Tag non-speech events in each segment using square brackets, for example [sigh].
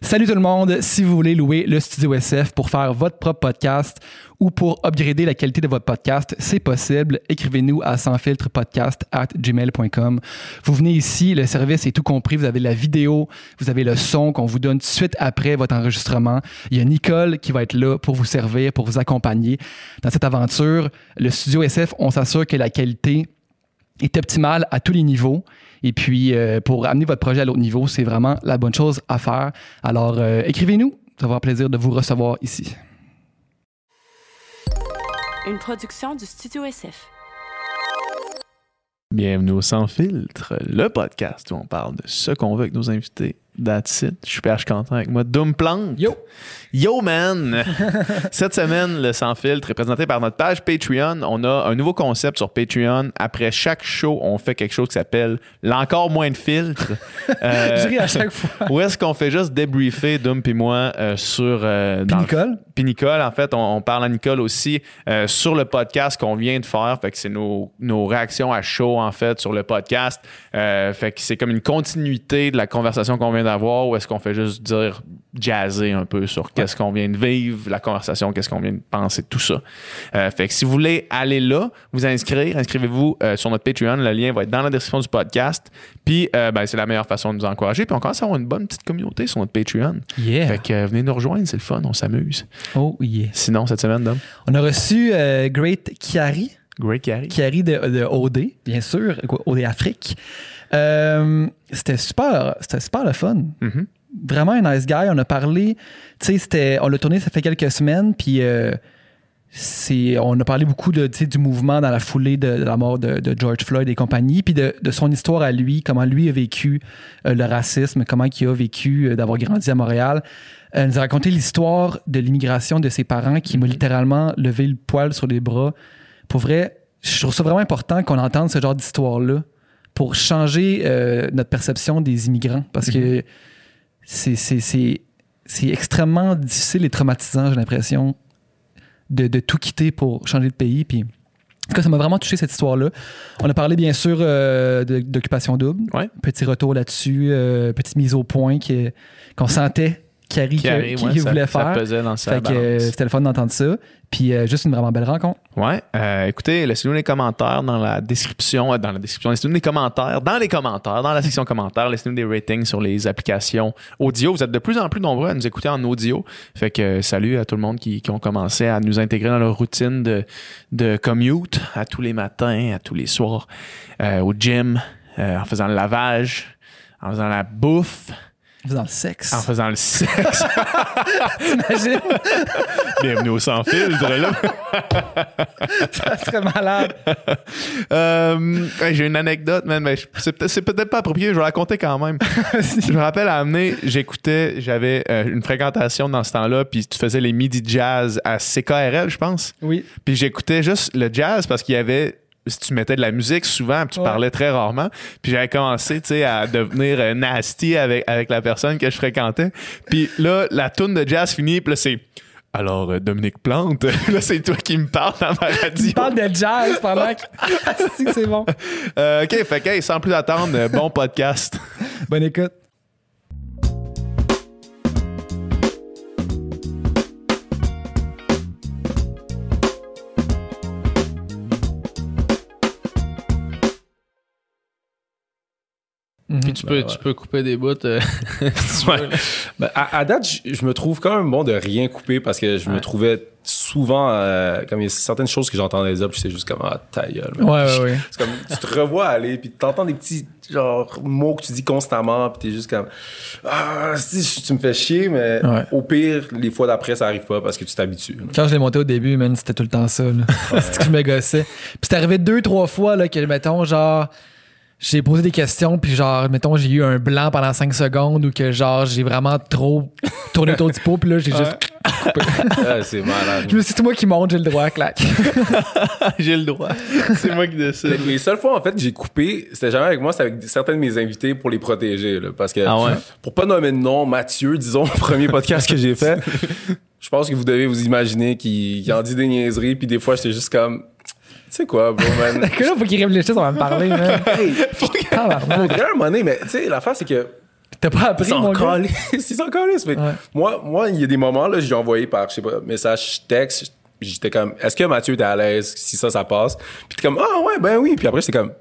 Salut tout le monde, si vous voulez louer le studio SF pour faire votre propre podcast ou pour upgrader la qualité de votre podcast, c'est possible. Écrivez-nous à sansfiltrepodcast at gmail.com. Vous venez ici, le service est tout compris. Vous avez la vidéo, vous avez le son qu'on vous donne tout suite après votre enregistrement. Il y a Nicole qui va être là pour vous servir, pour vous accompagner dans cette aventure. Le studio SF, on s'assure que la qualité est optimale à tous les niveaux. Et puis, euh, pour amener votre projet à l'autre niveau, c'est vraiment la bonne chose à faire. Alors, euh, écrivez-nous. Ça va avoir plaisir de vous recevoir ici. Une production du Studio SF. Bienvenue au Sans Filtre, le podcast où on parle de ce qu'on veut avec nos invités. That's it. Je suis super content avec moi. Doom Plante. Yo! Yo, man! [laughs] Cette semaine, le Sans Filtre est présenté par notre page Patreon. On a un nouveau concept sur Patreon. Après chaque show, on fait quelque chose qui s'appelle l'encore moins de filtres. [laughs] Euh, Je ris à chaque fois. [laughs] Où est-ce qu'on fait juste débriefer, Doom puis moi, euh, sur... Euh, dans le- Nicole? puis Nicole, en fait, on, on parle à Nicole aussi euh, sur le podcast qu'on vient de faire. Fait que c'est nos, nos réactions à chaud, en fait, sur le podcast. Euh, fait que c'est comme une continuité de la conversation qu'on vient d'avoir ou est-ce qu'on fait juste dire jazzer un peu sur qu'est-ce qu'on vient de vivre, la conversation, qu'est-ce qu'on vient de penser, tout ça. Euh, fait que si vous voulez aller là, vous inscrire, inscrivez-vous euh, sur notre Patreon. Le lien va être dans la description du podcast. Puis, euh, ben, c'est la meilleure façon de nous encourager. Puis, on commence à avoir une bonne petite communauté sur notre Patreon. Yeah. Fait que venez nous rejoindre, c'est le fun, on s'amuse. Oh, yeah. Sinon, cette semaine, Dom, On a reçu Great Kiari, Great Carrie. Kiari de, de OD, bien sûr, OD Afrique. Euh, c'était super, c'était super le fun. Mhm. Vraiment un nice guy. On a parlé, tu sais, c'était, on l'a tourné ça fait quelques semaines, puis euh, c'est, on a parlé beaucoup de, du mouvement dans la foulée de, de la mort de, de George Floyd et compagnie, puis de, de son histoire à lui, comment lui a vécu euh, le racisme, comment il a vécu d'avoir grandi à Montréal. Elle nous a raconté l'histoire de l'immigration de ses parents qui m'a littéralement levé le poil sur les bras. Pour vrai, je trouve ça vraiment important qu'on entende ce genre d'histoire-là pour changer euh, notre perception des immigrants parce que c'est, c'est, extrêmement difficile et traumatisant, j'ai l'impression, de, de tout quitter pour changer de pays. Puis, en tout cas, ça m'a vraiment touché cette histoire-là. On a parlé bien sûr euh, d'occupation double. Ouais. Petit retour là-dessus, euh, petite mise au point qu'on sentait Carrie Qui ça- voulait ça faire. pesait dans sa Fait que euh, c'était le fun d'entendre ça. Puis euh, juste une vraiment belle rencontre. Ouais. Euh, écoutez, laissez-nous les commentaires dans la description. dans la description, laissez-nous des commentaires. Dans les commentaires, dans la section commentaires, laissez-nous des ratings sur les applications audio. Vous êtes de plus en plus nombreux à nous écouter en audio. Fait que salut à tout le monde qui, qui ont commencé à nous intégrer dans leur routine de, de commute à tous les matins, à tous les soirs, euh, au gym, en faisant le lavage, en faisant la bouffe, Dans le sexe. en faisant le sexe. [laughs] T'imagines? Bienvenue au Sans Filtre, là. ça serait malade. Euh, hey, j'ai une anecdote, man, mais je- c'est peut-être, pas approprié, je vais la raconter quand même. je me rappelle à amener, j'écoutais, j'avais euh, une fréquentation dans ce temps-là, puis tu faisais les midi jazz à CKRL, je pense. Oui. Puis j'écoutais juste le jazz parce qu'il y avait si tu mettais de la musique souvent, puis tu Ouais. parlais très rarement. Puis j'avais commencé, tu sais, à devenir euh, nasty avec, avec la personne que je fréquentais. Puis là, la tune de jazz finit, puis là, c'est... Alors, euh, Dominique Plante, [laughs] là, c'est toi qui me parles dans ma radio. Tu parles de jazz pendant que. Ah, si, c'est bon. Euh, OK, fait que, hey, sans plus attendre, bon podcast. Bonne écoute. Puis tu peux, tu peux couper des bouts. euh. [laughs] Ben, à, à date, je, me trouve quand même bon de rien couper parce que je me trouvais souvent euh, comme il y a certaines choses que j'entendais dire puis c'est juste comme ah ta gueule. man. Ouais, ouais, ouais. C'est comme tu te revois aller puis t'entends des petits genre mots que tu dis constamment puis t'es juste comme ah si tu me fais chier mais Ouais. au pire les fois d'après ça arrive pas parce que tu t'habitues. Quand je l'ai monté au début, man, c'était tout le temps ça. là. [laughs] C'était que je me gossais. Puis c'est arrivé deux, trois fois là, que, mettons, genre, j'ai posé des questions, puis genre, mettons, j'ai eu un blanc pendant cinq secondes ou que genre, j'ai vraiment trop tourné autour du pot, puis là, j'ai juste. Ah, c'est malade. Je me suis dit, c'est moi qui monte, j'ai le droit, clac. [laughs] J'ai le droit. C'est moi qui décide. Les, les seules fois en fait que j'ai coupé, c'était jamais avec moi, c'était avec certains de mes invités pour les protéger. là, parce que Ah ouais? pour pas nommer de nom, Mathieu, disons, [laughs] le premier podcast que j'ai fait, je pense que vous devez vous imaginer qu'il en dit des niaiseries, puis des fois j'étais juste comme sais quoi, bro, man? que [laughs] là, faut qu'il réfléchisse, on va me parler, man. [laughs] Hey, Tabarnak. faudrait un moment donné, mais tu sais, l'affaire c'est que T'as pas appris, C'est mon gars? encore lisse. Fait que Ouais. Moi, moi, il y a des moments, là, j'ai envoyé par, je sais pas, message texte. J'étais comme, est-ce que Mathieu t'es à l'aise si ça, ça passe? Puis t'es comme, ah ouais, ben oui. Puis après, j'étais comme,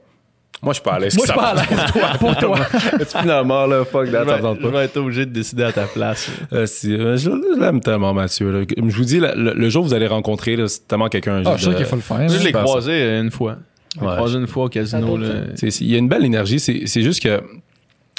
moi, je suis pas à l'aise. Moi, je suis ça pas à l'aise. Pour toi. [laughs] Finalement, là, fuck Je that, ça me vais, tente je pas. vais être obligé de décider à ta place. [laughs] Euh, si, euh, je je l'aime tellement, Mathieu. là. Je vous dis, le, le- le jour où vous allez rencontrer, là, c'est tellement quelqu'un. Ah, je sais qu'il faut le faire. Je l'ai Super, croisé une fois. Je l'ai Ouais. croisé une fois au casino. là. Il y a une belle énergie. C'est c'est juste que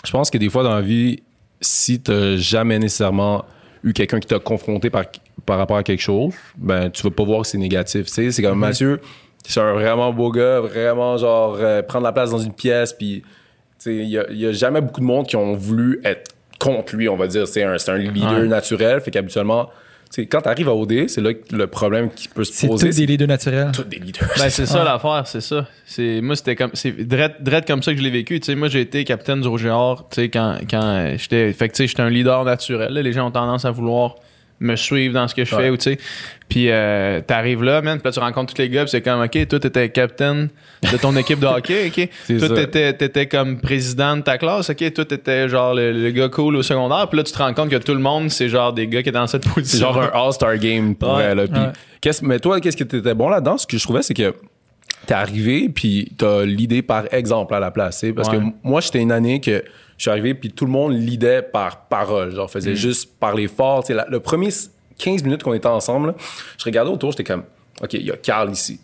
je pense que des fois dans la vie, si t'as jamais nécessairement eu quelqu'un qui t'a confronté par, par rapport à quelque chose, ben tu vas pas voir que c'est négatif. tu sais. C'est comme Mathieu, c'est un vraiment beau gars, vraiment genre euh, prendre la place dans une pièce. Puis tu sais, il y a, y a jamais beaucoup de monde qui ont voulu être contre lui, on va dire. C'est un, c'est un leader Ouais. naturel. Fait qu'habituellement, tu sais, quand t'arrives à OD, c'est là que le problème qui peut se C'est poser. tous des leaders naturels. tous des leaders. Ben, c'est ça l'affaire, c'est ça. C'est, moi, c'était comme, c'est drette, drette comme ça que je l'ai vécu. Tu sais, moi, j'ai été capitaine du Rouge et Or, tu sais, quand, quand j'étais, fait que, tu sais, j'étais un leader naturel. là. Les gens ont tendance à vouloir me suivre dans ce que je Ouais. fais, ou tu sais. Puis, euh, t'arrives là, man, puis là, tu rencontres tous les gars, puis c'est comme, OK, toi, t'étais capitaine de ton équipe de hockey, OK? [laughs] C'est toi, t'étais, t'étais comme président de ta classe, OK? Toi, t'étais genre le, le gars cool au secondaire, puis là, tu te rends compte que tout le monde, c'est genre des gars qui étaient dans cette position. C'est genre un All-Star Game pour Ouais. elle. là. Puis, Ouais. qu'est-ce- mais toi, qu'est-ce qui était bon là-dedans? Ce que je trouvais, c'est que t'es arrivé, puis t'as l'idée par exemple à la place. Parce Ouais. que moi, j'étais une année que je suis arrivé, puis tout le monde lidait par parole. Genre, faisait juste parler fort. La- le premier s- 15 minutes qu'on était ensemble, là, je regardais autour, j'étais comme, OK, il y a Carl ici.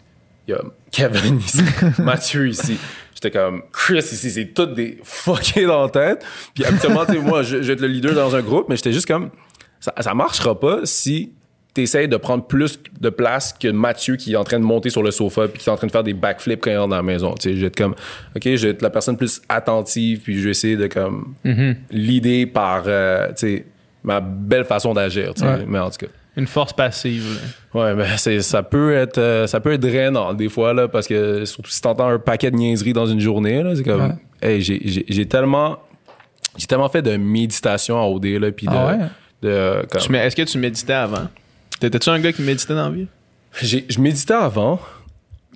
Il y a Kevin [laughs] ici, Mathieu ici. J'étais comme, Chris ici, c'est toutes des fuckés dans la tête. Puis habituellement, tu sais, moi, je, je vais être le leader dans un groupe, mais j'étais juste comme, ça, ça marchera pas si tu essaies de prendre plus de place que Mathieu qui est en train de monter sur le sofa puis qui est en train de faire des backflips quand il rentre dans la maison. Tu sais, je vais être comme, OK, je vais être la personne plus attentive puis je vais essayer de comme l'idée par, euh, tu sais, ma belle façon d'agir. tu sais. Ouais. Mais en tout cas. Une force passive, là. Ouais, mais c'est, ça peut être, euh, ça peut être drainant des fois là, parce que surtout si t'entends un paquet de niaiseries dans une journée là, c'est comme, Ouais. hey, j'ai, tellement, j'ai tellement fait de méditation en OD là, puis de, Ah ouais? de comme- Est-ce que tu méditais avant? T'étais-tu un gars qui méditait dans la vie? Je méditais avant,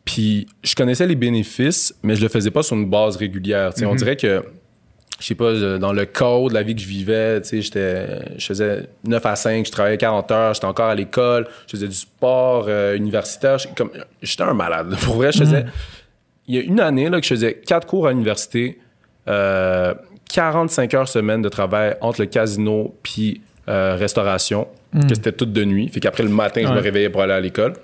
puis je connaissais les bénéfices, mais je le faisais pas sur une base régulière. On dirait que, je sais pas, dans le code de la vie que je vivais, je faisais 9 à 5, je travaillais 40 heures, j'étais encore à l'école, je faisais du sport euh, universitaire. J'étais comme- J'étais un malade. [laughs] Pour vrai, je faisais. Il y a une année là, que je faisais 4 cours à l'université, euh, 45 heures semaine de travail entre le casino puis euh, restauration, que c'était toute de nuit. Fait qu'après le matin, je me réveillais pour aller à l'école.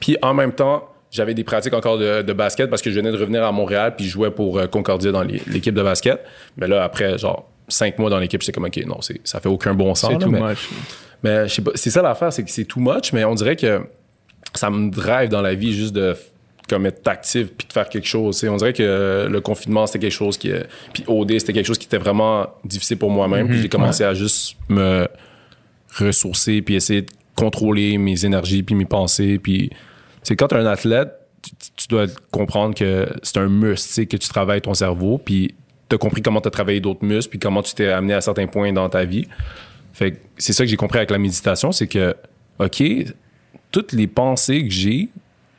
Puis en même temps, j'avais des pratiques encore de, de basket parce que je venais de revenir à Montréal puis je jouais pour euh, Concordia dans l'équipe de basket. Mais là, après, genre, cinq mois dans l'équipe, j'étais comme, OK, non, ça fait aucun bon sens. C'est too mais, much. mais je sais pas, c'est ça l'affaire, c'est que c'est too much, mais on dirait que ça me drive dans la vie juste de comme être actif puis de faire quelque chose. On dirait que le confinement, c'était quelque chose qui... Puis OD, c'était quelque chose qui était vraiment difficile pour moi-même. Puis j'ai commencé à juste me ressourcer puis essayer de contrôler mes énergies puis mes pensées. Puis c'est quand tu es un athlète, tu, tu dois comprendre que c'est un muscle, que tu travailles ton cerveau. Puis tu as compris comment tu as travaillé d'autres muscles puis comment tu t'es amené à certains points dans ta vie. Fait que c'est ça que j'ai compris avec la méditation, c'est que, OK, toutes les pensées que j'ai,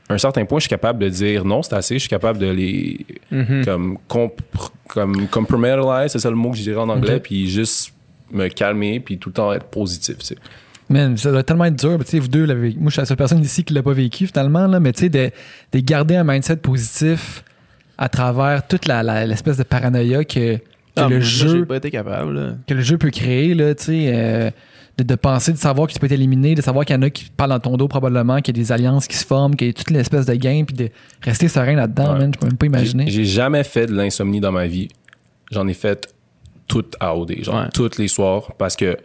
à un certain point, je suis capable de dire non, c'est assez, je suis capable de les comme, comp- comme compromise, c'est ça le mot que je dirais en anglais, puis juste me calmer, puis tout le temps être positif. tu sais. Man, ça doit tellement être dur. Tu sais, vous deux, l'avez- moi, je suis la seule personne ici qui l'a pas vécu finalement, là, mais tu sais, de, de garder un mindset positif à travers toute la- la- l'espèce de paranoïa que, que Ah, le jeu J'ai pas été capable, là. que le jeu peut créer, là, tu sais, euh, de, de penser, de savoir que tu peux être éliminé, de savoir qu'il y en a qui parlent dans ton dos probablement, qu'il y a des alliances qui se forment, qu'il y a toute l'espèce de game, puis de rester serein là-dedans, Ouais. man, je peux même pas imaginer. J'ai j'ai jamais fait de l'insomnie dans ma vie. J'en ai fait toute à OD, genre Ouais. tous les soirs, parce que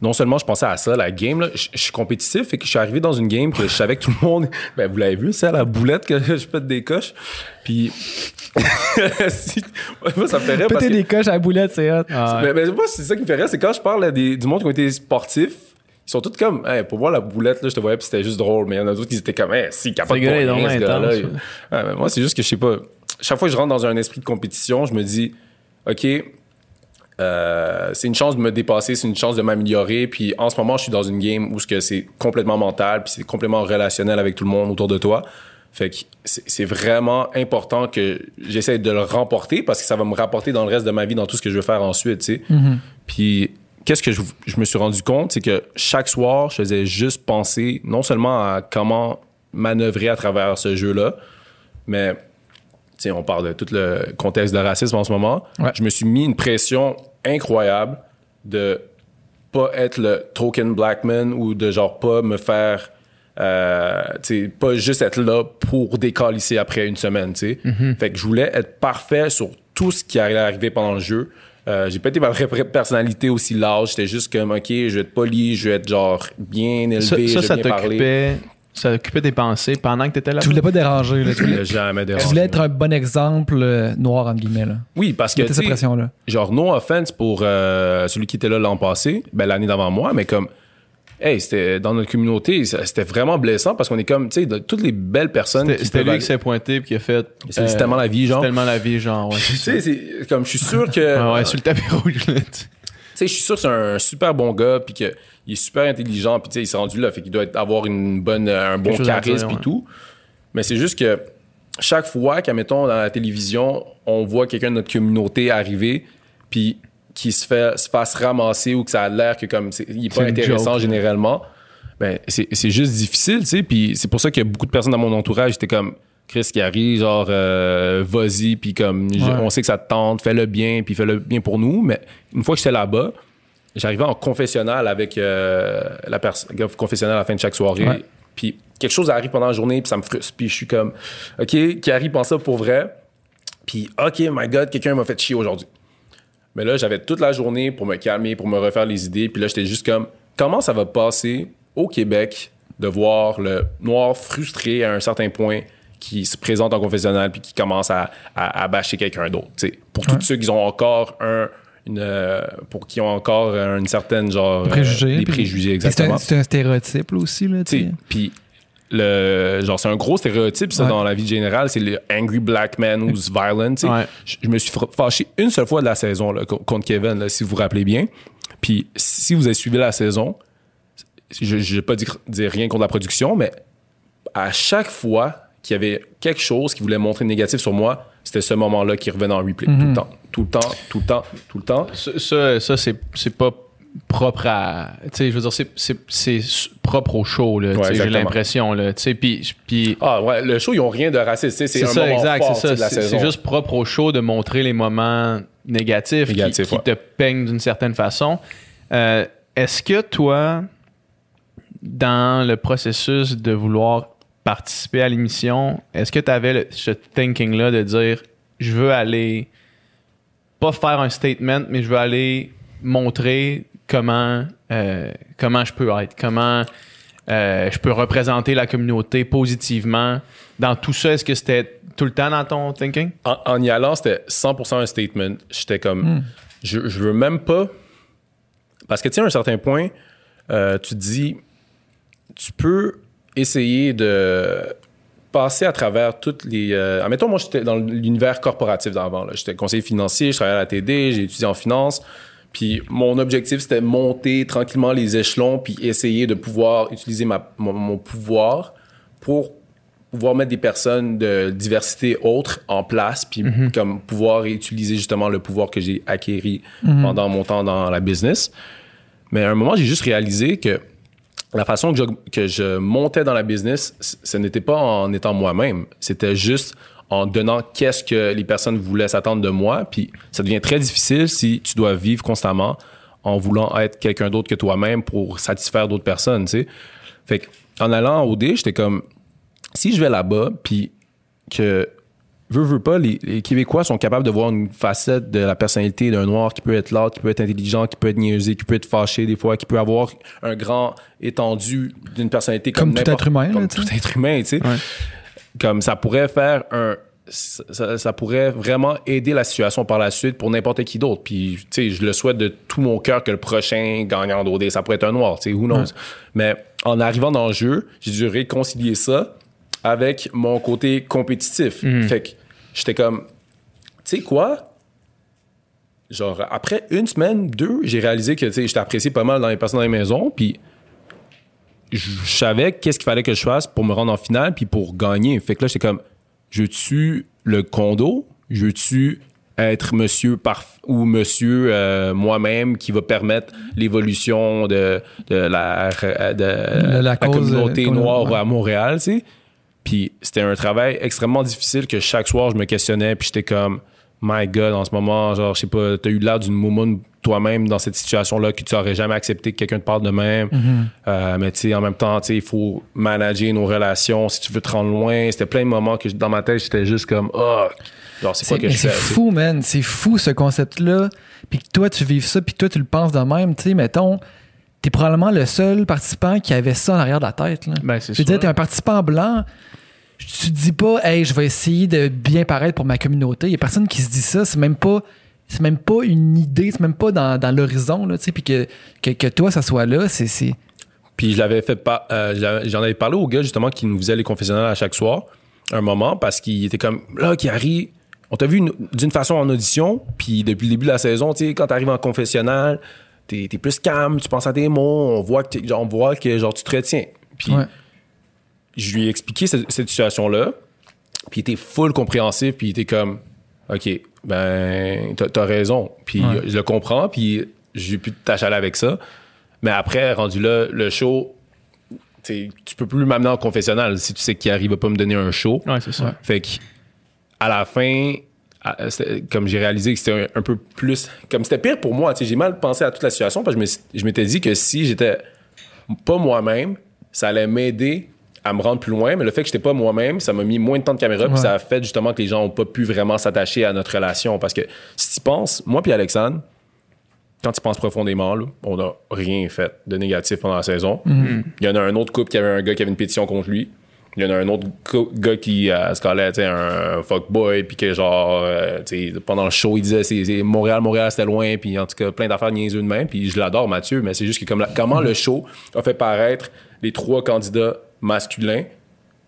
non seulement je pensais à ça, la game, là, je je suis compétitif et que je suis arrivé dans une game que je savais que tout le monde, [laughs] ben vous l'avez vu, c'est à la boulette que [laughs] je pète des coches. Puis, [laughs] si- moi, ça me fait rire parce Péter que- des coches à la boulette, c'est hot. Ah, mais, mais moi, c'est ça qui me fait rire, c'est quand je parle à des, du monde qui ont été sportifs, ils sont tous comme, hey, pour voir la boulette, là, je te voyais, puis c'était juste drôle, mais il y en a d'autres qui étaient comme, hey, si, capable Ce gars-là Ouais, moi, c'est juste que je sais pas. Chaque fois que je rentre dans un esprit de compétition, je me dis, OK, euh, c'est une chance de me dépasser, c'est une chance de m'améliorer. Puis en ce moment, je suis dans une game où ce que c'est complètement mental, puis c'est complètement relationnel avec tout le monde autour de toi. Fait que c'est vraiment important que j'essaie de le remporter parce que ça va me rapporter dans le reste de ma vie, dans tout ce que je veux faire ensuite, tu sais. Puis, qu'est-ce que je, je me suis rendu compte, c'est que chaque soir, je faisais juste penser non seulement à comment manœuvrer à travers ce jeu-là, mais, tu sais, on parle de tout le contexte de racisme en ce moment. Ouais. Je me suis mis une pression incroyable de pas être le token black man ou de genre pas me faire euh, pas juste être là pour décalisser après une semaine, tu sais. Fait que je voulais être parfait sur tout ce qui allait arriver pendant le jeu. Euh, j'ai pas été ma vraie personnalité aussi large. J'étais juste comme, OK, je vais être poli, je vais être genre bien élevé, Ça, je ça, vais ça bien parler. Ça occupait tes pensées pendant que t'étais là. Tu voulais pas déranger. Là. Tu Je voulais, voulais jamais tu déranger. voulais être un bon exemple euh, noir, entre guillemets. Là. Oui, parce que, tu cette pression-là. genre, no offense pour euh, celui qui était là l'an passé, ben, l'année d'avant moi, mais comme, hey, c'était dans notre communauté, c'était vraiment blessant parce qu'on est comme, tu sais, toutes les belles personnes C'était lui aller- qui s'est pointé et qui a fait. C'est euh, tellement la vie, genre. C'est tellement la vie, genre. Ouais, [laughs] Tu sais, c'est comme, je suis sûr que. Ouais, ouais, sur le tapis rouge, là. Sais, je suis sûr que c'est un super bon gars, puis qu'il est super intelligent, puis tu sais, il s'est rendu là, fait qu'il doit avoir une bonne, un bon charisme ouais. tout. Mais c'est juste que chaque fois qu'admettons, dans la télévision, on voit quelqu'un de notre communauté arriver, puis qui se, fait, se fasse ramasser ou que ça a l'air que comme il est pas intéressant joke. généralement, ben c'est c'est juste difficile, tu sais. Puis c'est pour ça que beaucoup de personnes dans mon entourage étaient comme Chris qui arrive, genre euh, vas-y, puis comme Ouais. on sait que ça te tente, fais-le bien, puis fais-le bien pour nous. Mais une fois que j'étais là-bas, j'arrivais en confessionnal avec euh, la personne, confessionnal à la fin de chaque soirée. Puis quelque chose arrive pendant la journée, puis ça me frustre. Puis je suis comme, OK, Carrie pense ça pour vrai? Puis, OK, my God, quelqu'un m'a fait chier aujourd'hui. Mais là, j'avais toute la journée pour me calmer, pour me refaire les idées. Puis là, j'étais juste comme, comment ça va passer au Québec de voir le noir frustré à un certain point qui se présente en confessionnal puis qui commence à, à, à bâcher quelqu'un d'autre. Pour tous ceux qui ont encore un. Une, euh, pour qui ont encore une certaine genre euh, Préjugés. des préjugés puis c'est un- exactement C'est un, stéréotype là, aussi. Là, Puis le genre c'est un gros stéréotype ça Ouais. dans la vie générale, c'est le angry black man who's [laughs] violent. Ouais. Je, me suis fâché une seule fois de la saison là, contre Kevin, là, si vous vous rappelez bien. Puis si vous avez suivi la saison, je n'ai pas dit, dire rien contre la production, mais à chaque fois qu'il y avait quelque chose qui voulait montrer négatif sur moi, c'était ce moment-là qui revenait en replay. Tout le temps, tout le temps, tout le temps, tout le temps. Ça, ça, ça, c'est c'est pas propre à. Tu sais, je veux dire, c'est- c'est c'est s- propre au show, là. Ouais, J'ai l'impression, là. Tu sais, puis. puis- Ah ouais, le show, ils ont rien de raciste. C'est C'est un ça, moment exact, fort c'est ça. de la C'est juste propre au show de montrer les moments négatifs, qui- Négatifs, qui, ouais. te peignent d'une certaine façon. Euh, Est-ce que toi, dans le processus de vouloir participer à l'émission, est-ce que tu avais ce thinking-là de dire je veux aller pas faire un statement, mais je veux aller montrer comment, euh, comment je peux être, comment euh, je peux représenter la communauté positivement? Dans tout ça, est-ce que c'était tout le temps dans ton thinking? en, en y allant, c'était 100% un statement. J'étais comme, je, je veux même pas. Parce que, tu sais, à un certain point, euh, tu te dis, tu peux essayer de passer à travers toutes les. Euh, admettons, moi, j'étais dans l'univers corporatif d'avant. J'étais conseiller financier, je travaillais à la TD, j'ai étudié en finance. Puis mon objectif, c'était monter tranquillement les échelons, puis essayer de pouvoir utiliser ma, mon, mon pouvoir pour pouvoir mettre des personnes de diversité autre en place, puis comme pouvoir utiliser justement le pouvoir que j'ai acquéri pendant mon temps dans la business. Mais à un moment, j'ai juste réalisé que la façon que je, montais dans la business, ce n'était pas en étant moi-même. C'était juste en donnant qu'est-ce que les personnes voulaient s'attendre de moi. Puis ça devient très difficile si tu dois vivre constamment en voulant être quelqu'un d'autre que toi-même pour satisfaire d'autres personnes, tu sais. Fait en allant au OD, j'étais comme, si je vais là-bas, puis que veux, veux pas, les, les Québécois sont capables de voir une facette de la personnalité d'un Noir qui peut être là, qui peut être intelligent, qui peut être niaisé, qui peut être fâché des fois, qui peut avoir un grand étendu d'une personnalité comme, Comme tout être humain, Comme tout être humain, tu sais. Ouais. Comme ça pourrait faire un... Ça, pourrait vraiment aider la situation par la suite pour n'importe qui d'autre. Puis, tu sais, je le souhaite de tout mon cœur que le prochain gagnant d'OD, ça pourrait être un noir, tu sais, who knows. Mais en arrivant dans le jeu, j'ai dû réconcilier ça avec mon côté compétitif. Fait que j'étais comme, tu sais quoi? Genre, après une semaine, deux, j'ai réalisé que, tu sais, j'étais apprécié pas mal dans les personnes dans les maisons, puis je savais qu'est-ce qu'il fallait que je fasse pour me rendre en finale puis pour gagner. Fait que là, j'étais comme, je tue le condo, je tue être monsieur par ou monsieur euh, moi-même qui va permettre l'évolution de, de la, de la la communauté euh, noire à Montréal, tu sais? Puis c'était un travail extrêmement difficile que chaque soir je me questionnais puis j'étais comme my god en ce moment genre je sais pas t'as eu l'air d'une moumoune toi-même dans cette situation-là que tu aurais jamais accepté que quelqu'un te parle de même Euh, mais tu sais en même temps tu sais il faut manager nos relations si tu veux te rendre loin c'était plein de moments que dans ma tête j'étais juste comme oh genre c'est quoi C'est que mais je fais c'est fou, man. C'est fou ce concept-là. Puis que toi, tu vives ça, puis toi, tu le penses de même. Tu sais, mettons, t'es probablement le seul participant qui avait ça en arrière de la tête. Là. Ben, c'est Je veux dire, t'es un participant blanc. Tu te dis pas, hey, je vais essayer de bien paraître pour ma communauté. Il y a personne qui se dit ça. C'est même pas. C'est même pas une idée, c'est même pas dans, dans l'horizon, là, tu sais, puis que, que, que toi, ça soit là, c'est. c'est- Puis je l'avais fait pas. euh, J'en avais parlé au gars justement qui nous faisait les confessionnels à chaque soir, un moment, parce qu'il était comme là, Kiari, on t'a vu une- d'une façon en audition, puis depuis le début de la saison, tu sais, quand t'arrives en confessionnal, t'es es plus calme, tu penses à tes mots, on voit que, genre, on voit que genre, tu te retiens. Puis Ouais. Je lui ai expliqué cette, cette situation-là, puis il était full compréhensif, puis il était comme, OK, ben, t'as as raison. Puis Ouais. je le comprends, puis j'ai plus de tâche à aller avec ça. Mais après, rendu là, le show, tu peux plus m'amener en confessionnal si tu sais qu'il arrive à pas me donner un show. Ouais, c'est ça. Ouais. Fait que, à la fin, à- comme j'ai réalisé que c'était un, un peu plus. Comme c'était pire pour moi, j'ai mal pensé à toute la situation parce que je me suis- je m'étais dit que si j'étais pas moi-même, ça allait m'aider à me rendre plus loin. Mais le fait que j'étais pas moi-même, ça m'a mis moins de temps de caméra, puis ça a fait justement que les gens ont pas pu vraiment s'attacher à notre relation. Parce que si tu penses, moi puis Alexandre, quand tu penses profondément, là, on n'a rien fait de négatif pendant la saison. Mhm. Il y en a un autre couple qui avait un gars qui avait une pétition contre lui. Il y en a un autre gars qui euh, se sais, un fuckboy, puis que genre, euh, pendant le show, il disait c'est, c'est Montréal, Montréal, c'était loin, puis en tout cas, plein d'affaires niaiseux de même. Puis je l'adore, Mathieu, mais c'est juste que comme la- comment le show a fait paraître les trois candidats masculins,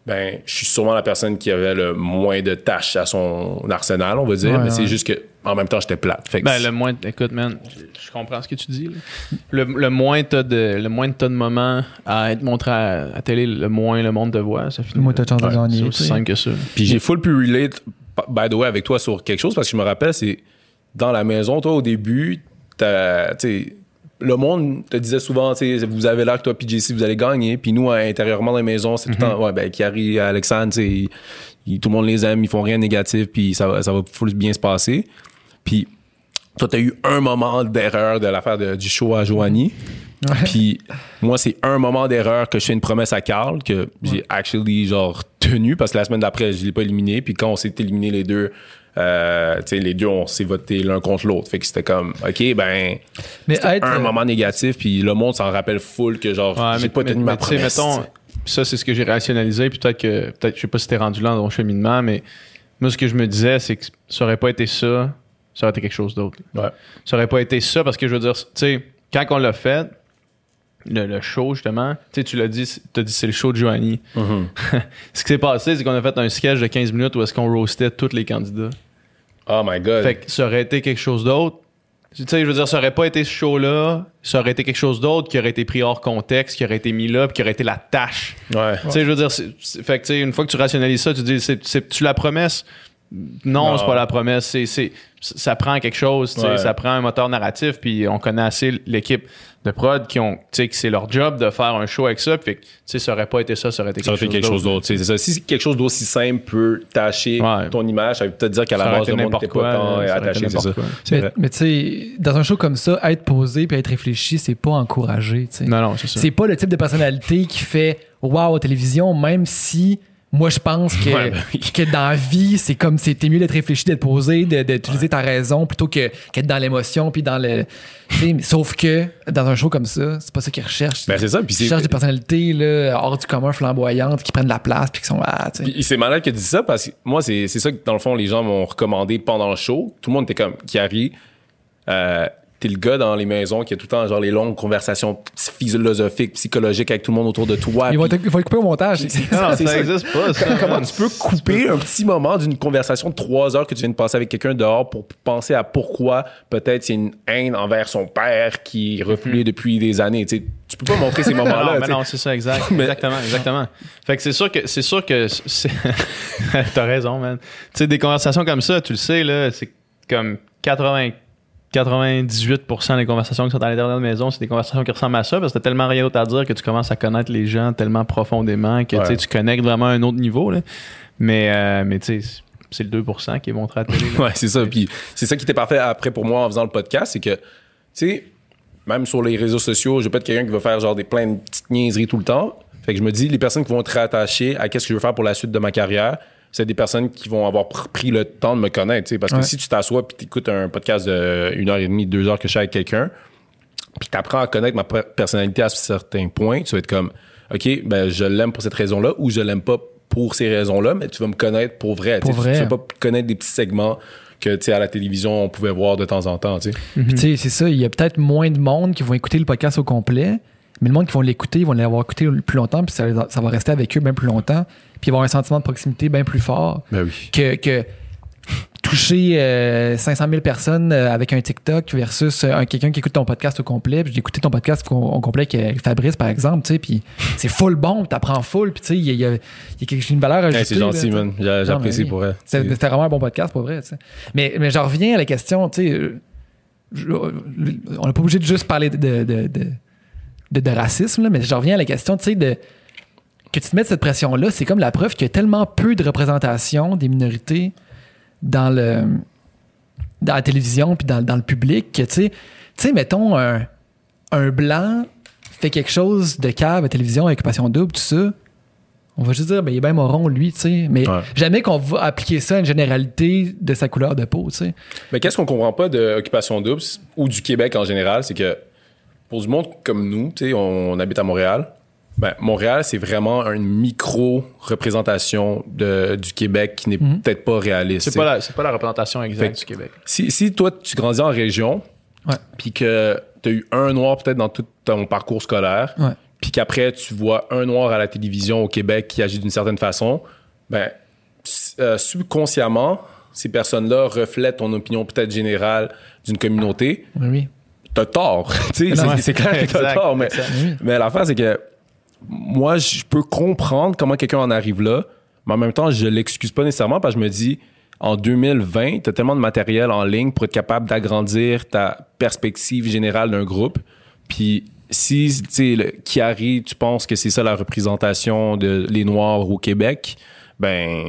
ben, je suis sûrement la personne qui avait le moins de tâches à son arsenal, on va dire, Ouais, mais c'est juste que en même temps, j'étais plate. Fait que Ben, le moins, écoute, man, je, je comprends ce que tu dis. là. Le, le moins t'as de, le moins t'as de moments à être montré à, à télé, le moins le monde te voit. Ça finit. Le moins t'as de chance de gagner, C'est aussi simple que ça. Puis j'ai full pu relate, by the way, avec toi sur quelque chose parce que je me rappelle, c'est dans la maison, toi, au début, t'as- tu sais, le monde te disait souvent, tu sais, vous avez l'air que toi, PJC, vous allez gagner. Puis nous, intérieurement dans la maison, c'est tout le temps, ouais, ben, Kiari, Alexandre, tu sais, ils- ils- tout le monde les aime, ils font rien de négatif, puis ça va, ça va full bien se passer. Puis toi, t'as eu un moment d'erreur de l'affaire du show à Joanie. Puis moi, c'est un moment d'erreur que je fais une promesse à Carl que j'ai actually genre tenu parce que la semaine d'après, je l'ai pas éliminé. Puis quand on s'est éliminé les deux, euh, les deux, on s'est voté l'un contre l'autre. Fait que c'était comme, OK, ben, Mais être, un euh, moment négatif. Puis le monde s'en rappelle full que genre, Ouais, j'ai mais, pas tenu ma promesse. mettons, ça, c'est ce que j'ai rationalisé. puis Peut-être que, peut-être, je sais pas si t'es rendu là dans ton cheminement, mais moi, ce que je me disais, c'est que ça aurait pas été ça, ça aurait été quelque chose d'autre. Ouais. Ça aurait pas été ça parce que je veux dire, tu sais, quand on l'a fait, le, le show, justement, tu sais, tu l'as dit, t'as dit c'est le show de Joanie. Mhm. [laughs] Ce qui s'est passé, c'est qu'on a fait un sketch de 15 minutes où est-ce qu'on roastait tous les candidats. Oh my God. Fait que ça aurait été quelque chose d'autre. Tu sais, je veux dire, ça aurait pas été ce show-là, ça aurait été quelque chose d'autre qui aurait été pris hors contexte, qui aurait été mis là, puis qui aurait été la tâche. ouais. Tu sais, je veux dire, fait que, tu sais, une fois que tu rationalises ça, tu dis, c'est, c'est- tu la promesse? Non, c'est pas la promesse. C'est, c'est, ça prend quelque chose, Ouais. ça prend un moteur narratif, puis on connaît assez l'équipe de prod qui ont, tu sais, que c'est leur job de faire un show avec ça, puis tu sais, ça aurait pas été ça, ça aurait été Ça aurait quelque, fait quelque chose d'autre. C'est ça. Si quelque chose d'aussi simple peut tâcher Ouais. ton image, ça veut peut-être dire qu'à la base, le monde n'importe n'était pas quoi, tant là, ça aurait été attaché. C'est ça. n'importe quoi. C'est mais, tu sais, dans un show comme ça, être posé puis être réfléchi, c'est pas encouragé. Non, non, c'est ça. C'est pas le type de personnalité qui fait wow à télévision, même si moi je pense que, [laughs] Ouais, ben que dans la vie, c'est comme c'était mieux d'être réfléchi, d'être posé, d'utiliser ta raison plutôt que qu'être dans l'émotion puis dans le. sauf que dans un show comme ça, c'est pas ça qu'ils recherchent. Ben, c'est ça. Puis Ils cherchent des personnalités là, hors du commun, flamboyantes, qui prennent de la place puis qui sont ah, c'est malade que tu dis ça parce que moi, c'est ça que dans le fond, les gens m'ont recommandé pendant le show. Tout le monde était comme, Kiari, euh, t'es le gars dans les maisons qui a tout le temps genre les longues conversations philosophiques, psychologiques avec tout le monde autour de toi. Ils vont, Puis- te- ils vont le couper au montage. Non, ça ça. existe pas, ça. Comment tu peux couper un petit moment d'une conversation de trois heures que tu viens de passer avec quelqu'un dehors pour penser à pourquoi peut-être c'est une haine envers son père qui est refoulé depuis des années. Tu sais, tu peux pas montrer ces [laughs] moments-là. non, mais non, c'est ça, exact. Mais- Exactement, exactement. Fait que c'est sûr que c'est sûr que [laughs] t'as raison, man. Tu sais, des conversations comme ça, tu le sais, là, c'est comme 80. 98% des conversations qui sont à l'intérieur de la maison, c'est des conversations qui ressemblent à ça parce que t'as tellement rien d'autre à dire que tu commences à connaître les gens tellement profondément que tu sais, Ouais. tu connectes vraiment à un autre niveau. Là. Mais, euh, mais tu sais, c'est le 2% qui est montré à la télé. là. [laughs] Ouais, c'est ça. Puis c'est ça qui était parfait après pour moi en faisant le podcast, c'est que, tu sais, même sur les réseaux sociaux, je vais pas être quelqu'un qui va faire genre des plein de petites niaiseries tout le temps. Fait que je me dis, les personnes qui vont être attachées à qu'est-ce que je veux faire pour la suite de ma carrière, c'est des personnes qui vont avoir pr- pris le temps de me connaître, tu. Parce que Ouais. si tu t'assois puis t'écoutes un podcast de une heure et demie, deux heures que je suis avec quelqu'un, puis t'apprends à connaître ma per- personnalité à certains points, tu vas être comme, OK, ben, je l'aime pour cette raison-là ou je l'aime pas pour ces raisons-là, mais tu vas me connaître pour vrai. Pour tu vrai. Tu vas pas connaître des petits segments que, tu sais, à la télévision, on pouvait voir de temps en temps, tu sais. Tu sais, c'est ça, il y a peut-être moins de monde qui vont écouter le podcast au complet, mais le monde qui vont l'écouter, ils vont l'avoir écouté plus longtemps, puis ça, ça va rester avec eux bien plus longtemps, puis ils vont avoir un sentiment de proximité bien plus fort Ben oui. que, que toucher euh, 500 000 personnes euh, avec un TikTok versus euh, un, quelqu'un qui écoute ton podcast au complet. J'ai écouté ton podcast au, au complet avec Fabrice, par exemple, tu sais, puis c'est full bon, t'apprends full, puis tu sais, il y a, il y a- y a une valeur ajoutée. Hey, c'est gentil, là, man. J'a- J'apprécie pour elle. C'était vraiment un bon podcast, pour vrai. tu sais. Mais, mais j'en reviens à la question, tu sais, euh, on n'est pas obligé de juste parler de, de, de, de- de- de racisme, là, mais j'en reviens à la question, tu sais, de que tu te mettes cette pression-là, c'est comme la preuve qu'il y a tellement peu de représentation des minorités dans le dans la télévision puis dans, dans le public que tu sais, tu sais, mettons un, un blanc fait quelque chose de cave à la télévision avec Passion Double, tout ça. On va juste dire, ben, il est bien moron, lui, tu sais. Mais Ouais. jamais qu'on va appliquer ça à une généralité de sa couleur de peau, tu sais. Mais qu'est-ce qu'on comprend pas de Occupation Double ou du Québec en général, c'est que pour du monde comme nous, tu sais, on, on habite à Montréal. Ben, Montréal, c'est vraiment une micro-représentation du Québec qui n'est peut-être pas réaliste. C'est pas, la, pas la représentation exacte Fait- du Québec. Si, si toi, tu grandis en région, puis que tu as eu un noir peut-être dans tout ton parcours scolaire, puis qu'après, tu vois un noir à la télévision au Québec qui agit d'une certaine façon, ben, euh, subconsciemment, ces personnes-là reflètent ton opinion peut-être générale d'une communauté. Oui, oui. T'as tort. [laughs] C'est- clair que t'as tort, mais, exact. Mais l'affaire, c'est que moi, je peux comprendre comment quelqu'un en arrive là, mais en même temps, je l'excuse pas nécessairement parce que je me dis, en 2020, tu as tellement de matériel en ligne pour être capable d'agrandir ta perspective générale d'un groupe. Puis si, tu sais, Chiari, tu penses que c'est ça la représentation de les Noirs au Québec, ben,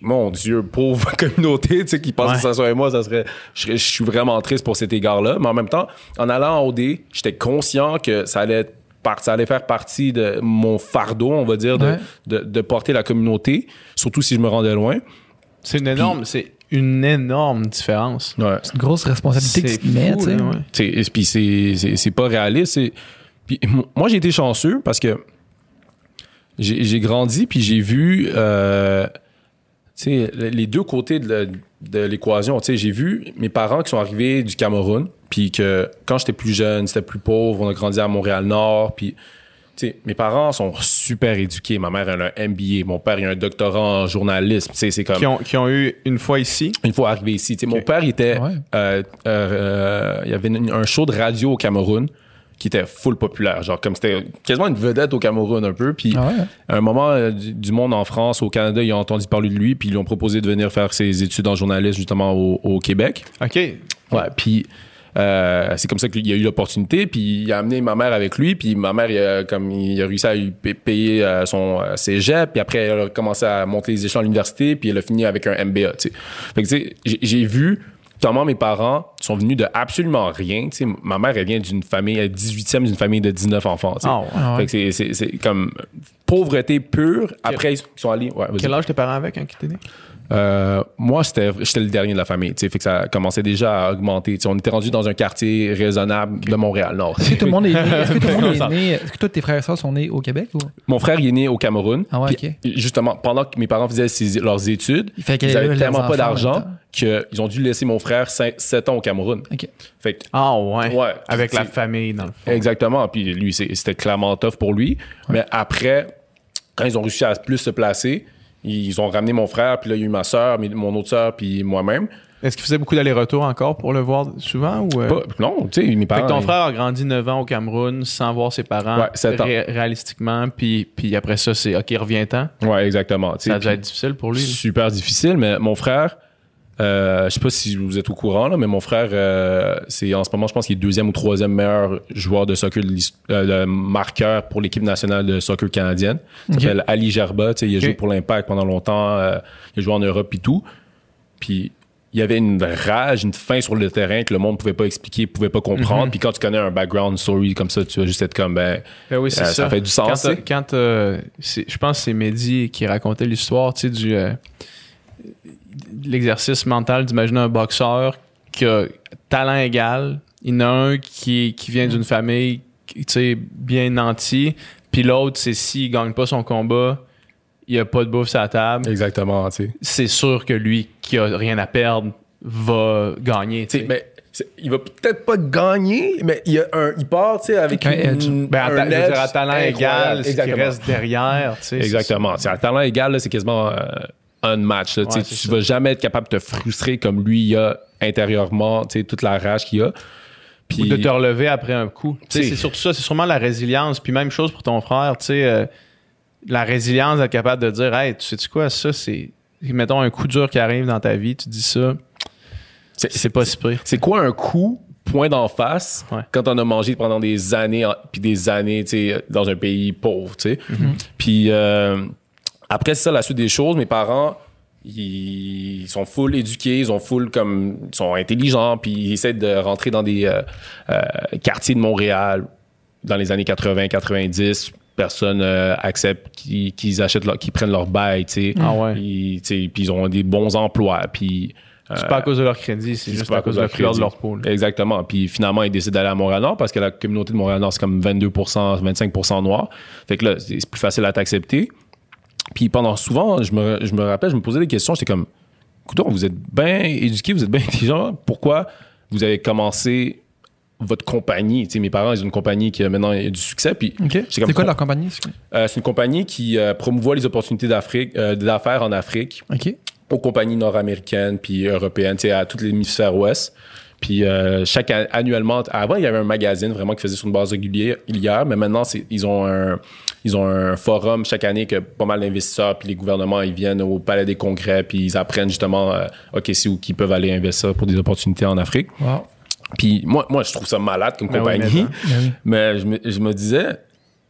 mon Dieu, pauvre [laughs] communauté, tu sais, qui pense Ouais. que ça soit moi, ça serait, je, suis vraiment triste pour cet égard-là. Mais en même temps, en allant en OD, j'étais conscient que ça allait être ça allait faire partie de mon fardeau, on va dire, de, Ouais. de, de porter la communauté, surtout si je me rendais loin. C'est une énorme, c'est une énorme différence. Ouais. C'est une grosse responsabilité que tu mets, tu sais. Puis c'est- c'est c'est pas réaliste. c'est- Puis moi, j'ai été chanceux parce que j'ai grandi, puis j'ai vu euh, les deux côtés de l'équation. J'ai vu mes parents qui sont arrivés du Cameroun, puis que quand j'étais plus jeune, c'était plus pauvre, on a grandi à Montréal-Nord, puis... mes parents sont super éduqués. Ma mère elle a un MBA, mon père il a un doctorat en journalisme. C'est comme Qui ont, qui ont eu une fois ici? une fois arrivé ici. Mon père, il était. Ouais. euh, euh, euh, il y avait une- un show de radio au Cameroun qui était full populaire. Genre, comme c'était quasiment une vedette au Cameroun un peu. Puis, Ah ouais? à un moment, euh, du, du monde en France, au Canada, ils ont entendu parler de lui. Puis, ils lui ont proposé de venir faire ses études en journalisme, justement, au, au Québec. OK. Ouais. Puis, euh, c'est comme ça qu'il y a eu l'opportunité. Puis, il a amené ma mère avec lui. Puis, ma mère, il a, comme, il a réussi à payer euh, son cégep. Puis, après, elle a commencé à monter les échelons à l'université. Puis, elle a fini avec un MBA. tu sais. Fait que, tu sais, j'ai- j'ai vu comment mes parents sont venus de absolument rien. Ma mère, elle vient d'une famille, elle est 18e d'une famille de 19 enfants. ouais. Fait que c'est- comme pauvreté pure. Après, ils sont allés. Ouais. Quel âge tes parents avec quand ils étaient nés? Euh, moi, j'étais le dernier de la famille. tu sais, Fait que ça commençait déjà à augmenter. Tu sais, on était rendu dans un quartier raisonnable de Montréal-Nord. Est-ce que tout le monde est né? Est-ce que tout le monde est [laughs] né? Est-ce que toi, tes frères et sœurs sont nés au Québec? Ou? Mon frère, il est né au Cameroun. Ah ouais, Justement, pendant que mes parents faisaient ses- leurs études, Il fait ils avaient tellement pas d'argent qu'ils ont dû laisser mon frère 7 ans au Cameroun. OK. Fait que, Ah ouais. Ouais. Avec la famille, dans le fond. Exactement. Puis lui, c'est- c'était clairement tough pour lui. Mais après, quand ils ont réussi à plus se placer, ils ont ramené mon frère, puis là, il y a eu ma soeur, mon autre soeur, puis moi-même. Est-ce qu'il faisait beaucoup d'allers-retours encore pour le voir souvent ou euh? Pas- non, tu sais, mes Fait parents. que ton frère a grandi 9 ans au Cameroun sans voir ses parents Ouais, sept ans. ré- réalistiquement, puis, puis après ça, c'est OK, reviens-ten. Ouais, exactement. Ça a dû être difficile pour lui. là. super difficile, mais mon frère, euh, je sais pas si vous êtes au courant, là, mais mon frère, euh, c'est en ce moment, je pense qu'il est deuxième ou troisième meilleur joueur de soccer, euh, le marqueur pour l'équipe nationale de soccer canadienne. Il s'appelle Ali Gerba. Il a joué pour l'Impact pendant longtemps. euh, il a joué en Europe et tout. Puis il y avait une rage, une faim sur le terrain que le monde pouvait pas expliquer, pouvait pas comprendre. Puis quand tu connais un background story comme ça, tu vas juste être comme ben Ben oui, ça. ça fait du sens, Quand, je pense que c'est Mehdi qui racontait l'histoire, tu sais, du l'exercice mental d'imaginer un boxeur qui a talent égal. Il y en a un qui, qui vient d'une famille, tu sais, bien nantie, puis l'autre, c'est s'il gagne pas son combat, il y a pas de bouffe sur la table. exactement, tu sais. C'est sûr que lui, qui a rien à perdre, va gagner. tu T'sais, sais. mais c'est- il va peut-être pas gagner, mais il, y a un, il part tu sais, avec un une- edge. Ben, à, ta- un je veux dire, à talent égal, ce qui reste derrière. tu sais, c'est Exactement. C'est à talent égal, là, c'est quasiment euh, un match. là. Tu Ouais, ça. vas jamais être capable de te frustrer comme lui il a intérieurement, tu sais, toute la rage qu'il a. Puis, Ou de te relever après un coup. C'est surtout ça, c'est sûrement la résilience. Puis même chose pour ton frère, tu sais, euh, la résilience d'être capable de dire, hey, tu sais-tu quoi, ça, c'est. Mettons un coup dur qui arrive dans ta vie, tu dis ça, c'est- pas si pire. C'est quoi un coup, point d'en face, Ouais. quand on a mangé pendant des années, puis des années, tu sais, dans un pays pauvre, tu sais. Puis euh, après, c'est ça la suite des choses. Mes parents, ils sont full éduqués, ils ont full comme, ils sont intelligents, puis ils essaient de rentrer dans des euh, euh, quartiers de Montréal dans les années 80, 90. Personne euh, accepte qu'ils achètent, leur, qu'ils prennent leur bail, tu sais. Ah ouais. Puis ils ont des bons emplois, puis C'est pas à cause de leur crédit, c'est juste pas à cause de la couleur de leur peau. Exactement. Puis finalement, ils décident d'aller à Montréal-Nord parce que la communauté de Montréal-Nord, c'est comme 22% 25% noir. Fait que là, c'est plus facile à t'accepter. Puis pendant souvent, je me, je me rappelle, je me posais des questions. J'étais comme, écoute, vous êtes bien éduqué, vous êtes bien intelligent. Pourquoi vous avez commencé votre compagnie? Mes parents, ils ont une compagnie qui a maintenant a du succès. Puis C'est quoi leur compagnie? euh, c'est une compagnie qui euh, promouvoit les opportunités d'Afrique, euh, d'affaires en Afrique OK. aux compagnies nord-américaines puis européennes, à tout l'hémisphère ouest. Puis euh, chaque an- annuellement, avant il y avait un magazine vraiment qui faisait sur une base régulière, mais maintenant c'est, ils ont un ils ont un forum chaque année que pas mal d'investisseurs puis les gouvernements ils viennent au palais des congrès puis ils apprennent justement euh, ok c'est où qu'ils peuvent aller investir pour des opportunités en Afrique. Wow. Puis moi moi je trouve ça malade comme Ben oui, compagnie, mais. Ben oui. [laughs] mais je me, je me disais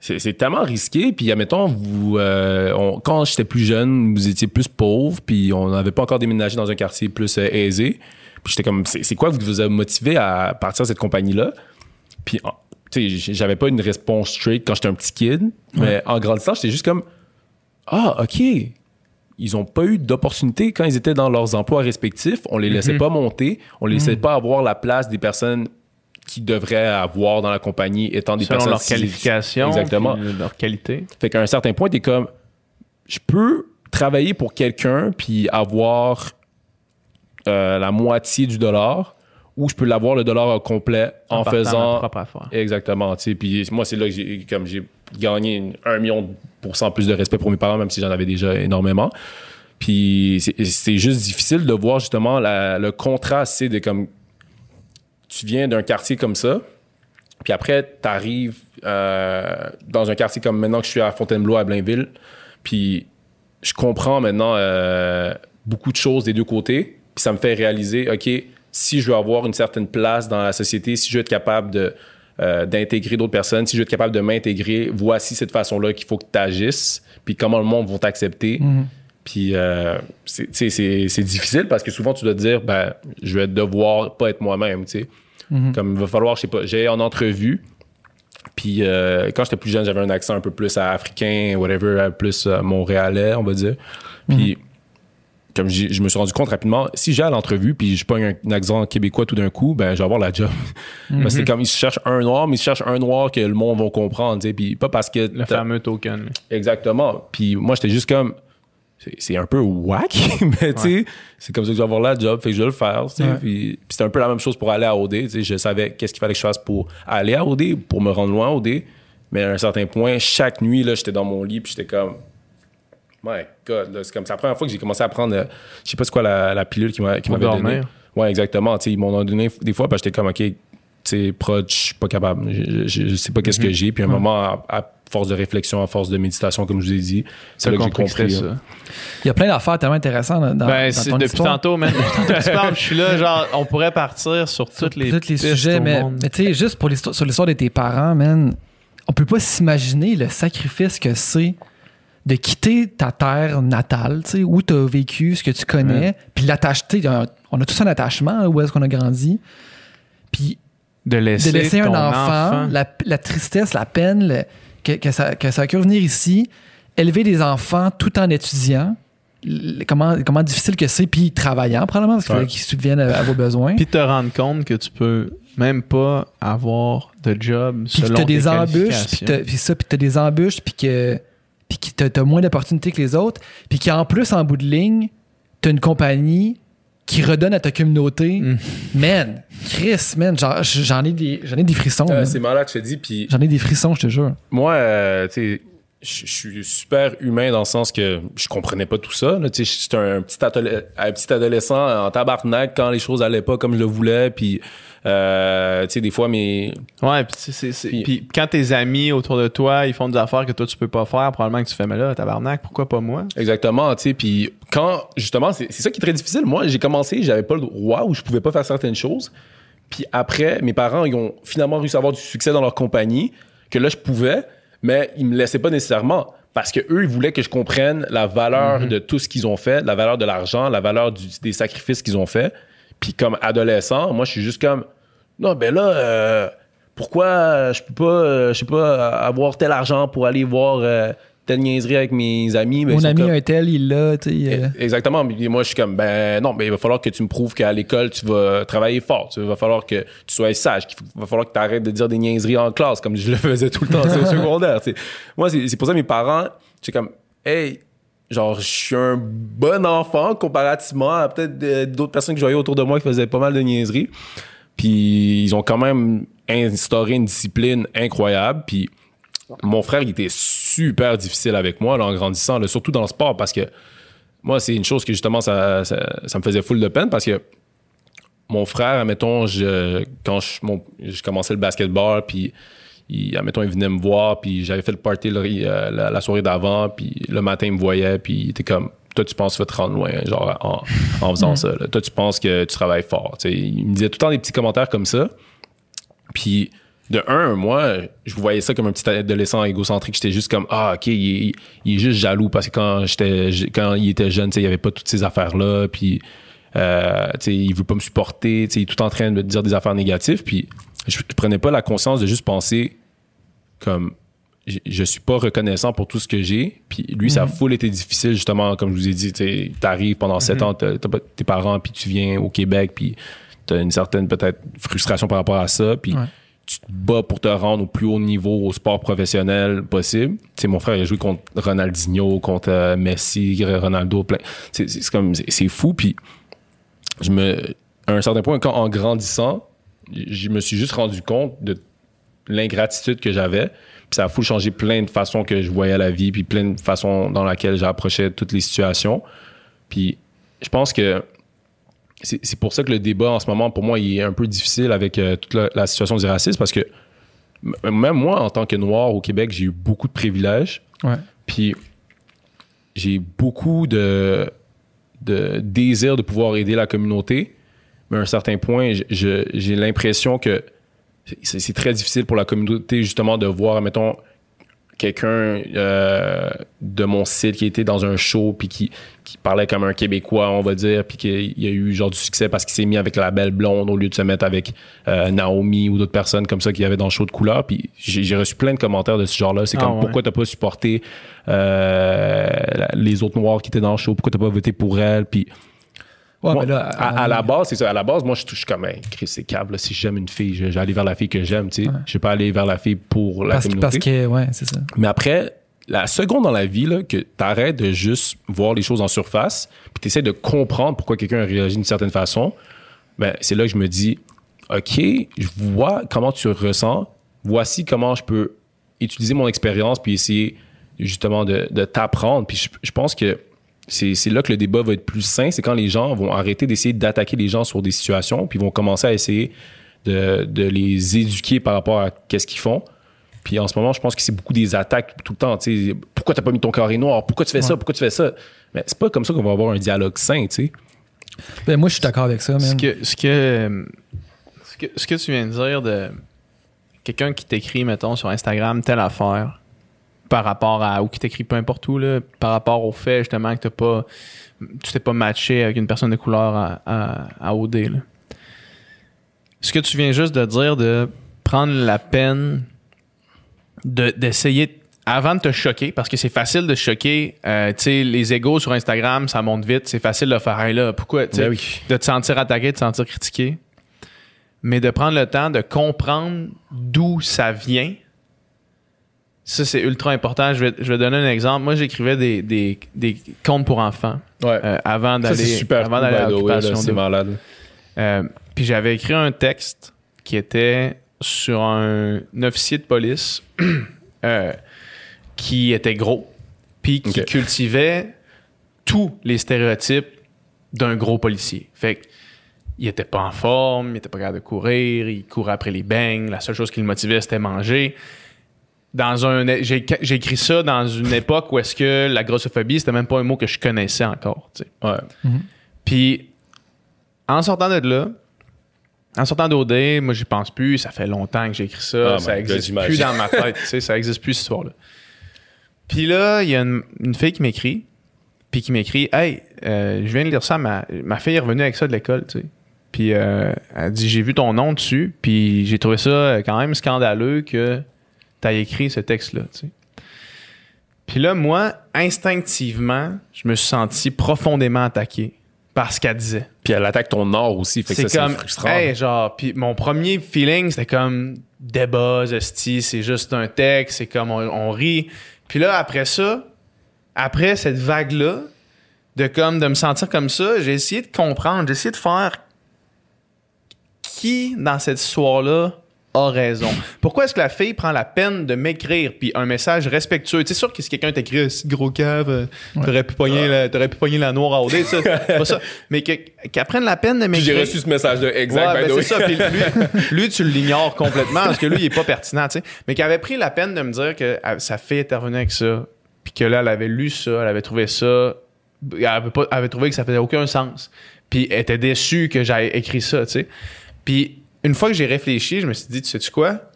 c'est, tellement risqué. Puis, admettons, vous, euh, on- quand j'étais plus jeune, vous étiez plus pauvre, puis on n'avait pas encore déménagé dans un quartier plus euh, aisé. Puis, j'étais comme, c'est, quoi qui vous a motivé à partir de cette compagnie-là? Puis, j'avais pas une réponse straight quand j'étais un petit kid, mais en grandissant, j'étais juste comme, ah, OK. Ils ont pas eu d'opportunité quand ils étaient dans leurs emplois respectifs. On les laissait pas monter. On les laissait pas avoir la place des personnes qui devraient avoir dans la compagnie étant des Selon personnes leur qualification, Exactement. puis leur qualité. fait qu'à un certain point, t'es comme, je peux travailler pour quelqu'un puis avoir euh, la moitié du dollar ou je peux l'avoir le dollar au complet en, partant faisant ma propre affaire. exactement. tu sais. Puis moi, c'est là que j'ai comme j'ai gagné une- un million pour cent plus de respect pour mes parents, même si j'en avais déjà énormément. Puis c'est- juste difficile de voir justement la- le contraste, c'est de comme tu viens d'un quartier comme ça, puis après, tu arrives dans un quartier comme maintenant que je suis à Fontainebleau, à Blainville, puis je comprends maintenant euh, beaucoup de choses des deux côtés, puis ça me fait réaliser, OK, si je veux avoir une certaine place dans la société, si je veux être capable de, euh, d'intégrer d'autres personnes, si je veux être capable de m'intégrer, voici cette façon-là qu'il faut que tu agisses, puis comment le monde va t'accepter. Puis euh, c'est, c'est, c'est difficile parce que souvent tu dois te dire, ben, je vais devoir pas être moi-même, tu sais. Comme il va falloir, je sais pas, j'ai en entrevue, puis euh, quand j'étais plus jeune, j'avais un accent un peu plus africain, whatever, plus montréalais, on va dire. Puis comme j'ai- je me suis rendu compte rapidement, si j'ai à l'entrevue puis je pogne un, un accent québécois tout d'un coup, ben je vais avoir la job. [laughs] Parce que c'est comme ils cherchent un noir, mais ils cherchent un noir que le monde va comprendre, tu sais. Puis pas parce que Le fameux token. Exactement. Puis moi, j'étais juste comme. c'est- un peu whack, [laughs] mais tu sais, c'est comme ça que je vais avoir la job, fait que je vais le faire. tu sais. Ouais. Puis, puis c'était un peu la même chose pour aller à OD. tu sais. Je savais qu'est-ce qu'il fallait que je fasse pour aller à OD, pour me rendre loin à OD. Mais à un certain point, chaque nuit, là, j'étais dans mon lit, puis j'étais comme. My God, c'est comme la première fois que j'ai commencé à prendre. euh, je sais pas c'est quoi la, la pilule qui m'a- qui Pour m'avait donné. dormir. Ouais, exactement. Ils m'ont donné des fois, parce que j'étais comme, OK, tu sais, prod, je suis pas capable. Je, je, sais pas qu'est-ce que j'ai. Puis à un moment, à, à force de réflexion, à force de méditation, comme je vous ai dit, c'est là que j'ai compris. Il y a plein d'affaires tellement intéressantes dans, dans Ben, c'est ton depuis histoire. tantôt, je suis là, genre, on pourrait partir sur Sur toutes les, tous les sujets, mais, mais tu sais, juste pour l'histoire, sur l'histoire de tes parents, man, on peut pas s'imaginer le sacrifice que c'est de quitter ta terre natale, tu sais, où tu as vécu, ce que tu connais, puis l'attache, tu sais, on a- tous un attachement, où est-ce qu'on a grandi, puis de laisser, de laisser un enfant, La, la tristesse, la peine, le- que, que ça, que ça a pu venir ici, élever des enfants tout en étudiant, comment, comment difficile que c'est, puis travaillant probablement, parce qu'il Ouais. qu'ils subviennent à, à vos besoins. Puis te rendre compte que tu peux même pas avoir de job puis que selon t'as tes des embûches, puis t'as- puis ça, puis t'as des embûches, puis que puis que t'as, t'as moins d'opportunités que les autres, puis qu'en plus, en bout de ligne, t'as une compagnie qui redonne à ta communauté. Mm. Man, Chris, man, j'en ai des, ai des frissons. Euh, c'est malade, je te dis. Puis J'en ai des frissons, je te jure. moi, euh, tu sais, je suis super humain dans le sens que je comprenais pas tout ça. Tu sais, J'étais un petit, un petit adolescent en tabarnak quand les choses allaient pas comme je le voulais. Puis, euh, tu sais, des fois, mes, Ouais, puis, quand tes amis autour de toi, ils font des affaires que toi tu peux pas faire, probablement que tu fais, mais là, tabarnak, pourquoi pas moi? Exactement, tu sais, puis quand, justement, c'est ça qui est très difficile. Moi, j'ai commencé, j'avais pas le droit ou je pouvais pas faire certaines choses. Puis après, mes parents, ils ont finalement réussi à avoir du succès dans leur compagnie, que là, je pouvais, mais ils me laissaient pas nécessairement. Parce que eux, ils voulaient que je comprenne la valeur de tout ce qu'ils ont fait, la valeur de l'argent, la valeur du- des sacrifices qu'ils ont fait. Puis comme adolescent, moi, je suis juste comme, non, ben là, euh, pourquoi je peux pas, euh, je sais pas, avoir tel argent pour aller voir euh, telle niaiserie avec mes amis? Ben, Mon ami comme- un tel, il l'a, tu sais. euh, Exactement. Puis moi, je suis comme, ben non, mais il va falloir que tu me prouves qu'à l'école, tu vas travailler fort. Il va falloir que tu sois sage. qu'il va falloir que tu arrêtes de dire des niaiseries en classe, comme je le faisais tout le temps au [laughs] secondaire. tu sais. Moi, c'est c'est pour ça que mes parents, c'est comme, hey, genre, je suis un bon enfant comparativement à peut-être de- d'autres personnes que je voyais autour de moi qui faisaient pas mal de niaiseries. Puis ils ont quand même instauré une discipline incroyable. Puis mon frère, il était super difficile avec moi en grandissant, surtout dans le sport, parce que moi, c'est une chose que justement, ça, ça, ça me faisait full de peine parce que mon frère, admettons, je, quand je, mon- je commençais le basketball, puis il, admettons, il venait me voir, puis j'avais fait le party le- euh, la, la soirée d'avant, puis le matin, il me voyait, puis il était comme, toi, tu penses que tu vas te rendre loin, genre, en, en faisant ça. là. Toi, tu penses que tu travailles fort. Il me disait tout le temps des petits commentaires comme ça. Puis, de un, moi, je voyais ça comme un petit adolescent égocentrique. J'étais juste comme, ah, OK, il est, il est juste jaloux parce que quand, j'étais, quand il était jeune, il n'y avait pas toutes ces affaires-là. Puis, euh, tu sais, il veut pas me supporter. Tu sais, il est tout en train de me dire des affaires négatives. Puis, je, prenais pas la conscience de juste penser comme, je, je suis pas reconnaissant pour tout ce que j'ai. Puis, lui, ça a full été difficile, justement, comme je vous ai dit. Tu arrives pendant sept ans, t'as, t'as pas tes parents, puis tu viens au Québec, puis tu as une certaine, peut-être, frustration par rapport à ça. Puis, Ouais. tu te bats pour te rendre au plus haut niveau au sport professionnel possible. Sais, mon frère il a joué contre Ronaldinho, contre euh, Messi, Ronaldo, plein. C'est comme c'est fou. Puis je me, à un certain point, quand en grandissant, je me suis juste rendu compte de l'ingratitude que j'avais. Puis ça a fou changer plein de façons que je voyais la vie, puis plein de façons dans laquelle j'approchais toutes les situations. Puis je pense que c'est pour ça que le débat en ce moment, pour moi, il est un peu difficile avec euh, toute la, la situation du racisme parce que même moi, en tant que noir au Québec, j'ai eu beaucoup de privilèges. Ouais. Puis j'ai beaucoup de, de désir de pouvoir aider la communauté. Mais à un certain point, j'ai l'impression que c'est très difficile pour la communauté justement de voir, mettons, quelqu'un euh, de mon site qui était dans un show puis qui, qui parlait comme un Québécois, on va dire, puis qu'il y a eu genre du succès parce qu'il s'est mis avec la belle blonde au lieu de se mettre avec euh, Naomi ou d'autres personnes comme ça qui avaient dans le show de couleur. Puis j'ai reçu plein de commentaires de ce genre-là. C'est Ah comme ouais. pourquoi t'as pas supporté euh, les autres noirs qui étaient dans le show, pourquoi t'as pas voté pour elle, puis Ouais, moi, mais là, à, à la base, c'est ça. À la base, moi, je touche comme, hey, Chris, c'est câble. Si j'aime une fille, je, vais aller vers la fille que j'aime, tu sais. Je vais pas aller vers la fille pour la parce, communauté. parce que, ouais, c'est ça. Mais après, la seconde dans la vie, là, que t'arrêtes de juste voir les choses en surface, puis t'essaies de comprendre pourquoi quelqu'un réagit d'une certaine façon, ben, c'est là que je me dis, OK, je vois comment tu ressens. Voici comment je peux utiliser mon expérience puis essayer justement de, de t'apprendre. Puis je, je pense que c'est là que le débat va être plus sain. C'est quand les gens vont arrêter d'essayer d'attaquer les gens sur des situations, puis vont commencer à essayer de, de les éduquer par rapport à qu'est-ce qu'ils font. Puis en ce moment, je pense que c'est beaucoup des attaques tout le temps. tu sais. Pourquoi t'as pas mis ton carré noir? Pourquoi tu fais ça? Pourquoi tu fais ça? Mais c'est pas comme ça qu'on va avoir un dialogue sain, tu sais. Ben, moi, je suis d'accord avec ça, Ce que, ce, que, ce, que, ce que tu viens de dire de quelqu'un qui t'écrit, mettons, sur Instagram, telle affaire, par rapport à, ou qui t'écrit peu importe où, là, par rapport au fait justement que t'as pas, tu t'es pas matché avec une personne de couleur à, à, à OD. Là. Ce que tu viens juste de dire, de prendre la peine de- d'essayer avant de te choquer, parce que c'est facile de choquer, euh, tu sais, les égos sur Instagram, ça monte vite, c'est facile de faire, hey là, pourquoi, tu sais, Ben oui. de te sentir attaqué, de te sentir critiqué, mais de prendre le temps de comprendre d'où ça vient, ça, c'est ultra important. Je vais, je vais donner un exemple. Moi, j'écrivais des, des, des contes pour enfants Ouais. euh, avant d'aller avant d'aller à l'occupation C'est malade. Euh, puis j'avais écrit un texte qui était sur un, officier de police [clears throat] euh, qui était gros, puis qui cultivait tous les stéréotypes d'un gros policier. Fait que, il était pas en forme, il était pas capable de courir, il courait après les beignes, la seule chose qui le motivait c'était manger. Dans un, j'ai, j'ai écrit ça dans une époque où est-ce que la grossophobie c'était même pas un mot que je connaissais encore. tu sais. Ouais. Puis, en sortant de là, en sortant d'OD, moi, j'y pense plus. Ça fait longtemps que j'ai écrit ça. Oh ça God, existe plus dans ma tête. tu sais, ça existe plus, cette histoire-là. Puis là, il y a une, une fille qui m'écrit. Puis qui m'écrit Hey, euh, je viens de lire ça. Ma, ma fille est revenue avec ça de l'école, tu sais. Puis euh, elle dit J'ai vu ton nom dessus. Puis j'ai trouvé ça euh, quand même scandaleux que tu écrit ce texte-là, tu sais. Puis là, moi, instinctivement, je me suis senti profondément attaqué par ce qu'elle disait. Puis elle attaque ton nord aussi, fait que ça, C'est comme, frustrant. hey, genre, puis mon premier feeling, c'était comme débat, esti, c'est juste un texte, c'est comme on, on rit. Puis là, après ça, après cette vague-là, de comme de me sentir comme ça, j'ai essayé de comprendre, j'ai essayé de faire qui dans cette histoire-là a raison. Pourquoi est-ce que la fille prend la peine de m'écrire puis un message respectueux? Tu sais sûr que si quelqu'un t'écrit un si gros cave, euh, t'aurais pu pogner la, t'aurais pu pogner la noire à OD, ça, c'est pas ça. Mais que- qu'elle prenne la peine de m'écrire. j'ai reçu ce message de exact, Ouais, ben c'est ça. Puis lui, [laughs] lui, tu l'ignores complètement parce que lui, il est pas pertinent, tu sais. Mais qu'elle avait pris la peine de me dire que euh, sa fille était revenue avec ça, puis que là, elle avait lu ça, elle avait trouvé ça, elle avait, pas, elle avait trouvé que ça faisait aucun sens. Puis elle était déçue que j'aille écrit ça, tu sais. Puis une fois que j'ai réfléchi, je me suis dit, tu sais-tu quoi?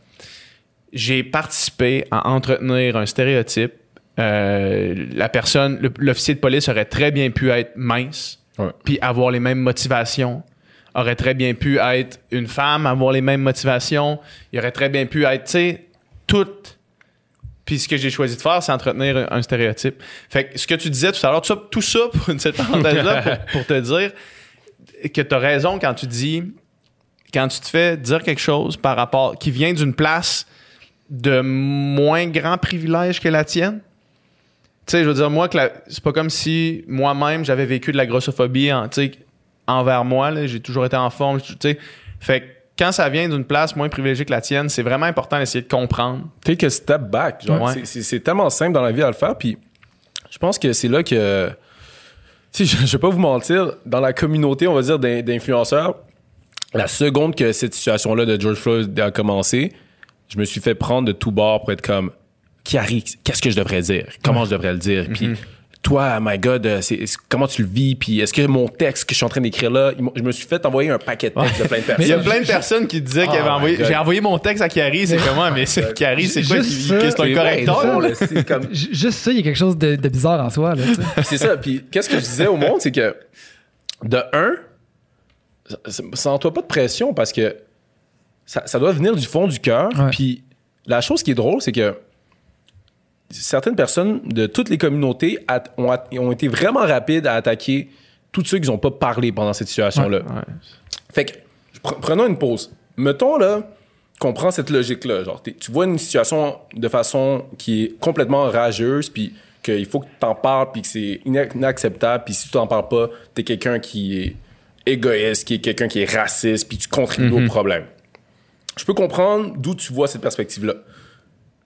J'ai participé à entretenir un stéréotype. Euh, la personne, l'officier de police aurait très bien pu être mince, puis avoir les mêmes motivations. Aurait très bien pu être une femme, avoir les mêmes motivations. Il aurait très bien pu être, tu sais, toutes. Puis ce que j'ai choisi de faire, c'est entretenir un, un stéréotype. Fait que ce que tu disais tout à l'heure, tout ça, tout ça pour cette [laughs] parenthèse-là, pour, pour te dire que tu as raison quand tu dis, quand tu te fais dire quelque chose par rapport, qui vient d'une place de moins grand privilège que la tienne. Tu sais, je veux dire, moi, que la- c'est pas comme si moi-même j'avais vécu de la grossophobie en, envers moi. J'ai toujours été en forme. Tu sais, fait que quand ça vient d'une place moins privilégiée que la tienne, c'est vraiment important d'essayer de comprendre. Take a step back. Ouais. c'est- tellement simple dans la vie à le faire. Puis je pense que c'est là que. Tu sais, je, je vais pas vous mentir, dans la communauté, on va dire, d'in- d'influenceurs, la seconde que cette situation-là de George Floyd a commencé, je me suis fait prendre de tout bord pour être comme, Kiari, qu'est-ce que je devrais dire? Comment je devrais le dire? Puis toi, my God, euh, comment tu le vis? Puis est-ce que mon texte que je suis en train d'écrire là, je me suis fait envoyer un paquet de textes de plein de [laughs] personnes. Il y a plein de personnes qui disaient qu'ils Oh avaient my envoyé. J'ai envoyé mon texte à Carrie, c'est comment? Mais [laughs] c'est Carrie, c'est quoi? C'est un correcteur? comme, J- Juste ça, il y a quelque chose de, de bizarre en soi. Là, [laughs] c'est ça. Puis qu'est-ce que je disais au monde, c'est que de un, sans toi pas de pression parce que ça, ça doit venir du fond du cœur. Ouais. Puis la chose qui est drôle, c'est que certaines personnes de toutes les communautés ont, été vraiment rapides à attaquer tous ceux qui n'ont pas parlé pendant cette situation-là. Ouais. Fait que, pre- prenons une pause. Mettons, là, qu'on prend cette logique-là. Genre, tu vois une situation de façon qui est complètement rageuse, puis qu'il faut que t'en parles, puis que c'est ina- inacceptable, puis si tu t'en parles pas, t'es quelqu'un qui est égoïste, qui est quelqu'un qui est raciste, puis tu contribues au problème. Je peux comprendre d'où tu vois cette perspective-là.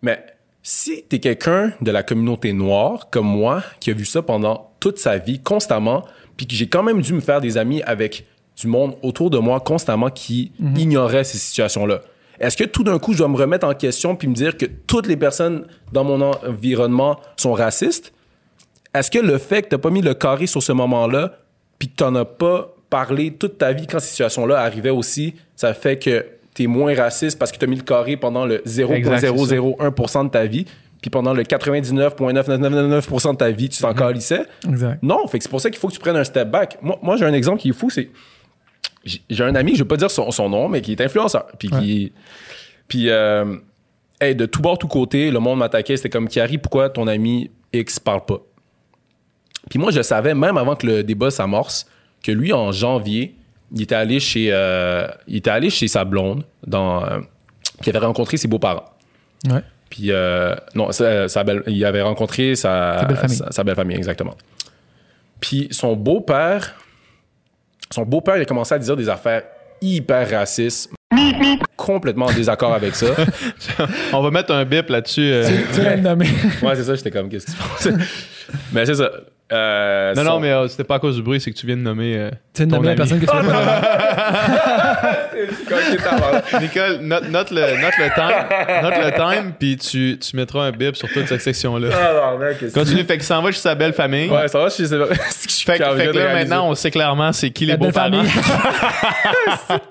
Mais si t'es quelqu'un de la communauté noire, comme moi, qui a vu ça pendant toute sa vie, constamment, puis que j'ai quand même dû me faire des amis avec du monde autour de moi constamment qui ignorait ces situations-là. Est-ce que tout d'un coup, je dois me remettre en question puis me dire que toutes les personnes dans mon environnement sont racistes? Est-ce que le fait que tu n'as pas mis le carré sur ce moment-là, puis que tu n'en as pas parlé toute ta vie quand cette situation-là arrivait aussi, ça fait que tu es moins raciste parce que tu as mis le carré pendant le 0,001% de ta vie, puis pendant le 99,9999% de ta vie, tu t'en calissais? Exact. Non, fait que c'est pour ça qu'il faut que tu prennes un step back. Moi, moi j'ai un exemple qui est fou, c'est j'ai un ami, je vais pas dire son, son nom, mais qui est influenceur, puis qui puis euh, hey, de tout bord tout côté, le monde m'attaquait, c'était comme Kiari, pourquoi ton ami X parle pas Puis moi, je savais même avant que le débat s'amorce que lui en janvier, il était allé chez euh, il était allé chez sa blonde dans euh, qui avait rencontré ses beaux-parents. Ouais. Puis, euh, non, sa, sa belle, il avait rencontré sa, Sa belle famille. sa- sa belle famille, exactement. Puis, son beau-père, son beau-père, il a commencé à dire des affaires hyper racistes, complètement en désaccord avec ça. [laughs] On va mettre un bip là-dessus. euh. Tu ouais, c'est ça, j'étais comme, qu'est-ce qui se passe? [laughs] Mais c'est ça. Euh, Non, son- non, mais euh, c'était pas à cause du bruit, c'est que tu viens de nommer. euh, Tu viens de nommer la personne que tu veux [laughs] pas. Nicole, note, note le, note le time, note le time, puis tu, tu mettras un bip sur toute cette section-là. Ah, non, mec, qu'est-ce que- Continue, fait qu'il s'en va chez sa belle famille. Ouais, ça va, je sais pas. [laughs] Fait, que- fait que là, maintenant, on sait clairement c'est qui les La belle beaux-parents. famille. [laughs]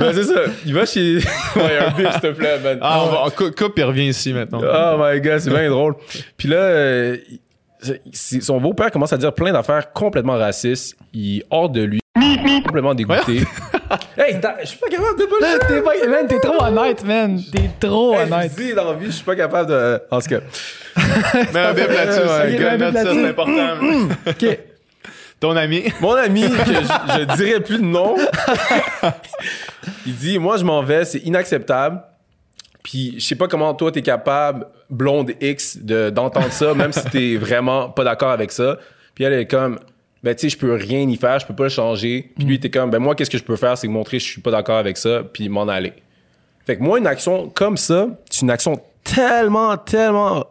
Ben, c'est ça. Il va chez. ouais, un bip, s'il te plaît, man. Ah, on va, on cou- coupe et revient ici maintenant. Oh my god, c'est bien drôle. Puis là, euh, c'est- c'est- son beau-père commence à dire plein d'affaires complètement racistes. Il est hors de lui, complètement dégoûté. [laughs] hey, je suis pas capable de pas T'es pas- man, t'es trop honnête, man. T'es trop Hey, je honnête. vous dis, dans la vie, je suis pas capable de. En tout cas. Mets un bip là-dessus, Ouais, un note bip ça, là-dessus. c'est important. [clears throat] OK. Ton ami. Mon ami, que je, [laughs] je dirais plus de nom, [laughs] il dit Moi, je m'en vais, c'est inacceptable. Puis, je sais pas comment toi, t'es capable, blonde X, de- d'entendre ça, même si t'es vraiment pas d'accord avec ça. Puis, elle est comme Ben, tu sais, je peux rien y faire, je peux pas le changer. Puis, lui, t'es comme Ben, moi, qu'est-ce que je peux faire, c'est montrer que je suis pas d'accord avec ça, puis m'en aller. Fait que moi, une action comme ça, c'est une action tellement, tellement,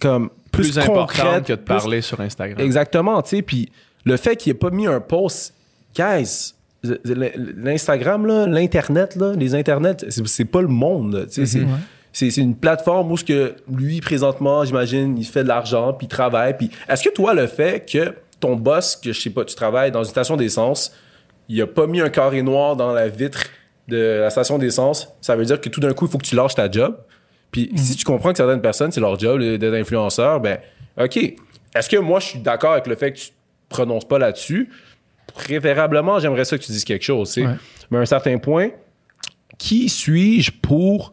comme, plus, Plus importante concrète que de plus- parler sur Instagram. Exactement, tu sais. Puis le fait qu'il ait pas mis un post, guys, l'Instagram, l'Internet, les Internets, c'est pas le monde, sais. c'est- une plateforme où ce que lui, présentement, j'imagine, il fait de l'argent, puis il travaille. Puis est-ce que toi, le fait que ton boss, que je sais pas, tu travailles dans une station d'essence, il a pas mis un carré noir dans la vitre de la station d'essence, ça veut dire que tout d'un coup, il faut que tu lâches ta job? Puis si tu comprends que certaines personnes, c'est leur job d'être influenceur, ben, OK. Est-ce que moi, je suis d'accord avec le fait que tu te prononces pas là-dessus? Préférablement, j'aimerais ça que tu dises quelque chose. Ouais. Mais à un certain point, qui suis-je pour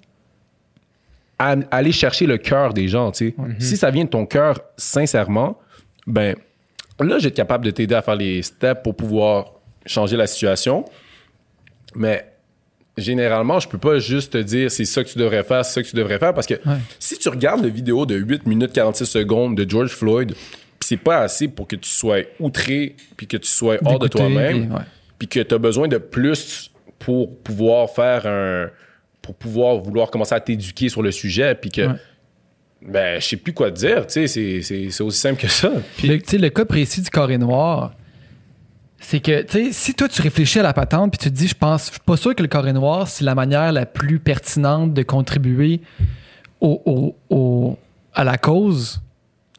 aller chercher le cœur des gens, sais? Si ça vient de ton cœur sincèrement, ben, là, je vais être capable de t'aider à faire les steps pour pouvoir changer la situation. Mais généralement, je peux pas juste te dire c'est ça que tu devrais faire, c'est ça que tu devrais faire parce que Ouais. si tu regardes la vidéo de 8 minutes 46 secondes de George Floyd, c'est pas assez pour que tu sois outré puis que tu sois hors de toi-même, puis, puis que tu as besoin de plus pour pouvoir faire un pour pouvoir vouloir commencer à t'éduquer sur le sujet puis que Ouais. ben je sais plus quoi te dire, tu sais c'est- aussi simple que ça. Le, tu sais, le cas précis du carré noir, c'est que, tu sais, si toi, tu réfléchis à la patente puis tu te dis, je pense, je suis pas sûr que le carré noir, c'est la manière la plus pertinente de contribuer au, au- au- à la cause,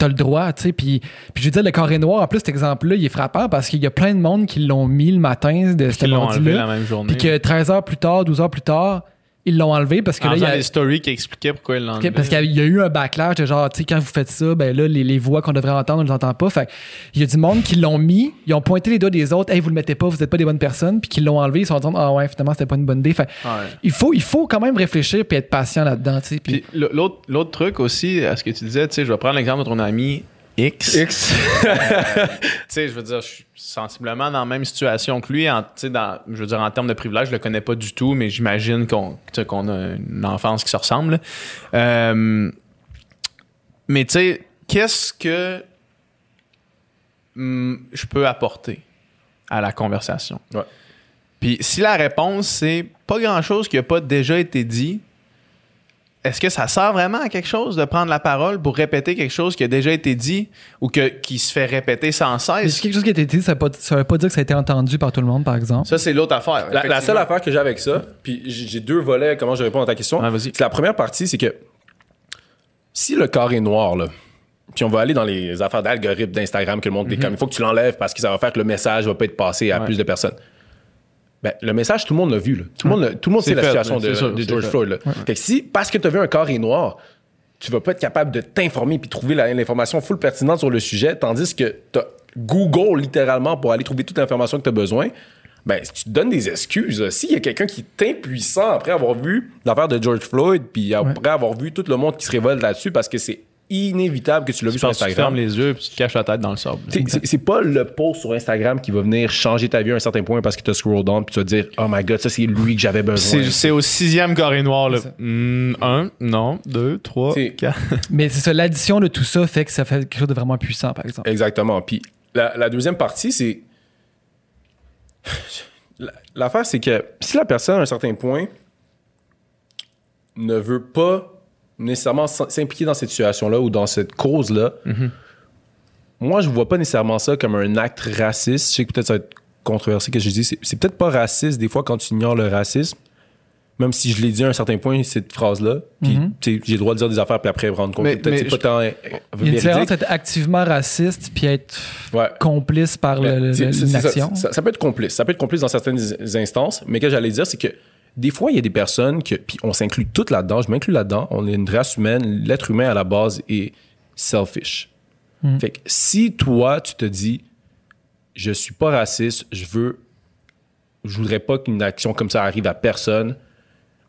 t'as le droit, tu sais. Puis, puis je veux dire, le carré noir, en plus, cet exemple-là, il est frappant parce qu'il y a plein de monde qui l'ont mis le matin de ce Ils l'ont enlevé la même journée. Puis que 13 heures plus tard, 12 heures plus tard, ils l'ont enlevé parce que en là, il y a, des stories qui expliquaient pourquoi ils l'ont enlevé. parce qu'il y a eu un backlash de genre, tu sais, quand vous faites ça, ben là, les, les voix qu'on devrait entendre, on les entend pas. Fait il y a du monde qui l'ont mis, ils ont pointé les doigts des autres, hey, vous le mettez pas, vous êtes pas des bonnes personnes, puis qui l'ont enlevé, ils se sont dit, ah ouais, finalement, c'était pas une bonne idée. Fait Ouais. il faut, il faut quand même réfléchir puis être patient là-dedans, tu sais. Puis, Puis l'autre l'autre truc aussi, à ce que tu disais, tu sais, je vais prendre l'exemple de ton ami X. X. [laughs] tu sais, je veux dire, je suis sensiblement dans la même situation que lui. En, dans, je veux dire, en termes de privilèges, je le connais pas du tout, mais j'imagine qu'on a une enfance qui se ressemble. Euh, mais tu sais, qu'est-ce que hum, je peux apporter à la conversation? Ouais. Puis si la réponse c'est pas grand-chose qui a pas déjà été dit, est-ce que ça sert vraiment à quelque chose de prendre la parole pour répéter quelque chose qui a déjà été dit ou que, qui se fait répéter sans cesse? c'est quelque chose qui a été dit, ça ne veut pas dire que ça a été entendu par tout le monde, par exemple. Ça, c'est l'autre affaire. La, la seule affaire que j'ai avec ça, puis j'ai deux volets, comment je réponds à ta question. Ouais, vas-y. C'est la première partie, c'est que si le carré noir, là, puis on va aller dans les affaires d'algorithmes d'Instagram que le monde est comme il faut que tu l'enlèves parce que ça va faire que le message va pas être passé à Ouais. plus de personnes. Ben, le message, tout le monde l'a vu. Là. Tout, le monde, l'a- tout le monde C'est sait la situation de, sûr, de c'est George. Floyd. Là. Fait que si, parce que tu as vu un carré noir, tu vas pas être capable de t'informer puis trouver l'information full pertinente sur le sujet, tandis que tu as Google littéralement pour aller trouver toute l'information que tu as besoin, ben, si tu te donnes des excuses. S'il y a quelqu'un qui est impuissant après avoir vu l'affaire de George Floyd, puis après avoir vu tout le monde qui se révolte là-dessus parce que c'est inévitable que tu l'as vu sur que tu Instagram. fermes les yeux et tu te caches la tête dans le sable. C'est- pas le post sur Instagram qui va venir changer ta vie à un certain point parce que tu as scroll down puis tu vas te dire Oh my god, ça c'est lui que j'avais besoin. C'est au sixième carré noir. Là. Hmm, un, non, deux, trois, C'est- quatre. [laughs] Mais c'est ça, l'addition de tout ça fait que ça fait quelque chose de vraiment puissant, par exemple. Exactement. Puis la, la deuxième partie, c'est. La- L'affaire, c'est que si la personne, à un certain point, ne veut pas nécessairement s'impliquer dans cette situation-là ou dans cette cause-là, moi, je vois pas nécessairement ça comme un acte raciste. Je sais que peut-être ça va être controversé que je dis. C'est c'est peut-être pas raciste des fois quand tu ignores le racisme. Même si je l'ai dit à un certain point, cette phrase-là. Puis, sais, j'ai le droit de dire des affaires puis après rendre compte Mais- que peut-être mais c'est pas tant euh, Il y a une différence entre être activement raciste puis être Ouais. complice par le- ça peut être complice. Ça peut être complice dans certaines instances, mais ce que j'allais dire, c'est que des fois, il y a des personnes que, puis on s'inclut toutes là-dedans, je m'inclus là-dedans, on est une race humaine, l'être humain à la base est selfish. Fait que si toi, tu te dis, je suis pas raciste, je veux, je voudrais pas qu'une action comme ça arrive à personne,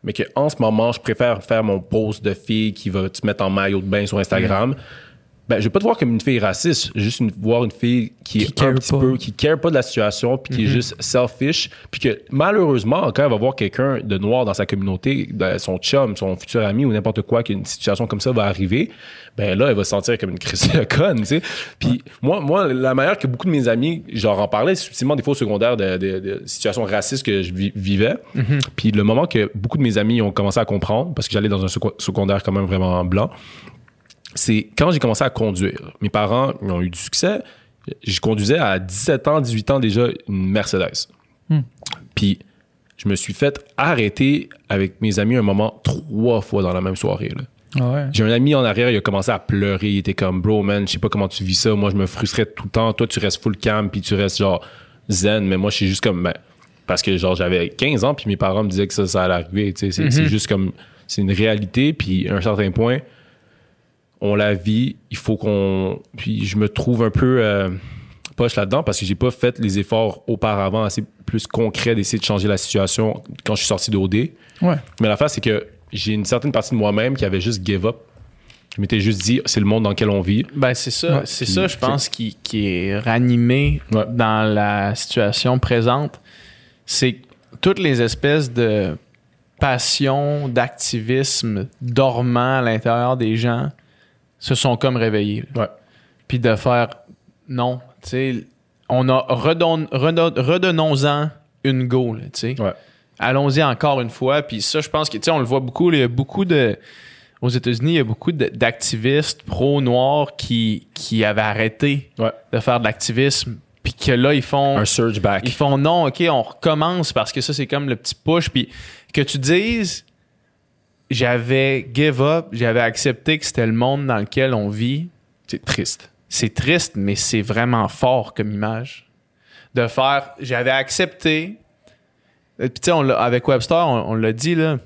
mais que en ce moment, je préfère faire mon post de fille qui va te mettre en maillot de bain sur Instagram. Ben, je vais pas te voir comme une fille raciste, juste une- voir une fille qui, Qui est care un petit pas. peu, qui care pas de la situation, puis qui est juste selfish, puis que malheureusement, quand elle va voir quelqu'un de noir dans sa communauté, ben, son chum, son futur ami ou n'importe quoi, qu'une situation comme ça va arriver, ben là, elle va se sentir comme une crise de conne, tu sais. Puis moi, moi, la manière que beaucoup de mes amis, genre en parlaient subtilement des fois au secondaire de, de- de situations racistes que je vi- vivais, puis le moment que beaucoup de mes amis ont commencé à comprendre, parce que j'allais dans un seco- secondaire quand même vraiment blanc, c'est quand j'ai commencé à conduire. Mes parents ils ont eu du succès. Je conduisais à 17 ans, 18 ans déjà une Mercedes. Puis je me suis fait arrêter avec mes amis un moment trois fois dans la même soirée. là. Ah ouais. J'ai un ami en arrière, il a commencé à pleurer. Il était comme, bro, man, je sais pas comment tu vis ça. Moi, je me frustrais tout le temps. Toi, tu restes full calm, puis tu restes genre zen. Mais moi, je suis juste comme, ben, parce que genre, j'avais 15 ans, puis mes parents me disaient que ça, ça allait arriver. C'est c'est juste comme, c'est une réalité. Puis à un certain point, on la vit. Il faut qu'on. Puis je me trouve un peu euh, poche là-dedans parce que j'ai pas fait les efforts auparavant assez plus concrets d'essayer de changer la situation quand je suis sorti d'OD. Ouais. Mais l'affaire, c'est que j'ai une certaine partie de moi-même qui avait juste give up. Je m'étais juste dit, c'est le monde dans lequel on vit. Ben, c'est ça. Ouais. c'est ça, je pense, qui, qui est ranimé Ouais. dans la situation présente. C'est toutes les espèces de passions, d'activisme dormant à l'intérieur des gens se sont comme réveillés. Ouais. Puis de faire non, tu sais, on a redonnons-en une go, tu sais. Ouais. Allons-y encore une fois. Puis ça, je pense que, tu sais, on le voit beaucoup. Il y a beaucoup de. Aux États-Unis, il y a beaucoup d'activistes pro-noirs qui, qui avaient arrêté Ouais. de faire de l'activisme. Puis que là, ils font. Un surge back. Ils font non, OK, on recommence parce que ça, c'est comme le petit push. Puis que tu dises, j'avais give up, j'avais accepté que c'était le monde dans lequel on vit. C'est triste. C'est triste, mais c'est vraiment fort comme image. De faire, j'avais accepté. Et Puis, tu sais, avec Webster, on, on l'a dit, là.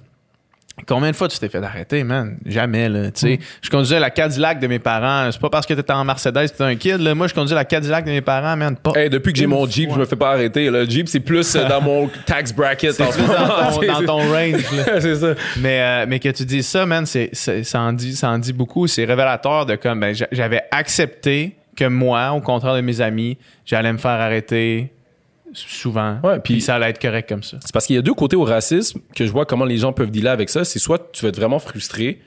Combien de fois tu t'es fait arrêter, man? Jamais, là. Tu sais, je conduisais la Cadillac de mes parents. C'est pas parce que t'étais en Mercedes t'es un kid, là. Moi, je conduis la Cadillac de mes parents, man. Pas Hey, depuis que j'ai mon Jeep, fois. je me fais pas arrêter. Le Jeep, c'est plus euh, dans mon [laughs] tax bracket en ce C'est moment. dans ton, dans [laughs] ton range, [laughs] c'est ça. Mais, euh, mais que tu dises ça, man, c'est, ça, en dit, ça en dit beaucoup. C'est révélateur de comme, ben, j'a- j'avais accepté que moi, au contraire de mes amis, j'allais me faire arrêter souvent. Ouais, puis- ça allait être correct comme ça. C'est parce qu'il y a deux côtés au racisme que je vois comment les gens peuvent dealer avec ça. C'est soit tu vas être vraiment frustré,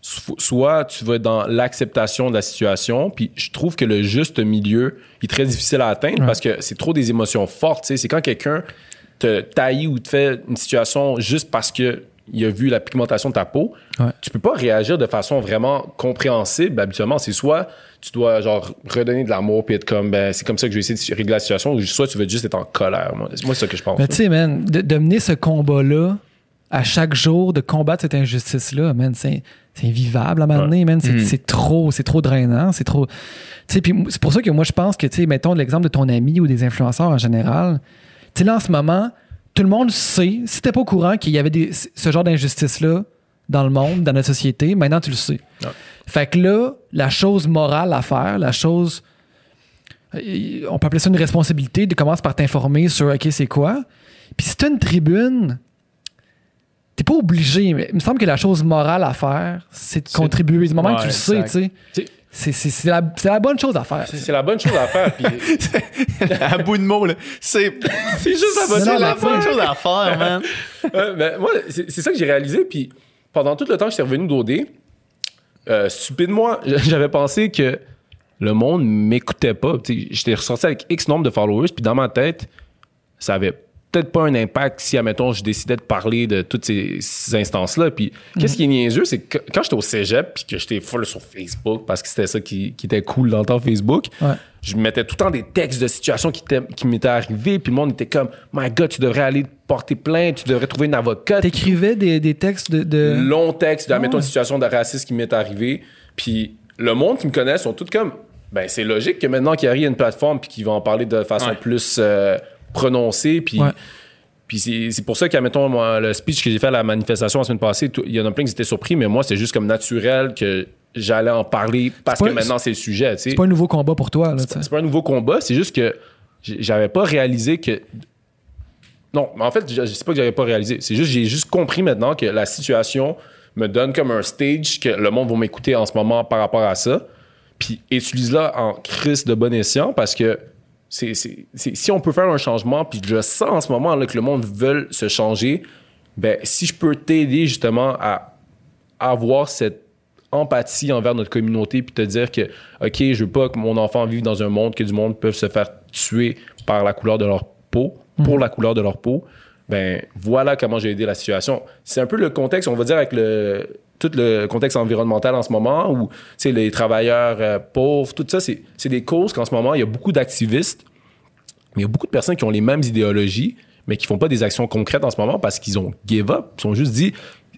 so- soit tu vas être dans l'acceptation de la situation. Puis je trouve que le juste milieu est très difficile à atteindre parce que c'est trop des émotions fortes. C'est quand quelqu'un te taillit ou te fait une situation juste parce que il a vu la pigmentation de ta peau, Ouais. tu peux pas réagir de façon vraiment compréhensible. Habituellement, c'est soit tu dois genre redonner de l'amour puis être comme ben c'est comme ça que je vais essayer de régler la situation, ou soit tu veux juste être en colère. Moi, moi c'est ça que je pense. Mais tu sais, man, de, de mener ce combat-là à chaque jour, de combattre cette injustice-là, man, c'est c'est invivable à un moment donné, man. C'est c'est trop, c'est trop drainant, c'est trop. Tu sais, puis c'est pour ça que moi, je pense que, tu sais, mettons l'exemple de ton ami ou des influenceurs en général. Tu sais, là, en ce moment, tout le monde sait, si t'es pas au courant qu'il y avait des, ce genre d'injustice-là dans le monde, dans notre société, maintenant tu le sais. Ouais. Fait que là, la chose morale à faire, la chose on peut appeler ça une responsabilité, de commencer par t'informer sur OK, c'est quoi? Puis si tu as une tribune, t'es pas obligé, mais il me semble que la chose morale à faire, c'est de C'est- contribuer. Du moment que tu le sais, tu sais, c'est- la, la bonne chose à faire. c'est la bonne chose à faire. puis [laughs] à bout de mots, là. C'est c'est juste la bonne Non, chose tu sais, chose à faire, man. Euh, ben, moi, c'est c'est ça que j'ai réalisé. Puis pendant tout le temps que j'étais revenu d'OD, euh, stupidement, [laughs] j'avais pensé que le monde m'écoutait pas. J'étais ressorti avec X nombre de followers, puis dans ma tête, ça avait peut-être pas un impact si, admettons, je décidais de parler de toutes ces, ces instances-là. Puis qu'est-ce qui est niaiseux, c'est que quand j'étais au cégep, puis que j'étais full sur Facebook, parce que c'était ça qui, qui était cool dans le temps Facebook, Ouais. je mettais tout le temps des textes de situations qui, qui m'étaient arrivées, puis le monde était comme « My God, tu devrais aller porter plainte, tu devrais trouver une avocate. » T'écrivais des, des textes de. de- long texte de, ouais. une situation de racisme qui m'est arrivée. Puis le monde qui me connaît sont tous comme, ben c'est logique que maintenant qu'il y a une plateforme puis qu'ils vont en parler de façon Ouais. plus euh, prononcée. Puis, Ouais. puis c'est, c'est pour ça que, mettons, le speech que j'ai fait à la manifestation la semaine passée, il y en a plein qui étaient surpris, mais moi, c'est juste comme naturel que j'allais en parler parce que maintenant c'est le sujet. C'est pas un nouveau combat pour toi. C'est pas un nouveau combat, c'est juste que j'avais pas réalisé que. Non, mais en fait, je, je sais pas que j'avais pas réalisé. C'est juste j'ai juste compris maintenant que la situation me donne comme un stage que le monde va m'écouter en ce moment par rapport à ça. Puis utilise-la en crise de bon escient parce que c'est, c'est- c'est- si on peut faire un changement, puis je sens en ce moment là, que le monde veut se changer, ben si je peux t'aider justement à avoir cette empathie envers notre communauté puis te dire que OK, je veux pas que mon enfant vive dans un monde que du monde peut se faire tuer par la couleur de leur peau, pour la couleur de leur peau. Ben voilà comment j'ai aidé la situation. C'est un peu le contexte, on va dire avec le tout le contexte environnemental en ce moment où les travailleurs euh, pauvres, tout ça c'est c'est des causes qu'en ce moment il y a beaucoup d'activistes mais il y a beaucoup de personnes qui ont les mêmes idéologies, mais qui font pas des actions concrètes en ce moment parce qu'ils ont give up. Ils ont juste dit,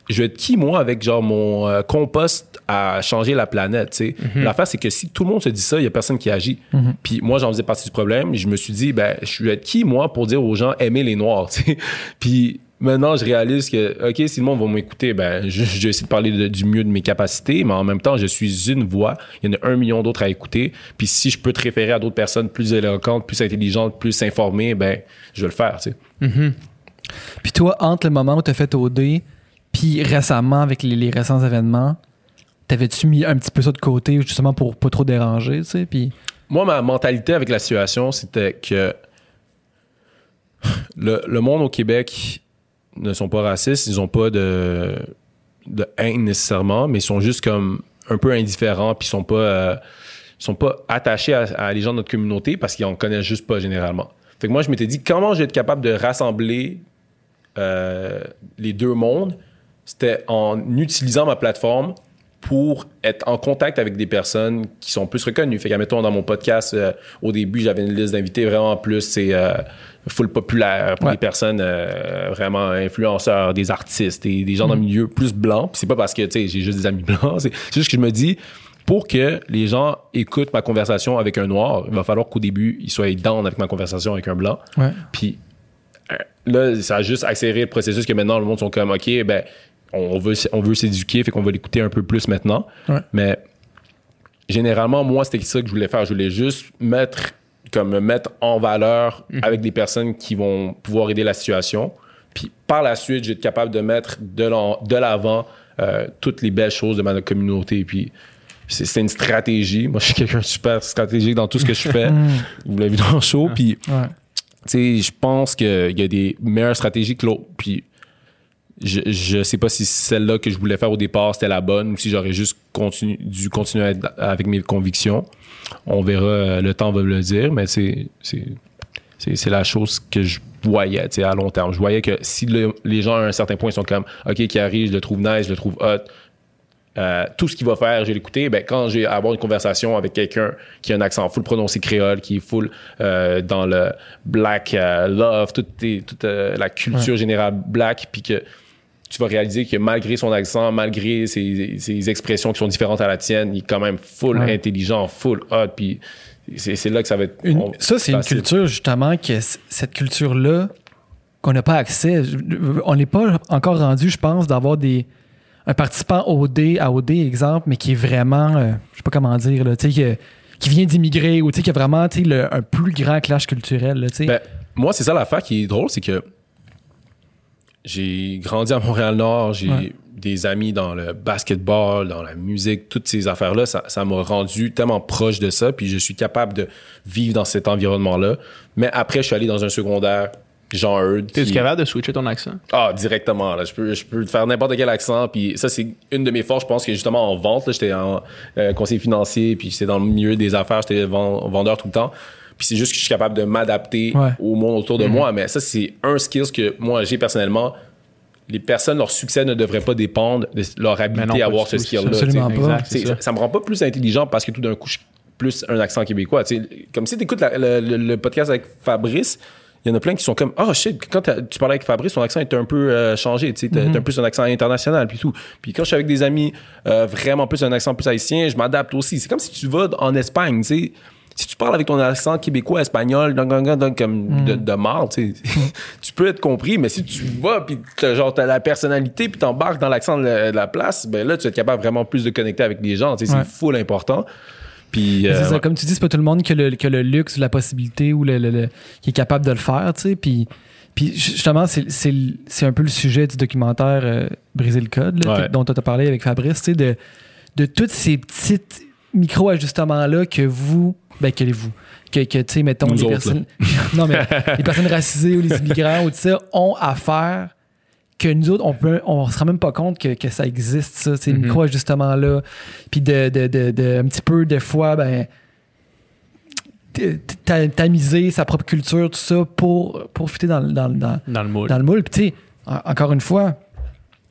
je vais être qui, moi, avec genre mon euh, compost à changer la planète, tu sais. L'affaire, c'est que si tout le monde se dit ça, il y a personne qui agit. Puis moi, j'en faisais partie du problème. Je me suis dit, ben, je vais être qui, moi, pour dire aux gens, aimer les Noirs, [laughs] tu sais. Puis maintenant, je réalise que, OK, si le monde va m'écouter, ben, [laughs] je, je vais essayer de parler de- du mieux de mes capacités, mais en même temps, je suis une voix. Il y en a un million d'autres à écouter. Puis si je peux te référer à d'autres personnes plus éloquentes, plus intelligentes, plus informées, ben, je vais le faire, tu sais. Puis toi, entre le moment où tu as fait OD, puis récemment, avec les, les récents événements, t'avais-tu mis un petit peu ça de côté, justement, pour pas trop déranger, tu sais? Puis. Moi, ma mentalité avec la situation, c'était que le, le monde au Québec ne sont pas racistes, ils ont pas de, de haine nécessairement, mais ils sont juste comme un peu indifférents, puis ils sont pas, euh, sont pas attachés à, à les gens de notre communauté parce qu'ils en connaissent juste pas généralement. Fait que moi, je m'étais dit, comment je vais être capable de rassembler euh, les deux mondes? C'était en utilisant ma plateforme pour être en contact avec des personnes qui sont plus reconnues. Fait que, mettons, dans mon podcast, euh, au début, j'avais une liste d'invités vraiment plus, c'est euh, full populaire pour Ouais. des personnes euh, vraiment influenceurs, des artistes, et des gens dans le milieu plus blanc. Puis c'est pas parce que, tu sais, j'ai juste des amis blancs. [laughs] C'est juste que je me dis, pour que les gens écoutent ma conversation avec un noir, il va falloir qu'au début, ils soient down avec ma conversation avec un blanc. Ouais. Puis là, ça a juste accéléré le processus que maintenant, le monde sont comme, OK, ben, on veut, on veut s'éduquer, fait qu'on va l'écouter un peu plus maintenant. Ouais. Mais généralement, moi, c'était ça que je voulais faire. Je voulais juste mettre, comme me mettre en valeur avec des personnes qui vont pouvoir aider la situation. Puis par la suite, je vais être capable de mettre de l'avant euh, toutes les belles choses de ma communauté. Puis c'est c'est une stratégie. Moi, je suis quelqu'un de super stratégique dans tout ce que je fais. Vous l'avez vu dans le show. Puis Ouais. tu sais, je pense qu'il y a des meilleures stratégies que l'autre. Puis je, je sais pas si celle-là que je voulais faire au départ, c'était la bonne ou si j'aurais juste continu- dû continuer avec mes convictions. On verra, euh, le temps va me le dire, mais c'est, c'est, la chose que je voyais à long terme. Je voyais que si le- les gens à un certain point sont comme OK, qui arrive, je le trouve nice, je le trouve hot, euh, tout ce qu'il va faire, je vais l'écouter. Ben, quand j'ai à avoir une conversation avec quelqu'un qui a un accent full prononcé créole, qui est full euh, dans le black euh, love, toute, toute la culture générale black, puis que tu vas réaliser que malgré son accent, malgré ses, ses expressions qui sont différentes à la tienne, il est quand même full Ouais. intelligent, full hot, puis c'est là que ça va être. Une- on- ça, c'est une culture, justement, que cette culture-là, qu'on n'a pas accès. On n'est pas encore rendu, je pense, d'avoir des un participant OD à OD, exemple, mais qui est vraiment, euh, je sais pas comment dire, là, tu sais, qui vient d'immigrer ou tu sais, qui a vraiment tu sais, un plus grand clash culturel. Là, tu sais. Ben, moi, c'est ça l'affaire qui est drôle, c'est que j'ai grandi à Montréal-Nord, j'ai Ouais. des amis dans le basketball, dans la musique, toutes ces affaires-là, ça ça m'a rendu tellement proche de ça, puis je suis capable de vivre dans cet environnement-là. Mais après, je suis allé dans un secondaire, Jean Heard. T'es-tu qui- capable de switcher ton accent? Ah, directement. Là. Je, peux, je peux faire n'importe quel accent. Puis ça, c'est une de mes forces. Je pense que justement en vente, là, j'étais en euh, conseiller financier, puis j'étais dans le milieu des affaires, j'étais ven- vendeur tout le temps. Puis c'est juste que je suis capable de m'adapter Ouais. au monde autour de moi. Mais ça, c'est un skill que moi, j'ai personnellement. Les personnes, leur succès ne devrait pas dépendre de leur habilité à avoir ce skill-là. absolument tu sais. pas. Exact, c'est C'est- ça. ça me rend pas plus intelligent parce que tout d'un coup, je suis plus un accent québécois. tu sais. Comme si tu écoutes le, le- le podcast avec Fabrice, il y en a plein qui sont comme Oh shit, quand tu parlais avec Fabrice, son accent est un peu euh, changé. Tu t'as un peu un accent international puis tout. Puis quand je suis avec des amis euh, vraiment plus un accent plus haïtien, je m'adapte aussi. C'est comme si tu vas en Espagne, tu sais. Si tu parles avec ton accent québécois, espagnol, dun, dun, dun, dun, comme de, de marde, tu sais, [laughs] tu peux être compris, mais si tu vas puis t'as, genre t'as la personnalité puis t'embarques dans l'accent de la, de la place, ben là tu vas être capable vraiment plus de connecter avec les gens, tu sais, Ouais. c'est full important. Puis c'est euh, ça, comme tu dis, c'est pas tout le monde qui a le, qui a le luxe, la possibilité ou le, le- le- qui est capable de le faire, tu sais. Puis, puis justement, c'est, c'est, le- c'est un peu le sujet du documentaire euh, Briser le code, là, Ouais. dont tu as parlé avec Fabrice, tu sais, de, de tous ces petits micro-ajustements-là que vous, ben, que vous, que, que tu sais, mettons, Nous les autres, personnes, [laughs] non, mais les personnes racisées ou les immigrants ou tout ça ont à faire que nous autres, on peut, on se rend même pas compte que, que ça existe, ça, ces Mhm. micro-ajustements-là. Puis de, de, de, de- un petit peu, des fois, ben, tamiser sa propre culture, tout ça, pour, pour fitter dans, le- dans, dans, Dans le moule. dans le moule. Puis, tu sais, en- encore une fois,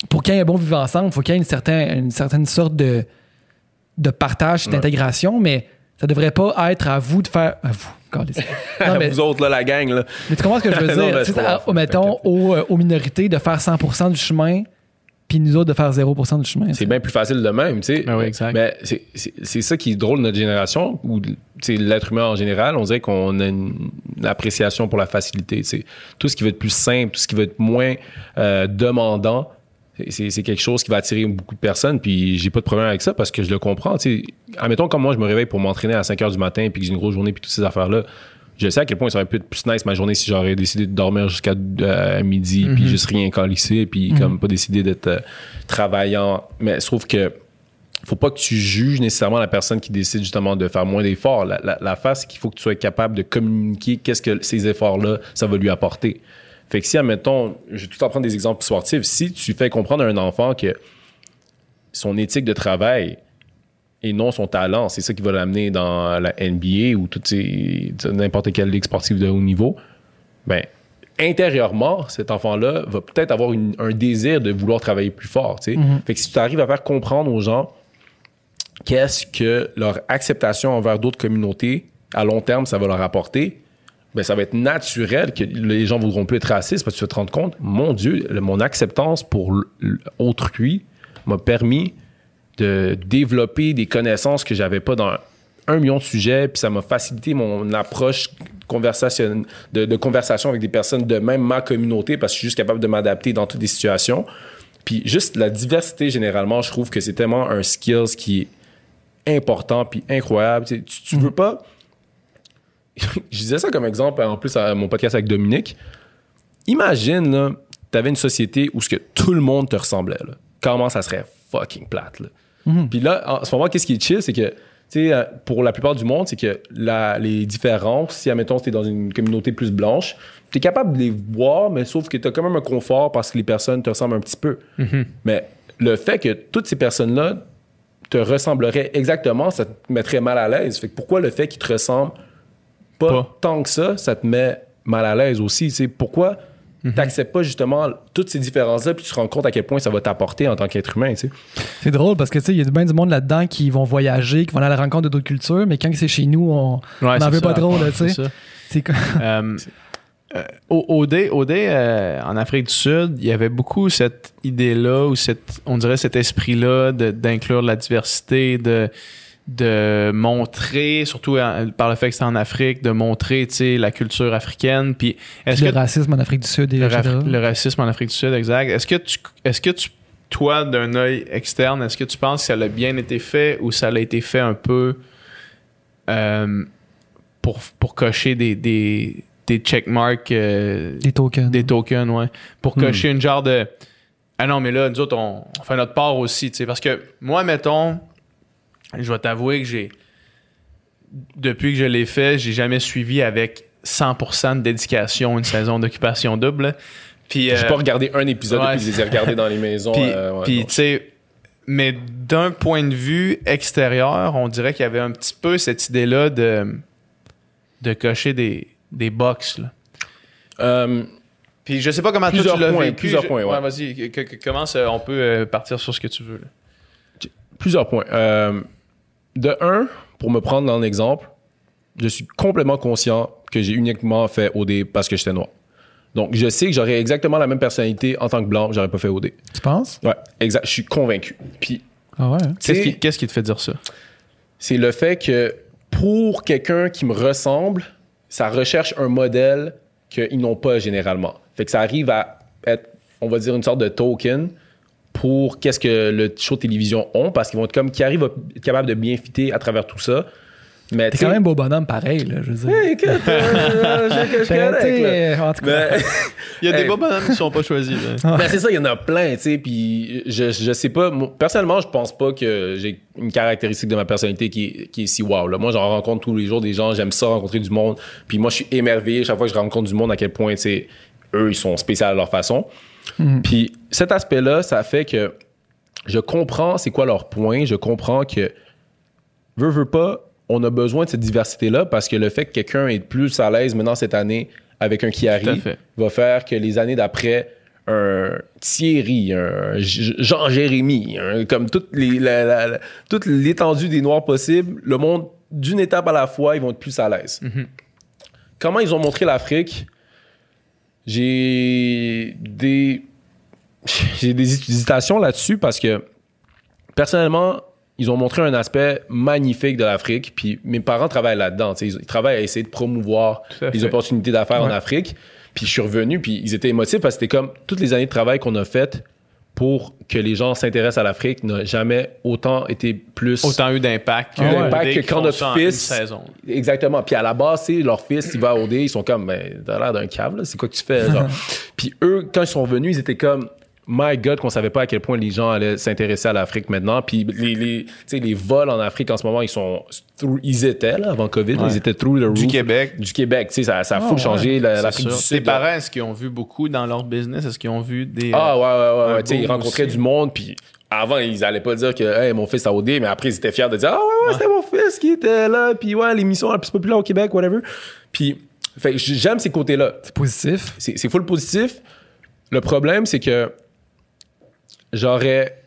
pour qu'il y ait un bon vivre ensemble, il faut qu'il y ait une certaine, une certaine sorte de, de partage, d'intégration, mais ça devrait pas être à vous de faire. À vous. [laughs] Non, mais, vous autres, là, la gang, là. mais tu comprends ce que je veux [laughs] Non, dire? à- mettons, aux, euh, aux minorités de faire 100% du chemin, puis nous autres de faire 0% du chemin. C'est bien plus facile de même, tu sais. Ben oui, exact. Mais c'est- ça qui est drôle de notre génération, ou tu sais, l'être humain en général, on dirait qu'on a une, une appréciation pour la facilité. tu sais. Tout ce qui va être plus simple, tout ce qui va être moins euh, demandant, c'est- quelque chose qui va attirer beaucoup de personnes, puis j'ai pas de problème avec ça parce que je le comprends. tu sais. Admettons, comme moi, je me réveille pour m'entraîner à 5 h du matin, puis que j'ai une grosse journée, puis toutes ces affaires-là. Je sais à quel point ça aurait pu être plus nice ma journée si j'aurais décidé de dormir jusqu'à euh, midi, puis juste rien calisser, puis comme pas décidé d'être euh, travaillant. Mais sauf que faut pas que tu juges nécessairement la personne qui décide justement de faire moins d'efforts. La, la, l'affaire, c'est qu'il faut que tu sois capable de communiquer qu'est-ce que ces efforts-là, ça va lui apporter. Fait que si, admettons, je vais tout en prendre des exemples sportifs, si tu fais comprendre à un enfant que son éthique de travail et non son talent, c'est ça qui va l'amener dans la NBA ou n'importe quelle ligue sportive de haut niveau, ben, intérieurement, cet enfant-là va peut-être avoir une- un désir de vouloir travailler plus fort. sais. Fait que si tu arrives à faire comprendre aux gens qu'est-ce que leur acceptation envers d'autres communautés, à long terme, ça va leur apporter, ben, ça va être naturel que les gens voudront plus être racistes parce que tu vas te rendre compte, mon Dieu, le- mon acceptance pour autrui m'a permis de développer des connaissances que j'avais pas dans un million de sujets, puis ça m'a facilité mon approche conversation, de, de conversation avec des personnes de même ma communauté parce que je suis juste capable de m'adapter dans toutes les situations. Puis juste la diversité, généralement, je trouve que c'est tellement un skills qui est important puis incroyable. Tu, tu, tu veux pas... [laughs] je disais ça comme exemple, en plus, à mon podcast avec Dominique. Imagine, là, t'avais une société où ce que tout le monde te ressemblait. Là. Comment ça serait fucking plate. Là. Puis là, en ce moment, qu'est-ce qui est chill, c'est que, tu sais, euh, pour la plupart du monde, c'est que la- les différences, si, admettons, tu es dans une communauté plus blanche, tu es capable de les voir, mais sauf que tu as quand même un confort parce que les personnes te ressemblent un petit peu. Mais le fait que toutes ces personnes-là te ressembleraient exactement, ça te mettrait mal à l'aise. Fait que pourquoi le fait qu'ils te ressemblent pas, Pas. tant que ça, ça te met mal à l'aise aussi. tu sais. Pourquoi Mhm. t'acceptes pas justement toutes ces différences-là puis tu te rends compte à quel point ça va t'apporter en tant qu'être humain, tu sais? C'est drôle parce que tu sais, il y a bien du monde là-dedans qui vont voyager, qui vont aller à la rencontre de d'autres cultures, mais quand c'est chez nous, on Ouais, n'en veut ça, pas trop, là, tu sais. C'est comme- Euh, [laughs] euh, au OD, OD, euh, en Afrique du Sud, il y avait beaucoup cette idée-là, ou cette, on dirait cet esprit-là de- d'inclure la diversité, de, de montrer, surtout en- par le fait que c'est en Afrique, de montrer la culture africaine. Puis est-ce le que racisme en Afrique du Sud et le, le racisme en Afrique du Sud, exact. Est-ce que tu, est-ce que tu, toi, d'un œil externe, est-ce que tu penses que ça a bien été fait ou ça a été fait un peu euh, pour, pour cocher des, des, des checkmarks, euh, Des tokens. des tokens, ouais, pour cocher une genre de ah non mais là nous autres on, on fait notre part aussi, tu sais, parce que moi mettons, je vais t'avouer que j'ai depuis que je l'ai fait, j'ai jamais suivi avec 100% de dédication une saison d'occupation double. Puis J'ai euh, pas regardé un épisode ouais. depuis que je les ai regardés dans les maisons. [laughs] puis, euh, ouais, puis, tu sais, mais d'un point de vue extérieur, on dirait qu'il y avait un petit peu cette idée-là de, de cocher des, des box. Euh, Puis je sais pas comment toi tu l'as points, vécu. plusieurs Je- points, ouais. vas-y, comment on peut euh, partir sur ce que tu veux. là? Plusieurs points. Euh, de un, pour me prendre dans l'exemple, je suis complètement conscient que j'ai uniquement fait OD parce que j'étais noir. Donc, je sais que j'aurais exactement la même personnalité en tant que blanc, j'aurais pas fait OD. Tu penses? Ouais, exact. Je suis convaincu. Puis, Ah ouais. hein? Qui, qu'est-ce qui te fait dire ça? c'est le fait que pour quelqu'un qui me ressemble, ça recherche un modèle qu'ils n'ont pas généralement. Fait que ça arrive à être, on va dire, une sorte de token pour qu'est-ce que le show de télévision ont, parce qu'ils vont être comme, qui arrivent à être capables de bien fitter à travers tout ça. Mais T'es quand même beau bonhomme pareil, là, je veux dire. Hey, écoute, euh, je- je- je- [laughs] Ben, en tout cas. [laughs] Il y a Hey. des beaux bonhommes qui sont pas choisis. là. [laughs] Ben, c'est ça, il y en a plein, tu sais, puis je, je sais pas, moi, personnellement, je pense pas que j'ai une caractéristique de ma personnalité qui est, qui est si wow, là. Moi, j'en rencontre tous les jours des gens, j'aime ça, rencontrer du monde, puis moi, je suis émerveillé chaque fois que je rencontre du monde à quel point, tu sais, eux, ils sont spéciaux à leur façon. Puis cet aspect-là, ça fait que je comprends c'est quoi leur point, je comprends que, veux, veux pas, on a besoin de cette diversité-là parce que le fait que quelqu'un est plus à l'aise maintenant cette année avec un Chiari va faire que les années d'après, un Thierry, un Jean-Jérémy, comme toute, l'étendue des Noirs possibles, le monde, d'une étape à la fois, ils vont être plus à l'aise. Comment ils ont montré l'Afrique? J'ai des, [laughs] j'ai des hésitations là-dessus parce que personnellement, ils ont montré un aspect magnifique de l'Afrique. Puis mes parents travaillent là-dedans. tu sais, Ils, ils travaillent à essayer de promouvoir les opportunités d'affaires en. Afrique. Puis je suis revenu, puis ils étaient émotifs parce que c'était comme toutes les années de travail qu'on a faites pour que les gens s'intéressent à l'Afrique n'a jamais autant été plus. Autant eu d'impact que, Ah ouais. Que quand notre fils- saison. Exactement. Puis à la base, c'est leur fils, il va à OD, ils sont comme, ben, t'as l'air d'un cave, là, c'est quoi que tu fais? Genre? [laughs] Puis eux, quand ils sont venus, ils étaient comme, my God, qu'on savait pas à quel point les gens allaient s'intéresser à l'Afrique maintenant. Puis les, les, tu sais, les vols en Afrique en ce moment, ils sont, through- ils étaient, là, avant COVID, Ouais. ils étaient through the roof. Du Québec. Du Québec, tu sais, ça, ça a Ah, full ouais. changé l'Afrique du Sud. Tes là. parents, est-ce qu'ils ont vu beaucoup dans leur business? Est-ce qu'ils ont vu des. Ah ouais, ouais, ouais. Tu sais, ils rencontraient aussi? du monde, puis avant, ils allaient pas dire que hey, mon fils a OD, mais après, ils étaient fiers de dire Ah ouais, ouais, c'était mon fils qui était là, puis ouais, l'émission la plus populaire au Québec, whatever. Puis, fait, j'aime ces côtés-là. C'est positif. C'est c'est full positif. Le problème, c'est que j'aurais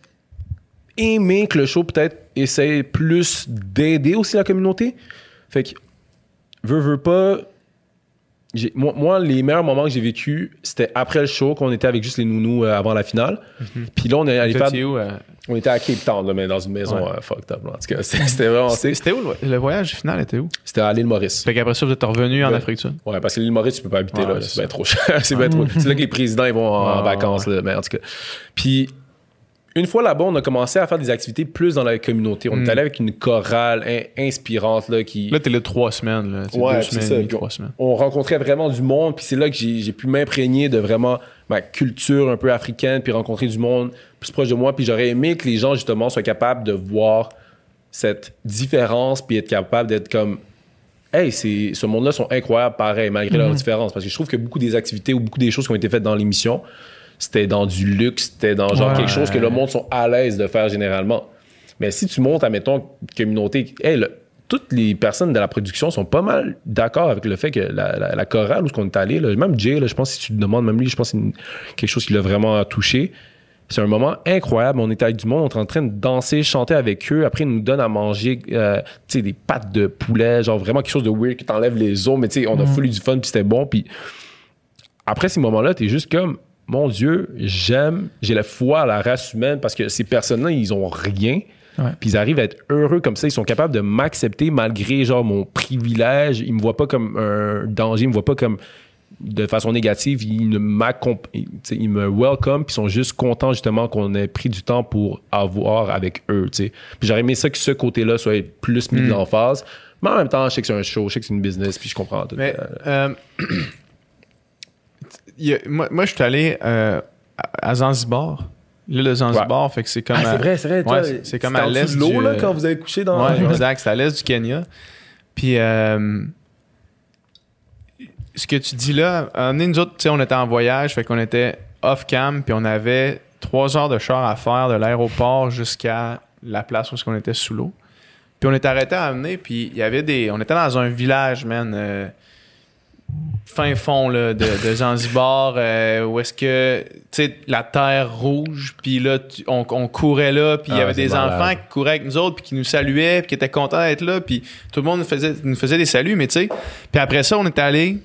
aimé que le show peut-être essaye plus d'aider aussi la communauté. Fait que, veux, veux pas. Moi, moi, les meilleurs moments que j'ai vécu, c'était après le show, qu'on était avec juste les nounous euh, avant la finale. Puis là, on est allé faire. où, euh, On était à Cape Town, là, mais dans une maison Ouais. euh, fucked up. là. En tout cas, [laughs] c'était vraiment. C'était où le, le voyage final était où? c'était à l'île Maurice. Fait qu'après ça, vous êtes revenu en. Afrique du Sud? Ouais, parce que l'île Maurice, tu peux pas habiter Ouais, là. [laughs] c'est bien trop [laughs] cher. c'est bien trop. C'est là que les présidents ils vont en Ouais, vacances, là, mais en tout cas. Puis, une fois là-bas, on a commencé à faire des activités plus dans la communauté. On Mm. est allé avec une chorale in- inspirante là, qui. Là, t'es là trois semaines. Là. Ouais, deux c'est semaines, ça. et demie, Puis trois semaines. on rencontrait vraiment du monde, puis c'est là que j'ai pu m'imprégner de vraiment ma culture un peu africaine, puis rencontrer du monde plus proche de moi. Puis j'aurais aimé que les gens, justement, soient capables de voir cette différence, puis être capables d'être comme Hey, ce monde-là sont incroyables pareil, malgré leurs différences. Parce que je trouve que beaucoup des activités ou beaucoup des choses qui ont été faites dans l'émission, c'était dans du luxe, c'était dans genre Ouais. quelque chose que le monde sont à l'aise de faire généralement. Mais si tu montes, admettons, communauté, hey, le- toutes les personnes de la production sont pas mal d'accord avec le fait que la, la, la chorale où ce qu'on est allé, là, même Jay, là, je pense que si tu te demandes, même lui, je pense que c'est quelque chose qui l'a vraiment touché. C'est un moment incroyable. On était avec du monde, on était en train de danser, chanter avec eux. Après, ils nous donnent à manger euh, des pâtes de poulet, genre vraiment quelque chose de weird qui t'enlève les os. Mais tu sais, on a foulé du fun, puis c'était bon. Puis après ces moments-là, t'es juste comme, mon Dieu, j'aime, j'ai la foi à la race humaine parce que ces personnes-là, ils ont rien. Puis ils arrivent à être heureux comme ça. Ils sont capables de m'accepter malgré, genre, mon privilège. Ils me voient pas comme un danger. Ils me voient pas comme de façon négative. Ils, me welcome. Puis ils sont juste contents, justement, qu'on ait pris du temps pour avoir avec eux. Puis j'aurais aimé ça que ce côté-là soit plus mis de l'emphase. Mais en même temps, je sais que c'est un show, je sais que c'est une business, puis je comprends tout. Mais, Euh, euh, [clears throat] y a- moi, moi, je suis allé euh, à Zanzibar. L'île de Zanzibar, fait que c'est comme. Ah, c'est vrai, c'est vrai. Ouais, c'est- comme à l'est de l'eau, du, là, quand vous avez couché dans... Ouais, [laughs] exact. C'est à l'est du Kenya. Puis, euh, ce que tu dis là, nous autres, tu sais, on était en voyage, fait qu'on était off-cam, puis on avait trois heures de char à faire de l'aéroport jusqu'à la place où on était sous l'eau. Puis on était arrêté à amener, puis il y avait des. On était dans un village, man. euh, fin fond là, de, de Zanzibar, euh, où est-ce que, tu sais, la terre rouge, puis là, tu- on, on courait là, puis il y Ah, avait des malade. enfants qui couraient avec nous autres, puis qui nous saluaient, puis qui étaient contents d'être là, puis tout le monde nous faisait, nous faisait des saluts, mais tu sais, puis après ça, on est allé,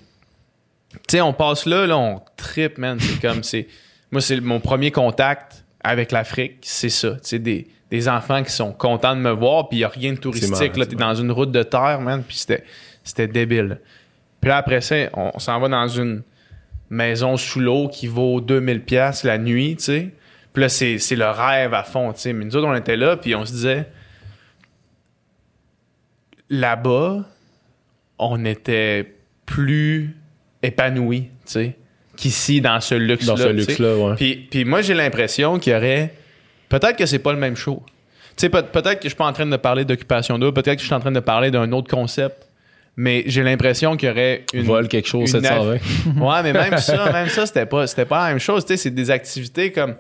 tu sais, on passe là, là, on trip, man, c'est comme, c'est, moi, c'est mon premier contact avec l'Afrique, c'est ça, tu sais, des, des enfants qui sont contents de me voir, puis il y a rien de touristique, malade, là, t'es dans une route de terre, man, puis c'était, c'était débile. Puis là, après ça, on s'en va dans une maison sous l'eau qui vaut 2000 pièces la nuit, tu sais. Puis là, c'est, c'est le rêve à fond, tu sais. Mais nous autres, on était là, puis on se disait, là-bas, on était plus épanouis, tu sais, qu'ici dans ce luxe-là. Dans ce luxe-là, ouais. Puis, puis moi, j'ai l'impression qu'il y aurait. Peut-être que c'est pas le même show. Tu sais, peut- peut-être que je suis pas en train de parler d'occupation double, peut-être que je suis en train de parler d'un autre concept, mais j'ai l'impression qu'il y aurait une. Vole quelque chose, une 720. [laughs] Ouais, mais même ça, même ça, c'était pas, c'était pas la même chose. Tu sais, c'est des activités comme.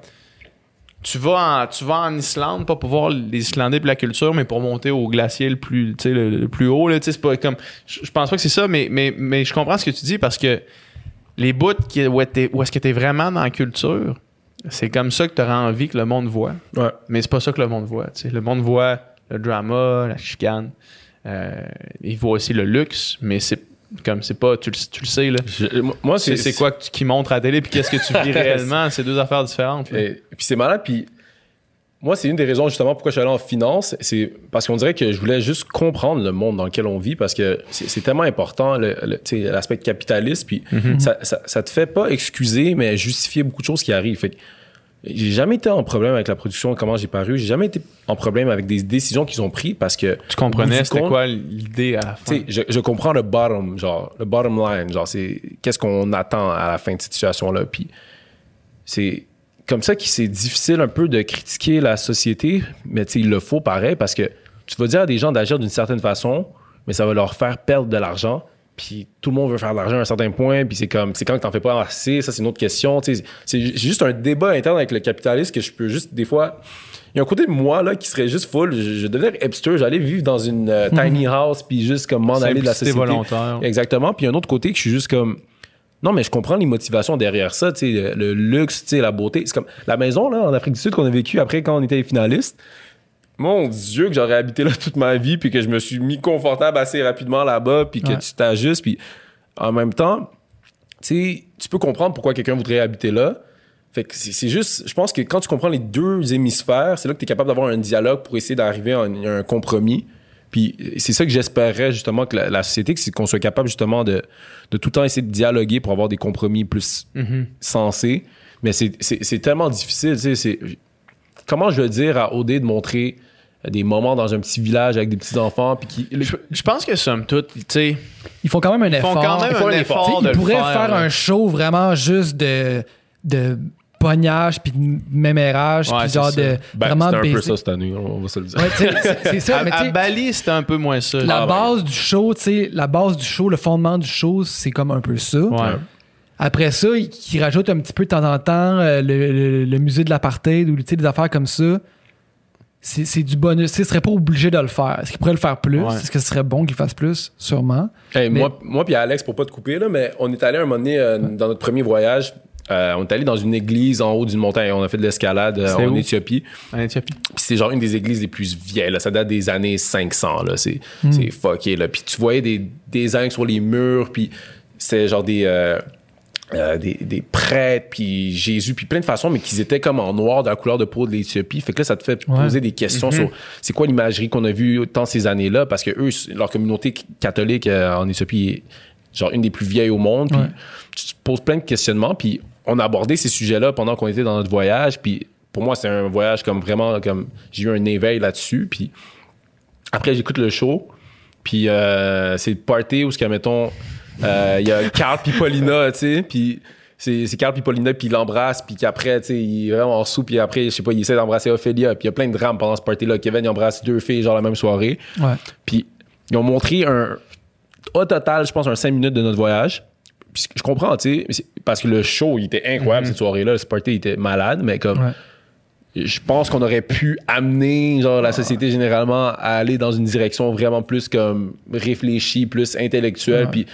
Tu vas, en, tu vas en Islande, pas pour voir les Islandais et la culture, mais pour monter au glacier le plus, tu sais, le, le plus haut. Là, tu sais, c'est pas comme. Je, je pense pas que c'est ça, mais, mais, mais je comprends ce que tu dis parce que les bouts qui, où, où est-ce que tu es vraiment dans la culture, c'est comme ça que tu auras envie que le monde voit. Ouais. Mais c'est pas ça que le monde voit. tu sais. Le monde voit le drama, la chicane. Euh, il voit aussi le luxe, mais c'est comme c'est pas. Tu, le- tu le sais, là. Je- moi, C'est, c'est quoi que tu- qui montre à la télé puis qu'est-ce que tu vis [laughs] réellement? C'est deux affaires différentes. là. Et, puis c'est malade, puis moi, c'est une des raisons justement pourquoi je suis allé en finance, c'est parce qu'on dirait que je voulais juste comprendre le monde dans lequel on vit, parce que c'est, tellement important, le, le- l'aspect capitaliste, puis ça, ça, ça te fait pas excuser, mais justifier beaucoup de choses qui arrivent. Fait que j'ai jamais été en problème avec la production, comment j'ai paru, j'ai jamais été en problème avec des décisions qu'ils ont prises, parce que Tu comprenais c'était quoi l'idée à la fin? tu sais, je, je comprends le bottom, genre, le bottom line, genre, c'est qu'est-ce qu'on attend à la fin de cette situation-là. Puis c'est comme ça que c'est difficile un peu de critiquer la société, mais tu sais, il le faut pareil parce que tu vas dire à des gens d'agir d'une certaine façon, mais ça va leur faire perdre de l'argent. Puis tout le monde veut faire de l'argent à un certain point, puis c'est comme, c'est quand que t'en fais pas assez, ça c'est une autre question. C'est juste un débat interne avec le capitaliste que je peux juste, des fois, il y a un côté de moi là qui serait juste full. Je, je devenais hipster, j'allais vivre dans une euh, tiny house puis juste comme m'en aller de la société. volontaire. Exactement. Puis il y a un autre côté que je suis juste comme non, mais je comprends les motivations derrière ça, tu sais, le, le luxe, tu sais, la beauté. C'est comme la maison là en Afrique du Sud qu'on a vécu après quand on était finaliste. Mon Dieu, que j'aurais habité là toute ma vie, puis que je me suis mis confortable assez rapidement là-bas, puis que Ouais. tu t'ajustes, puis en même temps, tu peux comprendre pourquoi quelqu'un voudrait habiter là. Fait que c'est juste, je pense que quand tu comprends les deux hémisphères, c'est là que tu es capable d'avoir un dialogue pour essayer d'arriver à un, compromis. Puis c'est ça que j'espérais justement que la, la société, c'est qu'on soit capable justement de, de tout le temps essayer de dialoguer pour avoir des compromis plus sensés. Mais c'est- tellement difficile, tu sais. Comment je veux dire à OD de montrer des moments dans un petit village avec des petits enfants, puis qui, Je, je pense que somme toute, tu sais, Ils font quand même un ils effort. font quand même Ils font un un effort. de ils pourraient faire, un show vraiment juste de, de pognage puis de mémérage Ouais, puis c'est genre ça. de ben, vraiment c'était un peu ça cette année, on va se le dire. Ouais, c'est- ça, À, mais à Bali, c'était un peu moins ça. la Ah, ben. base du show, tu sais, la base du show, le fondement du show, c'est comme un peu ça. Ouais. Après ça, ils rajoutent un petit peu de temps en temps euh, le, le- le musée de l'apartheid ou tu sais, des affaires comme ça. C'est c'est du bonus. Tu sais, il serait pas obligé de le faire. Est-ce qu'il pourrait le faire plus? Ouais. Est-ce que ce serait bon qu'il fasse plus? Sûrement. Hey, Mais- Moi, moi puis Alex, pour pas te couper, là, mais on est allé un moment donné euh, dans notre premier voyage. euh, on est allé dans une église en haut d'une montagne. On a fait de l'escalade euh, en où? Éthiopie. En Éthiopie. Puis c'est genre une des églises les plus vieilles. Là. Ça date des années 500. Là. C'est, c'est fucké. Là. Puis tu voyais des, des angles sur les murs. Puis c'est genre des, euh, des, des prêtres, puis Jésus, puis plein de façons, mais qu'ils étaient comme en noir de la couleur de peau de l'Éthiopie. Fait que là, ça te fait Ouais. poser des questions sur c'est quoi l'imagerie qu'on a vue tant ces années-là, parce que eux, leur communauté catholique euh, en Éthiopie est genre une des plus vieilles au monde. Puis Ouais. tu te poses plein de questionnements, puis on a abordé ces sujets-là pendant qu'on était dans notre voyage, puis pour moi, c'est un voyage comme vraiment, comme j'ai eu un éveil là-dessus, puis après, j'écoute le show, puis euh, c'est le party où, ce que, mettons, il y a Carl puis Paulina, tu sais, puis c'est Carl puis Paulina, puis il l'embrasse, puis qu'après, tu sais, il est vraiment en sous, puis après, je sais pas, il essaie d'embrasser Ophélia, puis il y a plein de drames pendant ce party-là. Kevin, il embrasse deux filles, genre la même soirée. Ouais. Puis ils ont montré un. Au total, je pense, un 5 minutes de notre voyage. Puis je comprends, tu sais, parce que le show, il était incroyable cette soirée-là. Le party il était malade, mais comme. Ouais. Je pense qu'on aurait pu amener genre la société généralement à aller dans une direction vraiment plus comme réfléchie, plus intellectuelle. Ouais. Puis,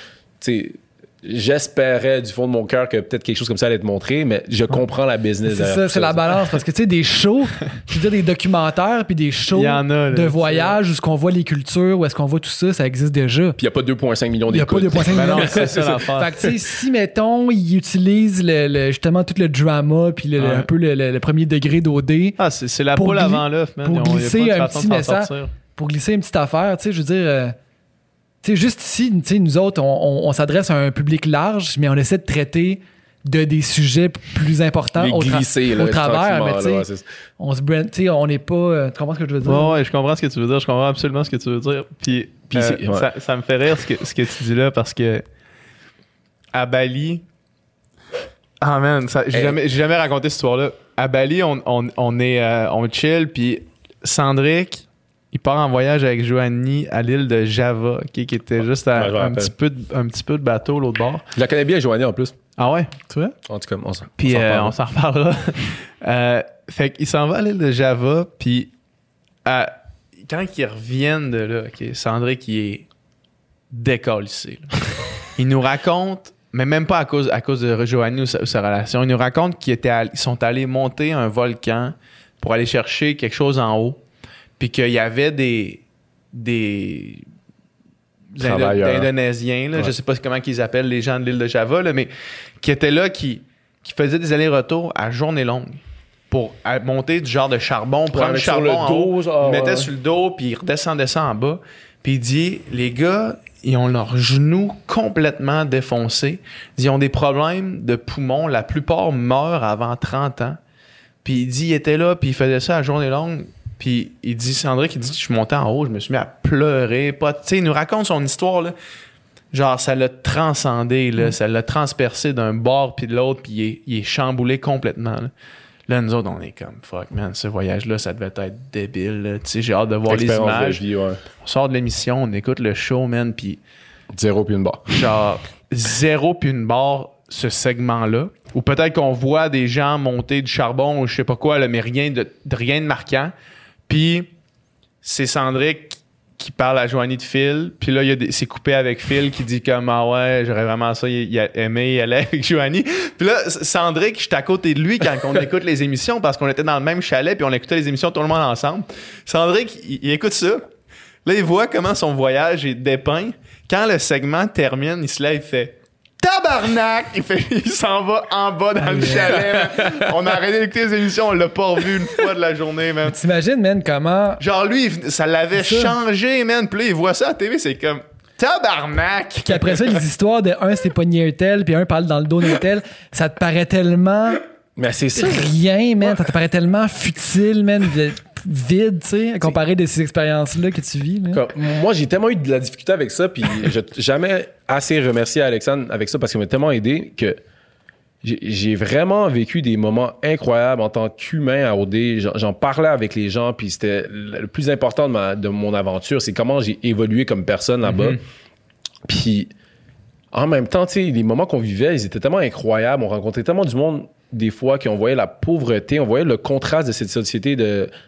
j'espérais du fond de mon cœur que peut-être quelque chose comme ça allait être montré, mais je comprends la business. C'est ça, c'est la balance. Parce que, tu sais, des shows, je veux dire, des documentaires, puis des shows Il y en a, là, de voyage où ce qu'on voit les cultures, où est-ce qu'on voit tout ça, ça existe déjà. Puis il n'y a pas 2,5 millions Il n'y a pas d'écoutes. de 2,5 Ben non, millions. c'est ça. Fait que, tu sais, si, mettons, ils utilisent le, le- justement tout le drama, puis le- le- Ouais. un peu le, le- le premier degré d'OD Ah, c'est la Pour poule avant l'œuf, man. pour glisser un petit message. pour glisser une petite affaire, tu sais, je veux dire, euh, tu sais, juste ici, tu sais, nous autres, on, on- on s'adresse à un public large, mais on essaie de traiter de des sujets plus importants Les au, tra- glisser, là, au travers, mais là, ouais, on se brand, tu sais, on n'est pas, euh, tu comprends ce que je veux dire? Ouais, ouais, je comprends ce que tu veux dire. Je comprends absolument ce que tu veux dire. Puis, Puis euh, ouais. ça, ça me fait rire ce que, ce que tu dis là parce que à Bali. Ah man, ça- j'ai Hey. jamais, raconté cette histoire-là. À Bali, on, on, on est, euh, on chill, puis Sandrick, il part en voyage avec Joanie à l'île de Java, qui était juste à Ouais, je me un, petit peu de, un petit peu de bateau l'autre bord. Je la connais bien, Joanie, en plus. Ah ouais, tu vois? En tout cas, on s'en Puis euh, on s'en reparlera. [laughs] Euh, fait qu'il s'en va à l'île de Java, puis euh, quand ils reviennent de là, ok, Sandré qui est décalissé. [laughs] il nous raconte, mais même pas à cause, à cause de Joanie ou sa, ou sa relation, il nous raconte qu'ils étaient ils sont allés monter un volcan pour aller chercher quelque chose en haut, puis qu'il y avait des des des Indo- Travailleurs. d'Indonésiens, là, Ouais. je sais pas comment ils appellent les gens de l'île de Java, là, mais qui étaient là, qui, qui faisaient des allers-retours à journée longue pour monter du genre de charbon, prendre le avec sur charbon le dos, haut, mettaient ouais. sur le dos, puis ils redescendaient ça en bas. Puis il dit, les gars, ils ont leurs genoux complètement défoncés. Ils ont des problèmes de poumons. La plupart meurent avant 30 ans. Puis il dit, il était là, puis il faisait ça à journée longue. Puis il dit, c'est André qui dit, je suis monté en haut, je me suis mis à pleurer. Pas, tu sais, il nous raconte son histoire, là. Genre, ça l'a transcendé, là. Ça l'a transpercé d'un bord puis de l'autre, puis il est, il est chamboulé complètement, là. Là, nous autres, on est comme, fuck, man, ce voyage-là, ça devait être débile, là. Tu sais, j'ai hâte de voir les images. vie, ouais. On sort de l'émission, on écoute le show, man, puis Zéro puis une barre. genre zéro puis une barre ce segment-là. Ou peut-être qu'on voit des gens monter du charbon ou je sais pas quoi, là, mais rien de- rien de marquant. Puis c'est Sandrick qui parle à Joanie de Phil. Puis là, il c'est coupé avec Phil qui dit comme Ah ouais, j'aurais vraiment ça il, il a aimé y aller avec Joanie. Puis là, Sandrick, j'étais à côté de lui quand on écoute les émissions parce qu'on était dans le même chalet puis on écoutait les émissions tout le monde ensemble. Sandrick, il, il écoute ça. Là, il voit comment son voyage est dépeint. Quand le segment termine, il se lève, il fait Tabarnak! Il, fait, [laughs] il s'en va en bas dans le chalet. man. On a arrêté d'écouter les émissions, on l'a pas revu une fois de la journée, man. T'imagines, man, comment. Genre, lui, il- ça l'avait C'est ça. changé, man. Puis là, il voit ça à la TV, c'est comme Tabarnak! Puis après ça, les histoires de un s'est pogné un tel, puis un parle dans le dos d'un tel, ça te paraît tellement Mais c'est ça. rien, man. Ça te paraît tellement futile, man, de- vide, tu sais, comparé de ces expériences-là que tu vis. Comme, moi, j'ai tellement eu de la difficulté avec ça, puis [laughs] je n'ai jamais assez remercié Alexandre avec ça parce qu'il m'a tellement aidé que j'ai- vraiment vécu des moments incroyables en tant qu'humain à OD. J'en- parlais avec les gens, puis c'était le plus important de, ma- de mon aventure, c'est comment j'ai évolué comme personne là-bas. Puis en même temps, tu sais, les moments qu'on vivait, ils étaient tellement incroyables. On rencontrait tellement du monde des fois qu'on voyait la pauvreté, on voyait le contraste de cette société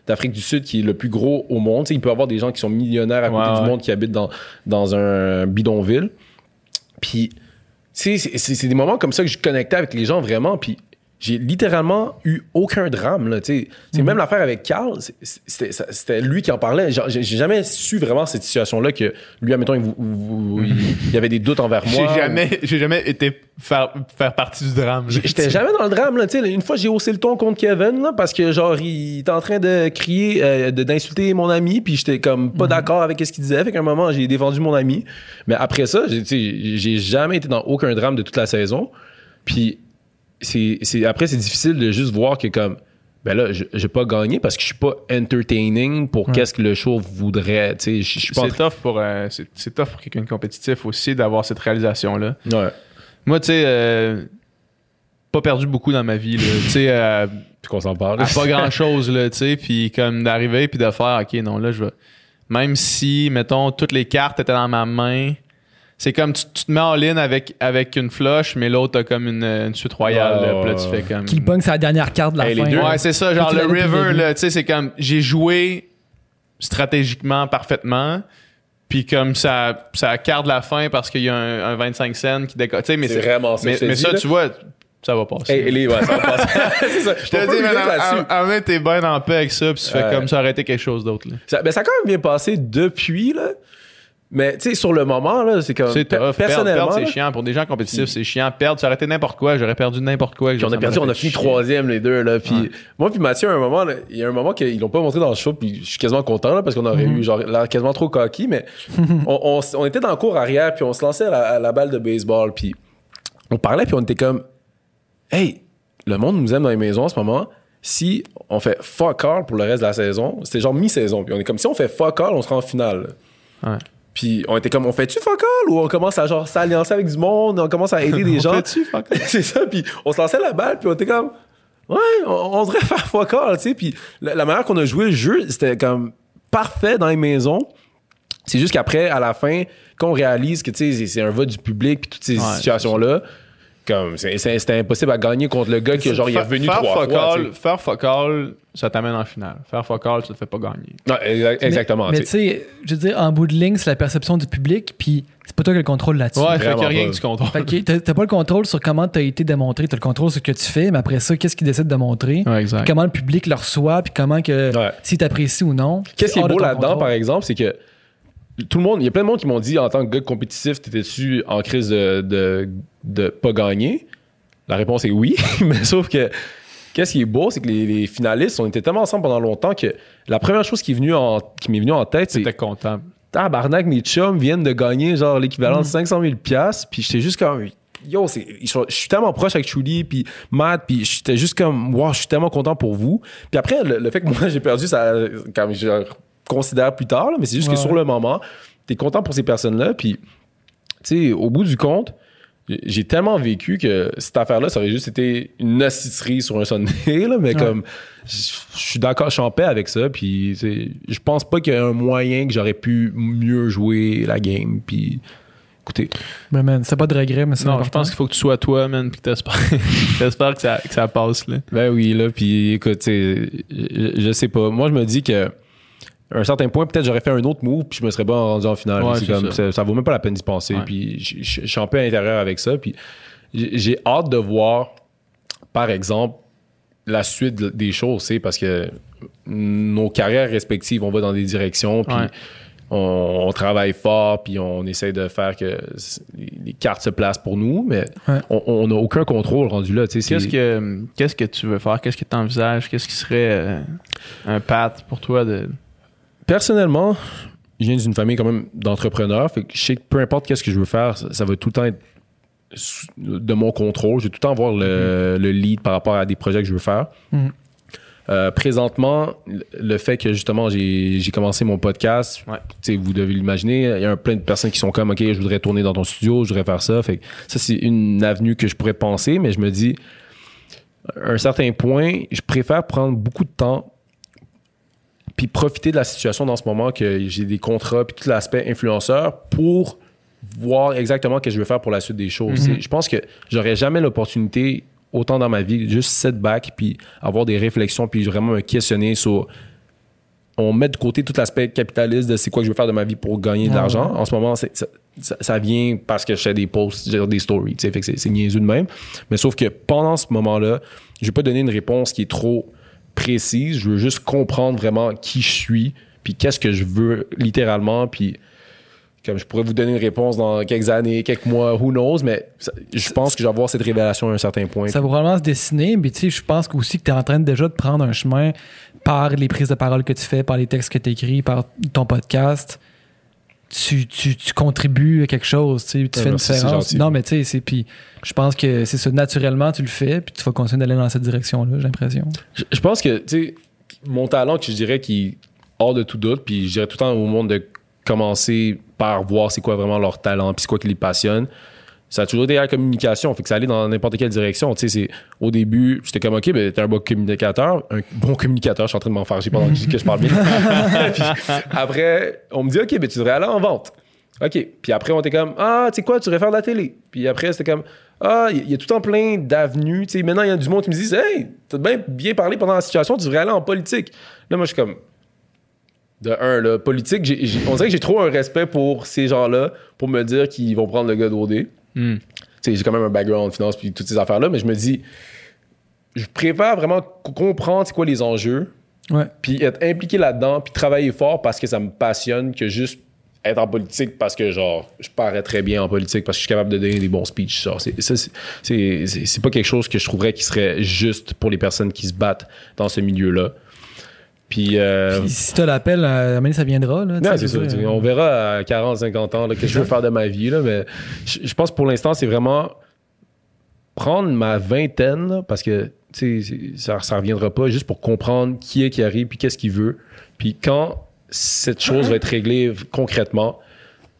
d'Afrique du Sud qui est le plus gros au monde. Tu sais, il peut y avoir des gens qui sont millionnaires à côté Ouais, du ouais. monde qui habitent dans, dans un bidonville. Puis, c'est des moments comme ça que je connectais avec les gens vraiment. Puis, j'ai littéralement eu aucun drame. Là, tu sais. C'est même l'affaire avec Carl, c'était lui qui en parlait. J'ai jamais su vraiment cette situation-là que lui, admettons, il, vous- il- y avait des doutes envers moi. J'ai jamais, j'ai jamais été faire, faire partie du drame. J'étais jamais dans le drame, là. Une fois, j'ai haussé le ton contre Kevin, là, parce que, genre, il était en train de crier, euh, de- d'insulter mon ami, puis j'étais comme pas d'accord avec ce qu'il disait. Fait qu'à un moment, j'ai défendu mon ami. Mais après ça, j'ai jamais été dans aucun drame de toute la saison. Puis, c'est, après, c'est difficile de juste voir que, comme, ben là, je- j'ai pas gagné parce que je suis pas entertaining pour qu'est-ce que le show voudrait, C'est tough pour, euh, c'est, tough pour quelqu'un de compétitif aussi d'avoir cette réalisation-là. Ouais. Moi, tu sais, euh, pas perdu beaucoup dans ma vie, tu sais, euh, Puis qu'on s'en parle. à pas grand-chose, tu sais, puis comme d'arriver puis de faire, OK, non, là, je vais... Même si, mettons, toutes les cartes étaient dans ma main, c'est comme tu, tu te mets en ligne avec, avec une flush, mais l'autre a comme une, une suite royale, là, puis là, tu fais comme... Qui sa dernière carte de la Hey, les fin. deux. Ouais, c'est ça, genre le river, là, tu sais, c'est comme, j'ai joué stratégiquement parfaitement, puis comme ça, ça carte la fin parce qu'il y a un, un 25 cents qui décolle, tu sais, mais C'est vraiment ça Mais, ça, là. tu vois, ça va passer. Hey, les- ouais, ça va passer. [laughs] c'est ça. je te dis, mais t'es bien en paix avec ça, puis tu fais Ouais. comme ça aurait été quelque chose d'autre, là. Ça, ben, ça a quand même bien passé depuis, là. Mais, tu sais, sur le moment, là, c'est comme. C'est tough. Personnellement. perdre, c'est chiant. Pour des gens compétitifs, c'est chiant. Perdre, ça aurait été n'importe quoi. J'aurais perdu n'importe quoi. puis on a perdu, on a fini troisième, les deux, là. Puis Ouais. moi, puis Mathieu, à un moment, il y a un moment qu'ils l'ont pas montré dans le show, puis je suis quasiment content, là, parce qu'on aurait eu, genre, l'air quasiment trop coquille, mais [laughs] on, on s- on était dans le cours arrière, puis on se lançait à la, à la balle de baseball, puis on parlait, puis on était comme, hey, le monde nous aime dans les maisons en ce moment. Si on fait fuck all pour le reste de la saison, c'était genre mi-saison, puis on est comme, si on fait fuck all, on sera en finale. Ouais. Puis on était comme, on fait-tu fuck all? Ou on commence à genre s'alliancer avec du monde, on commence à aider [laughs] des gens. fait-tu fuck [laughs] c'est ça, puis on se lançait la balle, puis on était comme, ouais, on, on devrait faire fuck all, tu sais. Puis la, la manière qu'on a joué le jeu, c'était comme parfait dans les maisons. C'est juste qu'après, à la fin, quand on réalise que, tu sais, c'est- c'est un vote du public, puis toutes ces Ouais, situations-là, c'est- c'est- c'était impossible à gagner contre le gars qui, genre, il est revenu faire trois fois. Faire fuck all, ça t'amène en finale. Faire fuck all, ça te fait pas gagner. Exa- exactement. Mais tu sais. je veux dire, en bout de ligne, c'est la perception du public, puis c'est pas toi qui as le contrôle là-dessus. Ouais, fait qu'il y a Vraiment rien pas. que tu contrôles. Fait que t'as pas le contrôle sur comment t'as été démontré, t'as le contrôle sur ce que tu fais, mais après ça, qu'est-ce qu'ils décident de montrer, Ouais, exact. comment le public le reçoit, puis comment que, Ouais. si t'apprécies ou non. Qu'est-ce qui est beau là-dedans, par exemple, c'est que tout le monde, il y a plein de monde qui m'ont dit en tant que gars compétitif, t'étais-tu en crise de, de, de pas gagner? La réponse est oui, [laughs] mais sauf que qu'est-ce qui est beau, c'est que les, les finalistes, on était tellement ensemble pendant longtemps que la première chose qui est venue en, qui m'est venue en tête, c'est T'étais content. tabarnak, mes chums viennent de gagner genre l'équivalent de 500 000 piastres, puis j'étais juste comme yo, je suis tellement proche avec Chuli puis Matt, puis j'étais juste comme wow, je suis tellement content pour vous. Puis après le, le fait que moi [laughs] j'ai perdu ça comme je le considère plus tard là, mais c'est juste que sur le moment, t'es content pour ces personnes-là puis tu sais au bout du compte j'ai tellement vécu que cette affaire-là, ça aurait juste été une assisterie sur un Sunday, là, mais Ouais. comme, je suis d'accord, je suis en paix avec ça, puis tu sais, je pense pas qu'il y a un moyen que j'aurais pu mieux jouer la game, puis écoutez, Mais man, c'est pas de regret, mais c'est Non, je pense qu'il faut que tu sois toi, man, puis que [laughs] t'espères, que ça, que ça passe, là. ben oui, là, puis écoute, tu je sais pas, moi je me dis que à un certain point, peut-être j'aurais fait un autre move, puis je me serais pas rendu en finale. Ouais, c'est comme, ça. ça. vaut même pas la peine d'y penser, Ouais. puis je, suis un peu à l'intérieur avec ça, puis j'ai hâte de voir, par exemple, la suite de- des choses, c'est parce que nos carrières respectives, on va dans des directions, puis Ouais. on, on travaille fort, puis on essaie de faire que les cartes se placent pour nous, mais on- n'a aucun contrôle rendu là. Qu'est-ce que, qu'est-ce que tu veux faire? Qu'est-ce que tu envisages? Qu'est-ce qui serait euh, un path pour toi de. Personnellement, je viens d'une famille quand même d'entrepreneurs, fait que je sais que peu importe qu'est-ce que je veux faire, ça, ça va tout le temps être de mon contrôle. Je vais tout le temps avoir le, le lead par rapport à des projets que je veux faire. Mhm. Euh, présentement, le- fait que justement j'ai commencé mon podcast, Ouais. vous devez l'imaginer, il y a un plein de personnes qui sont comme OK, je voudrais tourner dans ton studio, je voudrais faire ça. Fait que ça, c'est une avenue que je pourrais penser, mais je me dis, à un certain point, je préfère prendre beaucoup de temps puis profiter de la situation dans ce moment que j'ai des contrats puis tout l'aspect influenceur pour voir exactement ce que je veux faire pour la suite des choses. C'est- Je pense que j'aurais jamais l'opportunité autant dans ma vie, juste sit back, puis avoir des réflexions, puis vraiment me questionner sur. On met de côté tout l'aspect capitaliste de c'est quoi que je veux faire de ma vie pour gagner de Ah l'argent. En ce moment, ça, ça- ça vient parce que je fais des posts, des stories, fait que c'est c'est niaiseux de même. Mais sauf que pendant ce moment-là, je vais pas donner une réponse qui est trop précise. Je veux juste comprendre vraiment qui je suis, puis qu'est-ce que je veux littéralement, puis comme je pourrais vous donner une réponse dans quelques années, quelques mois, who knows, mais je pense que je vais avoir cette révélation à un certain point. Ça va probablement se dessiner, mais tu sais, je pense aussi que tu es en train déjà de prendre un chemin par les prises de parole que tu fais, par les textes que tu écris, par ton podcast. Tu, tu, tu contribues à quelque chose, tu sais, tu Ouais, fais une différence. Non, mais tu sais, c'est puis je pense que c'est ça naturellement tu le fais, puis tu vas continuer d'aller dans cette direction-là, j'ai l'impression. Je, je pense que, tu sais, mon talent, que je dirais qui est hors de tout doute, puis je dirais tout le temps au monde de commencer par voir c'est quoi vraiment leur talent, puis c'est quoi qui les passionne. Ça a toujours été la communication, fait que ça allait dans n'importe quelle direction. Tu sais, c'est au début, j'étais comme ok, ben t'es un bon communicateur, un bon communicateur. Je suis en train de m'en faire, j'ai pas que je dis que je parle bien. [laughs] Puis après, on me dit ok, ben tu devrais aller en vente. OK. Puis après, on était comme, ah, tu sais quoi, tu devrais faire de la télé. Puis après, c'était comme, ah, il y, a tout en plein d'avenues. Tu sais, maintenant, il y a du monde qui me dit, hey, t'as bien, bien parlé pendant la situation, tu devrais aller en politique. Là, moi, je suis comme, de un, là, politique, on dirait que j'ai trop un respect pour ces gens-là pour me dire qu'ils vont prendre le gars d'OD. Hmm. J'ai quand même un background en finance puis toutes ces affaires-là, mais je me dis, je préfère vraiment co- comprendre c'est quoi les enjeux, puis être impliqué là-dedans, puis travailler fort parce que ça me passionne que juste être en politique parce que, genre, je parais très bien en politique parce que je suis capable de donner des bons speeches. Genre, c'est, c'est, pas quelque chose que je trouverais qui serait juste pour les personnes qui se battent dans ce milieu-là. Puis, euh, Puis si tu as l'appel, à un moment donné, ça viendra. Là, non, c'est ça. dire, On verra à 40, 50 ans qu'est-ce que je veux faire de ma vie. Là, mais je, je pense que pour l'instant, c'est vraiment prendre ma vingtaine, là, parce que ça ça reviendra pas, juste pour comprendre qui est qui arrive puis qu'est-ce qu'il veut. Puis quand cette chose va être réglée concrètement,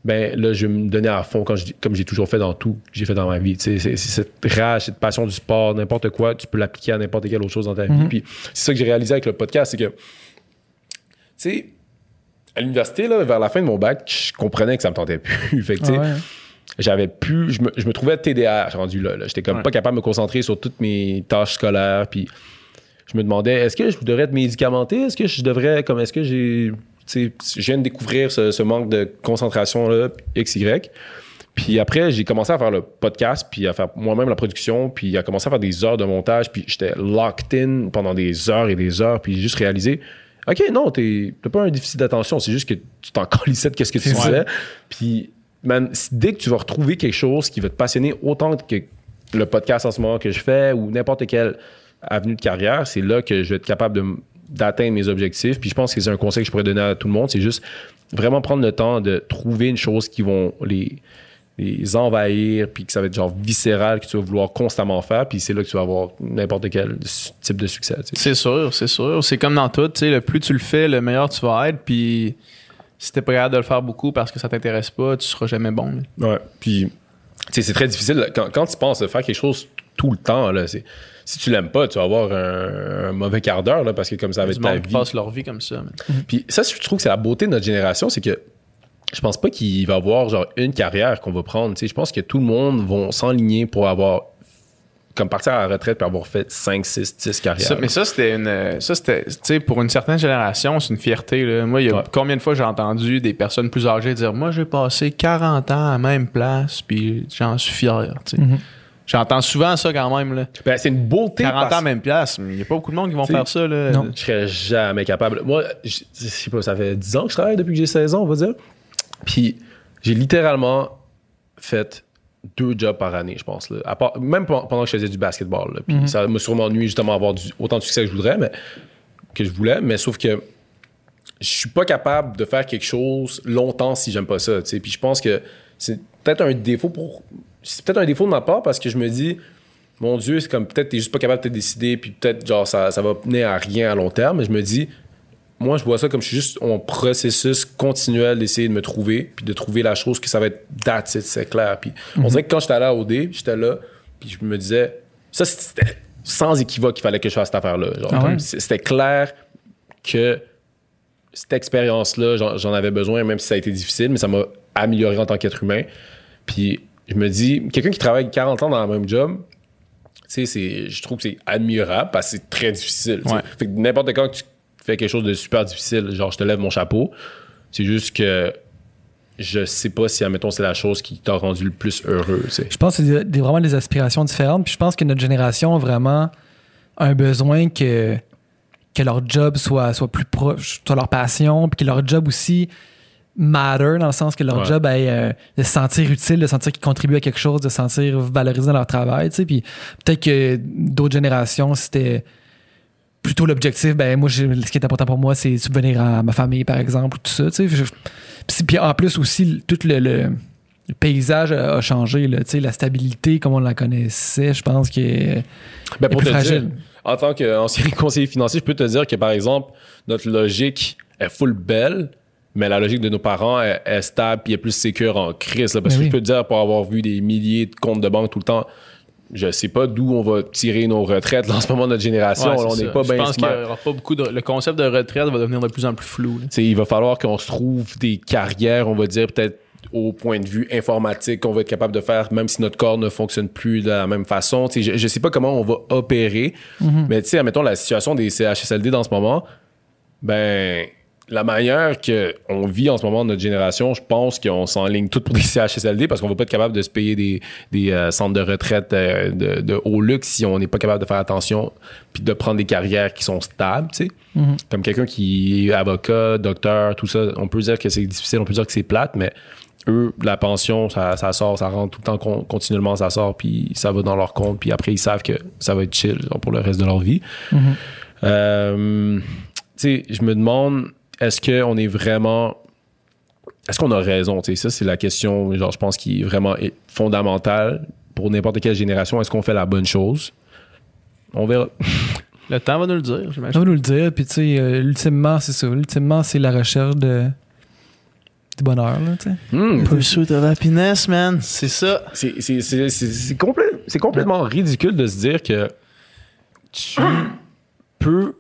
ben là, je vais me donner à fond quand je dis- comme j'ai toujours fait dans tout que j'ai fait dans ma vie. C'est c'est cette rage, cette passion du sport, n'importe quoi, tu peux l'appliquer à n'importe quelle autre chose dans ta vie. Puis c'est ça que j'ai réalisé avec le podcast, c'est que, tu sais, à l'université, là, vers la fin de mon bac, je comprenais que ça me tentait plus. [laughs] fait que, Ah ouais, hein. j'avais plus, je me, je me trouvais TDAH rendu là. là. J'étais comme Ouais. pas capable de me concentrer sur toutes mes tâches scolaires. Puis je me demandais, est-ce que je devrais être médicamenté? Est-ce que je devrais, comme, est-ce que j'ai, je viens de découvrir ce, ce manque de concentration là, X, Y. Puis après, j'ai commencé à faire le podcast, puis à faire moi-même la production, puis à commencer à faire des heures de montage, puis j'étais locked in pendant des heures et des heures, puis j'ai juste réalisé, OK, non, t'as pas un déficit d'attention, c'est juste que tu t'en [laughs] colissais de qu'est-ce que tu faisais. Puis, man, dès que tu vas retrouver quelque chose qui va te passionner autant que le podcast en ce moment que je fais ou n'importe quelle avenue de carrière, c'est là que je vais être capable de d'atteindre mes objectifs. Puis je pense que c'est un conseil que je pourrais donner à tout le monde, c'est juste vraiment prendre le temps de trouver une chose qui vont les, les envahir, puis que ça va être genre viscéral, que tu vas vouloir constamment faire, puis c'est là que tu vas avoir n'importe quel type de succès. tu sais. C'est sûr, c'est sûr. C'est comme dans tout, tu sais, le plus tu le fais, le meilleur tu vas être. Puis si t'es pas capable de le faire beaucoup parce que ça t'intéresse pas, tu seras jamais bon. là. Ouais. Puis, c'est très difficile. Quand, quand tu penses à faire quelque chose tout le temps, là, c'est, si tu l'aimes pas, tu vas avoir un, un mauvais quart d'heure, là, parce que comme ça va être ta vie. passe leur vie comme ça. man. Puis ça, je trouve que c'est la beauté de notre génération, c'est que je pense pas qu'il va y avoir genre une carrière qu'on va prendre. Tu sais, je pense que tout le monde va s'enligner pour avoir comme partir à la retraite puis avoir fait 5, 6, 10 carrières. Ça, mais ça, c'était une. Ça, c'était. Tu sais, pour une certaine génération, c'est une fierté. Là. Moi, il y a Ouais. combien de fois j'ai entendu des personnes plus âgées dire Moi, j'ai passé 40 ans à la même place, puis j'en suis fier. tu sais. Mhm. J'entends souvent ça quand même. Là. Ben, c'est une beauté 40 ans à parce- la même place, mais il n'y a pas beaucoup de monde qui vont T'sais, faire ça. Là. non. Je serais jamais capable. Moi, je, je sais pas, ça fait 10 ans que je travaille depuis que j'ai 16 ans, on va dire. Puis j'ai littéralement fait deux jobs par année, je pense. Là. À part- même pe- pendant que je faisais du basketball. là. Puis ça m'a sûrement nuit justement à avoir du- autant de succès que je voudrais, mais que je voulais. Mais sauf que je suis pas capable de faire quelque chose longtemps si j'aime pas ça. tu sais. Puis je pense que c'est peut-être un défaut pour. C'est peut-être un défaut de ma part parce que je me dis, mon Dieu, c'est comme peut-être t'es juste pas capable de te décider, puis peut-être genre ça, ça va mener à rien à long terme. Mais je me dis, moi je vois ça comme je suis juste en processus continuel d'essayer de me trouver, puis de trouver la chose que ça va être it, c'est clair. Puis on dirait que quand j'étais allé à OD, j'étais là, puis je me disais, ça c'était sans équivoque qu'il fallait que je fasse cette affaire-là. Genre, Ah ouais? C'était clair que cette expérience-là, j'en, j'en avais besoin, même si ça a été difficile, mais ça m'a amélioré en tant qu'être humain. Puis je me dis, quelqu'un qui travaille 40 ans dans le même job, tu sais, c'est- je trouve que c'est admirable parce que c'est très difficile. Ouais. Fait que n'importe quand tu fais quelque chose de super difficile, genre je te lève mon chapeau, c'est juste que je sais pas si, admettons, c'est la chose qui t'a rendu le plus heureux. Je pense que c'est des- vraiment des aspirations différentes. Puis je pense que notre génération a vraiment un besoin que, que leur job soit, soit plus proche, soit leur passion, puis que leur job aussi matter, dans le sens que leur Ouais. job ait euh, de se sentir utile, de sentir qu'ils contribuent à quelque chose, de se sentir valorisé dans leur travail. tu sais. Puis peut-être que d'autres générations, c'était plutôt l'objectif, ben moi, ce qui est important pour moi, c'est subvenir à ma famille, par exemple, ou tout ça. tu sais. Puis, puis en plus aussi, tout le- le le paysage a, a changé. Là, Tu sais, la stabilité, comme on la connaissait, je pense que est, Ben, est pour plus te fragile. dire, en tant qu'ancien [laughs] conseiller financier, je peux te dire que, par exemple, notre logique est full belle, mais la logique de nos parents est, est stable puis est plus sécure en crise. là. parce Mais que oui. je peux te dire, pour avoir vu des milliers de comptes de banque tout le temps, je sais pas d'où on va tirer nos retraites là, en ce moment, notre génération. Ouais, on n'est pas Je bien pense qu'il smart. y aura pas beaucoup de. Le concept de retraite va devenir de plus en plus flou. il va falloir qu'on se trouve des carrières, on va dire, peut-être au point de vue informatique qu'on va être capable de faire, même si notre corps ne fonctionne plus de la même façon. Je, je sais pas comment on va opérer, mais tu sais, admettons la situation des CHSLD dans ce moment, ben, la manière qu'on vit en ce moment notre génération, je pense qu'on s'enligne tout pour des [laughs] CHSLD parce qu'on va pas être capable de se payer des, des euh, centres de retraite euh, de, de haut luxe si on n'est pas capable de faire attention puis de prendre des carrières qui sont stables, tu sais. Comme quelqu'un qui est avocat, docteur, tout ça, on peut dire que c'est difficile, on peut dire que c'est plate, mais eux, la pension, ça, ça sort, ça rentre tout le temps con- continuellement, ça sort, puis ça va dans leur compte, puis après, ils savent que ça va être chill genre, pour le reste de leur vie. Euh, tu sais, je me demande, est-ce qu'on est vraiment. Est-ce qu'on a raison? Tu sais, ça, c'est la question, genre, je pense, qui est vraiment fondamentale pour n'importe quelle génération. Est-ce qu'on fait la bonne chose? On verra. Le temps va nous le dire, On j'imagine. va nous le dire. Puis, tu sais, euh, ultimement, c'est ça. Ultimement, c'est la recherche de, du bonheur. Là, tu sais. Hmm. Pursuit of happiness, man. C'est ça. C'est- c'est- c'est- c'est- c'est complè- c'est complètement ridicule de se dire que tu peux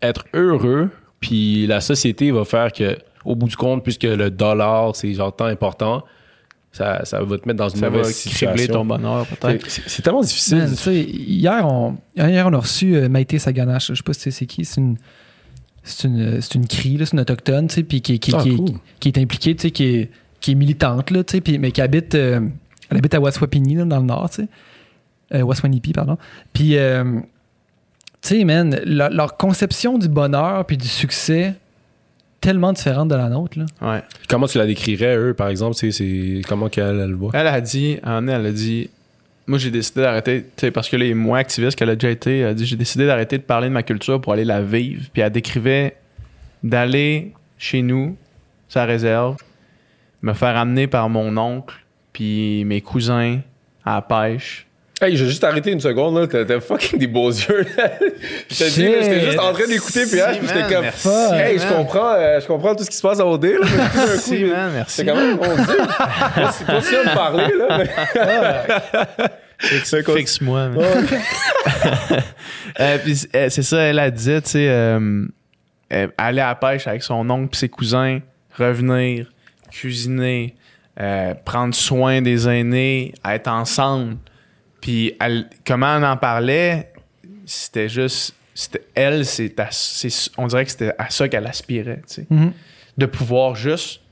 être heureux, puis la société va faire que, au bout du compte, puisque le dollar, c'est genre tant important, ça, ça va te mettre dans une Ça va mauvaise cribler situation. ton bonheur, peut-être. C'est tellement difficile. Hier, on, hier, on a reçu euh, Maïté Saganache. Je sais pas si tu sais c'est qui. C'est une, c'est une, c'est une crie, là, c'est une autochtone, tu sais, puis qui, qui, Ah, qui, cool. qui- qui est impliquée, tu sais, qui est, qui est militante, là, tu sais, puis- mais qui habite, euh, elle habite à Waswapini, là, dans le nord, tu sais. Euh, Waswanipi, pardon. Puis, euh, tu sais, man, leur, leur conception du bonheur puis du succès, tellement différente de la nôtre, là. Ouais. Comment tu la décrirais, eux, par exemple? c'est- comment qu'elle elle le voit? Elle a dit, en elle a dit, moi j'ai décidé d'arrêter, tu sais, parce que là, est moins activiste qu'elle a déjà été, elle a dit, j'ai décidé d'arrêter de parler de ma culture pour aller la vivre. Puis elle décrivait d'aller chez nous, sa réserve, me faire amener par mon oncle, puis mes cousins à la pêche. Hey, j'ai juste arrêté une seconde, là. T'as fucking des beaux yeux, [laughs] là. J'étais juste en train d'écouter PH, puis j'étais comme, merci, hey, je comprends, euh, je comprends tout ce qui se passe à OD, là. mais tout d'un coup, Merci, man, merci. C'est quand même, mon Dieu. Continue continue à me parler, là. mais- [laughs] Fixe-moi. man. [laughs] Euh, euh, c'est ça, elle a dit, tu sais, aller à la pêche avec son oncle et ses cousins, revenir, cuisiner, prendre soin des aînés, être ensemble. Puis elle- comment on en parlait, c'était juste, c'était elle, c'est à- c'est- on dirait que c'était à ça qu'elle aspirait, tu sais Mhm. de pouvoir juste.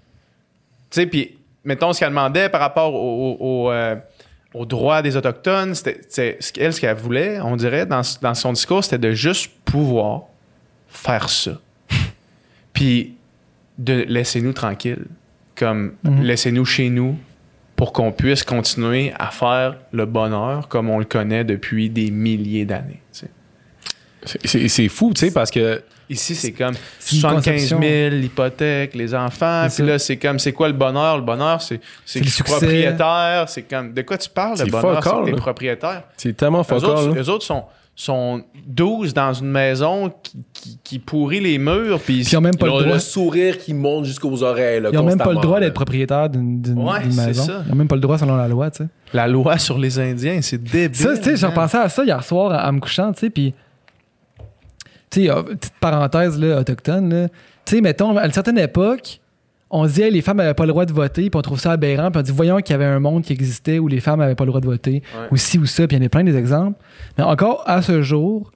Tu sais, puis mettons ce qu'elle demandait par rapport au- au- au, euh, aux droits des Autochtones, c'était c'est- ce qu'elle, ce qu'elle voulait, on dirait, dans, dans son discours, c'était de juste pouvoir faire ça. [laughs] puis de laisser-nous tranquilles. Comme Mhm. laissez-nous chez nous pour qu'on puisse continuer à faire le bonheur comme on le connaît depuis des milliers d'années. C'est- fou, tu sais, parce que Ici, c'est comme C'est une 75 conception. 000, l'hypothèque, les enfants. C'est Puis là, c'est comme, c'est quoi le bonheur? Le bonheur, c'est que je suis propriétaire. C'est comme, de quoi tu parles, le bonheur? C'est propriétaire. c'est tellement autres, là. eux autres sont, sont 12 dans une maison qui, qui, qui pourrit les murs. Puis ils ont même pas le droit. sourire qui monte jusqu'aux oreilles, là, Ils n'ont même pas le droit d'être propriétaire d'une Ouais, maison. ça. Ils n'ont même pas le droit selon la loi, tu sais. la loi sur les Indiens, c'est débile. Ça, tu sais, j'ai repensé à ça hier soir en me couchant, tu sais, puis. Tu sais, euh, petite parenthèse, là, autochtone, là. Tu sais, mettons, à une certaine époque, on Hey, les femmes n'avaient pas le droit de voter, puis on trouve ça aberrant, puis on dit, voyons qu'il y avait un monde qui existait où les femmes n'avaient pas le droit de voter, ou ci ou ça, puis il y en a plein des exemples. Mais encore, à ce jour,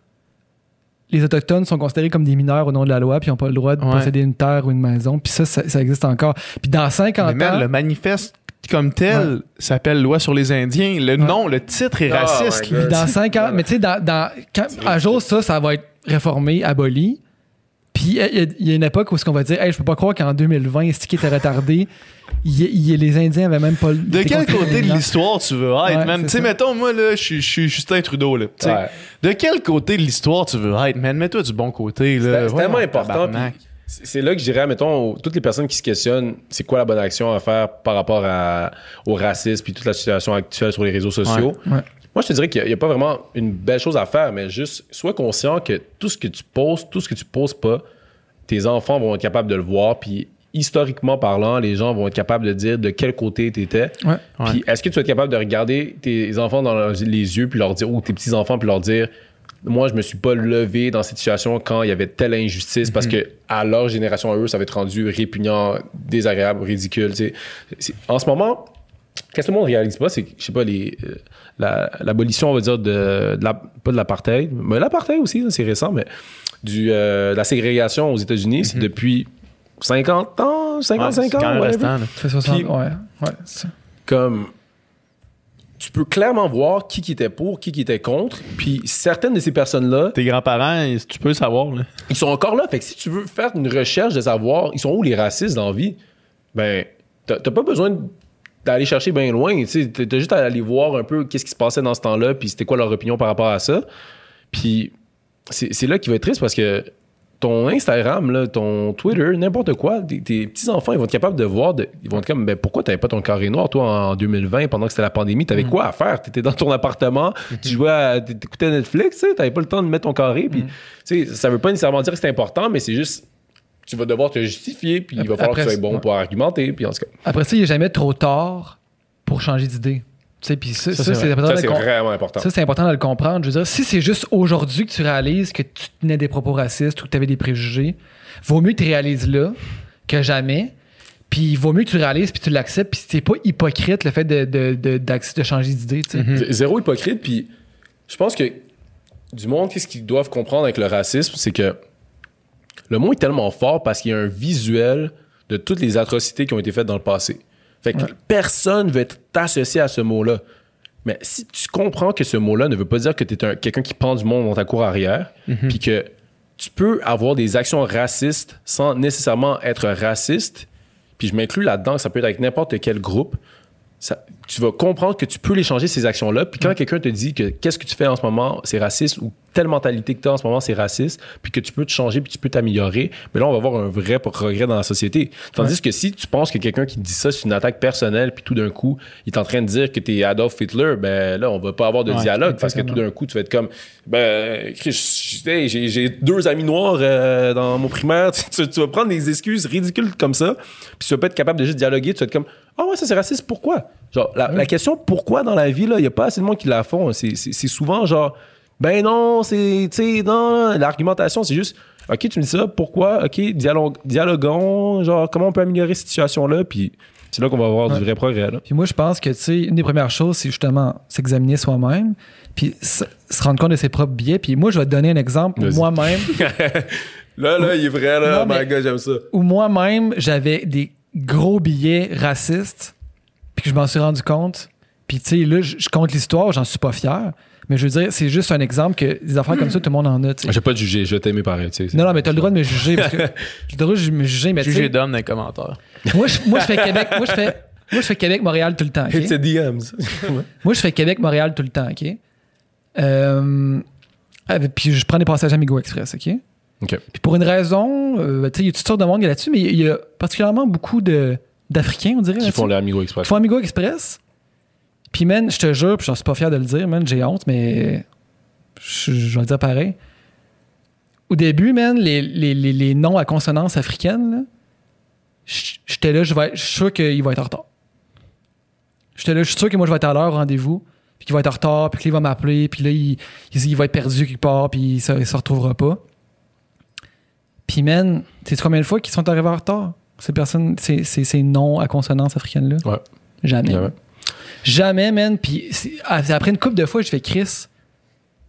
les Autochtones sont considérés comme des mineurs au nom de la loi, puis ils n'ont pas le droit de Ouais. posséder une terre ou une maison, puis ça, ça, ça existe encore. Puis dans 50 Mais man, ans... le manifeste comme tel s'appelle Loi sur les Indiens. Le nom, le titre est Oh raciste. dans 5 ans, mais tu sais, dans, dans, quand, un jour, ça, ça va être réformé, aboli. Puis il y, a- il y a une époque où ce qu'on va dire, hey, je peux pas croire qu'en 2020, ce qui était retardé, y y les Indiens avaient même pas le. De quel côté de l'histoire tu veux être, Ouais, man? Tu sais, mettons, moi, là, je suis- Justin Trudeau, là. Ouais. De quel côté de l'histoire tu veux être, man? Mets-toi du bon côté, là. C'est tellement important. C'est là que je dirais, mettons, toutes les personnes qui se questionnent, c'est quoi la bonne action à faire par rapport à- au racisme puis toute la situation actuelle sur les réseaux sociaux. Moi, je te dirais qu'il n'y a, pas vraiment une belle chose à faire, mais juste sois conscient que tout ce que tu poses, tout ce que tu poses pas, tes enfants vont être capables de le voir, puis historiquement parlant, les gens vont être capables de dire de quel côté tu étais. Ouais. Puis est-ce que tu vas être capable de regarder tes enfants dans leurs- les yeux, puis leur dire, ou tes petits-enfants, puis leur dire, moi, je me suis pas levé dans cette situation quand il y avait telle injustice, parce que à leur génération, à eux, ça va être rendu répugnant, désagréable, ridicule. tu sais. C'est- En ce moment, Qu'est-ce que le monde réalise pas, c'est que, je sais pas, les, euh, la- l'abolition, on va dire, de, de la, pas de l'apartheid, mais l'apartheid aussi, c'est récent, mais du, euh, de la ségrégation aux États-Unis, c'est depuis 50 ans, Ouais, 55 c'est quand ans, même whatever. restant, fait 60 Puis- ouais, ouais. Comme, tu peux clairement voir qui qui était pour, qui qui était contre, puis certaines de ces personnes-là, Tes grands-parents, tu peux savoir, là. ils sont encore là. Fait que si tu veux faire une recherche de savoir, ils sont où les racistes dans la vie, ben, t'as t'as pas besoin de- d'aller chercher bien loin. Tu t'as juste à aller voir un peu qu'est-ce qui se passait dans ce temps-là, puis c'était quoi leur opinion par rapport à ça. Puis c'est là qui va être triste parce que ton Instagram, là, ton Twitter, n'importe quoi, tes, tes petits-enfants, ils vont être capables de voir, de- ils vont être comme, ben, pourquoi t'avais pas ton carré noir, toi, en 2020, pendant que c'était la pandémie? T'avais quoi à faire? T'étais dans ton appartement, tu jouais à, t'écoutais Netflix, t'avais pas le temps de mettre ton carré, puis, tu sais, ça veut pas nécessairement dire que c'est important, mais c'est juste, tu vas devoir te justifier, puis il va falloir Après, que tu sois bon ouais. pour argumenter, puis en tout cas, Après ça, il n'est jamais trop tard pour changer d'idée. Tu sais, puis ça, ça, c'est c'est vrai. important, vraiment important. ça, c'est important de le comprendre. Je veux dire, si c'est juste aujourd'hui que tu réalises que tu tenais des propos racistes ou que tu avais des préjugés, vaut mieux que tu réalises là que jamais. Puis il vaut mieux que tu réalises puis tu l'acceptes. Puis c'est pas hypocrite le fait de, de, de, changer d'idée. tu sais. Z- Zéro hypocrite, puis je pense que du monde, qu'est-ce qu'ils doivent comprendre avec le racisme, c'est que le mot est tellement fort parce qu'il y a un visuel de toutes les atrocités qui ont été faites dans le passé. Fait que personne veut être associé à ce mot-là. Mais si tu comprends que ce mot-là ne veut pas dire que tu es quelqu'un qui prend du monde dans ta cour arrière, puis que tu peux avoir des actions racistes sans nécessairement être raciste, puis je m'inclus là-dedans, ça peut être avec n'importe quel groupe, ça- tu vas comprendre que tu peux les changer, ces actions-là. Puis quand quelqu'un te dit que qu'est-ce que tu fais en ce moment, c'est raciste, ou telle mentalité que tu as en ce moment, c'est raciste, puis que tu peux te changer, puis tu peux t'améliorer, mais là, on va avoir un vrai progrès dans la société. Tandis que si tu penses que quelqu'un qui te dit ça, c'est une attaque personnelle, puis tout d'un coup, il est en train de dire que tu es Adolf Hitler, ben là, on va pas avoir de Ouais, dialogue, parce que tout d'un coup, tu vas être comme, ben, j'ai deux amis noirs euh, dans mon primaire, [laughs] tu, tu vas prendre des excuses ridicules comme ça, puis tu vas pas être capable de juste dialoguer, tu vas être comme, ah ouais, ça c'est raciste, pourquoi? Genre, la, la question pourquoi dans la vie, là, il y a pas assez de monde qui la font. C'est c'est souvent genre, ben non, c'est, tu sais, non, l'argumentation, c'est juste, ok, tu me dis ça, pourquoi? Ok, dialogue, dialoguons, genre, comment on peut améliorer cette situation-là, puis c'est là qu'on va avoir du vrai progrès, là. Puis moi, je pense que, tu sais, une des premières choses, c'est justement s'examiner soi-même, puis se, se rendre compte de ses propres biais. Puis moi, je vais te donner un exemple moi-même, [laughs] Là, là, il est vrai, là, Non, mais- my God, j'aime ça. où moi-même, j'avais des gros billets racistes, puis que je m'en suis rendu compte. Puis, tu sais, là, je, je compte l'histoire, j'en suis pas fier. Mais je veux dire, c'est juste un exemple que des affaires comme ça, tout le monde en a. Je vais pas te juger, je vais t'aimer pareil, tu sais. Non, non, mais t'as le droit de me juger. Parce que [laughs] t'as le droit de me juger, mais sais, d'homme dans les commentaires. moi, je, moi, je fais Québec, moi, je fais, moi, je fais Québec-Montréal tout le temps. ok? It's a DMs. [laughs] Moi, je fais Québec-Montréal tout le temps, OK? Euh, avec- puis je prends des passages Amigo Express, OK? OK. Puis pour une raison, euh, tu sais, il y a toutes sortes de monde là-dessus, mais il y a particulièrement beaucoup de, d'Africains, on dirait. Qui font le Amigo Express. Ils font Amigo Express. Puis, man, je te jure, puis j'en suis pas fier de le dire, man, j'ai honte, mais je, je vais le dire pareil. Au début, man, les, les, les, les noms à consonance africaine, j'étais là, je, vais, je suis sûr qu'il va être en retard. J'étais là, je suis sûr que moi, je vais être à l'heure au rendez-vous, puis qu'il va être en retard, puis qu'il va m'appeler, puis là, il, il, il va être perdu quelque part, puis il se, il se retrouvera pas. Puis, man, sais combien de fois qu'ils sont arrivés en retard? ces personnes, ces, ces, ces noms à consonance africaine-là? Ouais. Jamais. Jamais. Jamais, man. Puis ah, après une couple de fois, je fais Chris.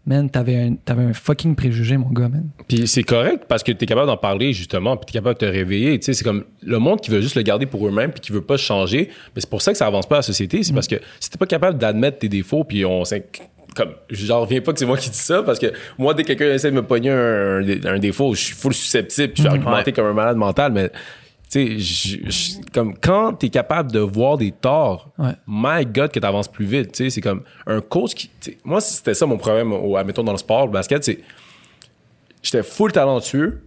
Man, t'avais un, t'avais un fucking préjugé, mon gars, man. Puis c'est correct parce que tu es capable d'en parler justement, puis tu es capable de te réveiller. Tu sais, c'est comme le monde qui veut juste le garder pour eux-mêmes puis qui veut pas changer. Mais c'est pour ça que ça avance pas la société. C'est parce que si t'es pas capable d'admettre tes défauts, puis on comme j'en reviens pas que c'est moi qui dis ça parce que moi dès que quelqu'un essaie de me pogner un, un défaut, je suis full susceptible, puis je vais argumenter comme un malade mental, mais tu sais, comme quand t'es capable de voir des torts, Ouais. my God que t'avances plus vite. Tu sais, c'est comme un coach qui, moi c'était ça mon problème, au, admettons dans le sport, le basket, c'est j'étais full talentueux,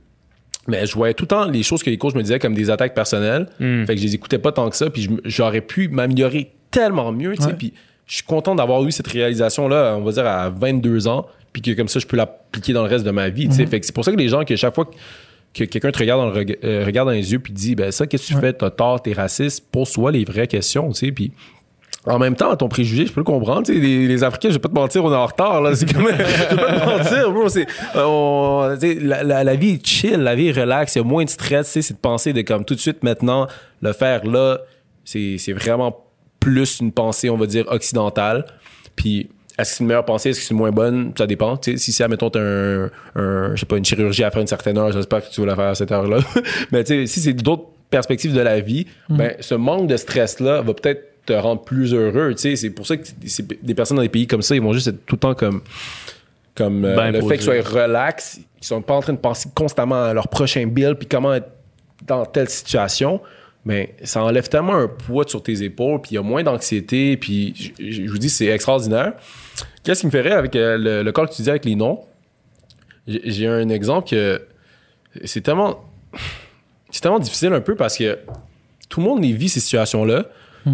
mais je voyais tout le temps les choses que les coachs me disaient comme des attaques personnelles. Fait que je les écoutais pas tant que ça, puis j'aurais pu m'améliorer tellement mieux, tu sais. Ouais. Puis je suis content d'avoir eu cette réalisation-là, on va dire, à 22 ans, puis que comme ça, je peux l'appliquer dans le reste de ma vie, tu sais. Fait que c'est pour ça que les gens, que chaque fois que quelqu'un te regarde dans, le reg- euh, regarde dans les yeux, puis dit, ben ça, qu'est-ce que tu fais? T'as tort, t'es raciste, pose-toi les vraies questions, tu sais. Puis en même temps, ton préjugé, je peux le comprendre. Tu sais, les, les Africains, je vais pas te mentir, on est en retard. Là. C'est comme, [laughs] je vais pas te mentir, bro. Euh, on- la, la, la vie est chill, la vie est relax, il y a moins de stress. C'est de penser de comme tout de suite maintenant, le faire là, c'est, c'est vraiment plus une pensée, on va dire, occidentale. Puis, est-ce que c'est une meilleure pensée, est-ce que c'est une moins bonne? Ça dépend. Si c'est, admettons, t'as un, un, je sais pas, une chirurgie à faire une certaine heure, j'espère que tu veux la faire à cette heure-là. [laughs] Mais si c'est d'autres perspectives de la vie, ben, ce manque de stress-là va peut-être te rendre plus heureux. C'est pour ça que des personnes dans des pays comme ça, ils vont juste être tout le temps comme, comme euh, Ben le fait qu'ils soient relax. Ils sont pas en train de penser constamment à leur prochain bill puis comment être dans telle situation. Mais ça enlève tellement un poids sur tes épaules, puis il y a moins d'anxiété, puis je, vous dis, c'est extraordinaire. Qu'est-ce qui me ferait avec euh, le, le call que tu dis avec les noms? J'ai un exemple que c'est tellement c'est tellement difficile un peu parce que tout le monde les vit ces situations-là.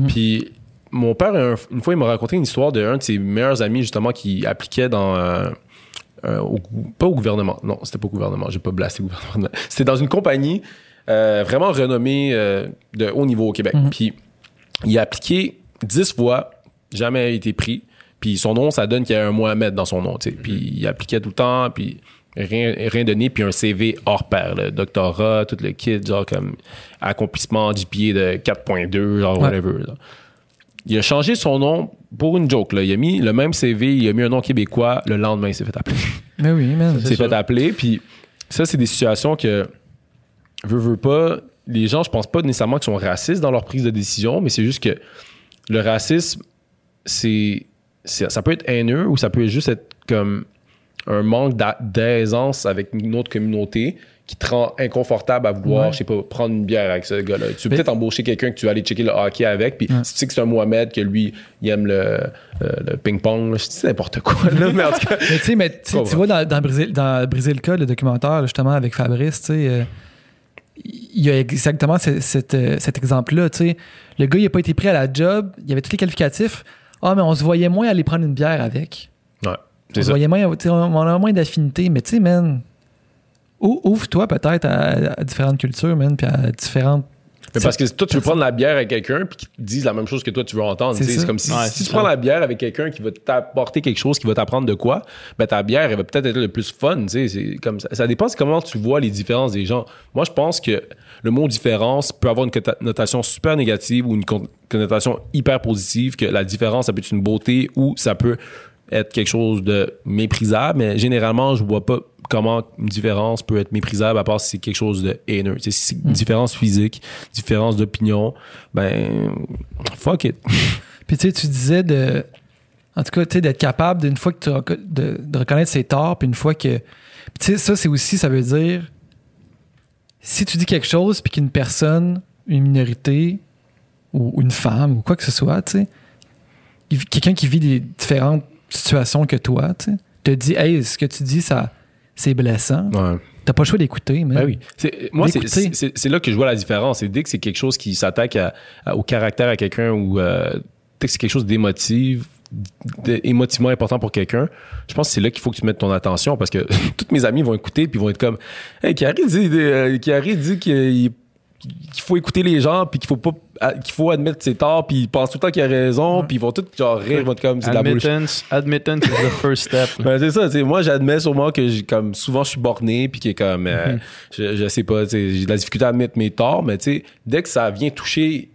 Puis mon père, un- une fois, il m'a raconté une histoire d'un de ses meilleurs amis, justement, qui appliquait dans. euh, euh, au pas au gouvernement. Non, c'était pas au gouvernement. J'ai pas blasté le gouvernement. [laughs] C'était dans une compagnie euh, vraiment renommée euh, de haut niveau au Québec. Puis il a appliqué 10 fois, jamais été pris. Puis son nom, ça donne qu'il y a un Mohamed dans son nom. sais. Puis il appliquait tout le temps, puis rien, rien donné, puis un CV hors pair, le doctorat, tout le kit, genre comme accomplissement GPA de 4.2, genre Ouais. whatever. là. Il a changé son nom pour une joke. Là. Il a mis le même CV, il a mis un nom québécois. Le lendemain, il s'est fait appeler. Mais oui, man. Il s'est fait appeler. Puis ça, c'est des situations que, veux, veux pas, les gens, je pense pas nécessairement qu'ils sont racistes dans leur prise de décision, mais c'est juste que le racisme, c'est, c'est- ça peut être haineux ou ça peut juste être comme un manque d'a- d'aisance avec une autre communauté qui te rend inconfortable à vouloir, Ouais. je sais pas, prendre une bière avec ce gars-là. Tu veux Mais- peut-être embaucher quelqu'un que tu vas aller checker le hockey avec, puis Ouais. si tu sais que c'est un Mohamed, que lui, il aime le, euh, le ping-pong, dis n'importe quoi, là, mais en tout cas, [laughs] Mais tu sais, mais tu vois, dans, dans, Briser, dans Briser le cas, le documentaire, justement, avec Fabrice, tu sais, euh, il y a exactement euh, cet exemple-là, tu sais. Le gars, il n'a pas été pris à la job, il avait tous les qualificatifs. Ah, mais on se voyait moins aller prendre une bière avec. ouais, On se voyait moins, on a moins d'affinité, mais tu sais, man, ou- ouvre-toi peut-être à, à différentes cultures, man, puis à différentes. Mais parce que toi, tu veux prendre la bière avec quelqu'un puis qu'il te dise la même chose que toi, tu veux entendre. C'est tu sais. C'est ça. comme si, Ouais, si tu ça. prends la bière avec quelqu'un qui va t'apporter quelque chose, qui va t'apprendre de quoi, ben ta bière, elle va peut-être être le plus fun. tu sais. C'est comme ça. ça dépend de comment tu vois les différences des gens. Moi, je pense que le mot différence peut avoir une connotation super négative ou une con- connotation hyper positive, que la différence, ça peut être une beauté ou ça peut être quelque chose de méprisable, mais généralement, je vois pas comment une différence peut être méprisable à part si c'est quelque chose de haineux. Si c'est une différence physique, différence d'opinion, ben, fuck it. [laughs] Puis tu sais, tu disais de. En tout cas, tu sais, d'être capable d'une fois que tu reco- de, de reconnaître ses torts, puis une fois que. Puis tu sais, ça, c'est aussi, ça veut dire. Si tu dis quelque chose, puis qu'une personne, une minorité, ou une femme, ou quoi que ce soit, tu sais, quelqu'un qui vit des différentes situations que toi, tu sais, te dit, hey, ce que tu dis, ça, c'est blessant. Ouais. T'as pas le choix d'écouter, mais. Ben oui. C'est- Moi, c'est- là que je vois la différence. C'est dès que c'est quelque chose qui s'attaque au caractère à quelqu'un ou euh, dès que c'est quelque chose d'émotif, d- émotivement important pour quelqu'un, je pense que c'est là qu'il faut que tu mettes ton attention parce que [laughs] toutes mes amis vont écouter puis vont être comme Hey, Carrie dit, euh, Carrie dit qu'il qu'il faut écouter les gens puis qu'il faut pas qu'il faut admettre ses torts puis ils pensent tout le temps qu'il a raison puis ils vont tout genre rire votre comme c'est de la. Admittance, admittance is the first step. [laughs] Ben, c'est ça, moi j'admets sûrement que j'ai comme souvent je suis borné puis que comme euh, je, je sais pas, tu sais, j'ai de la difficulté à admettre mes torts, mais tu sais, dès que ça vient toucher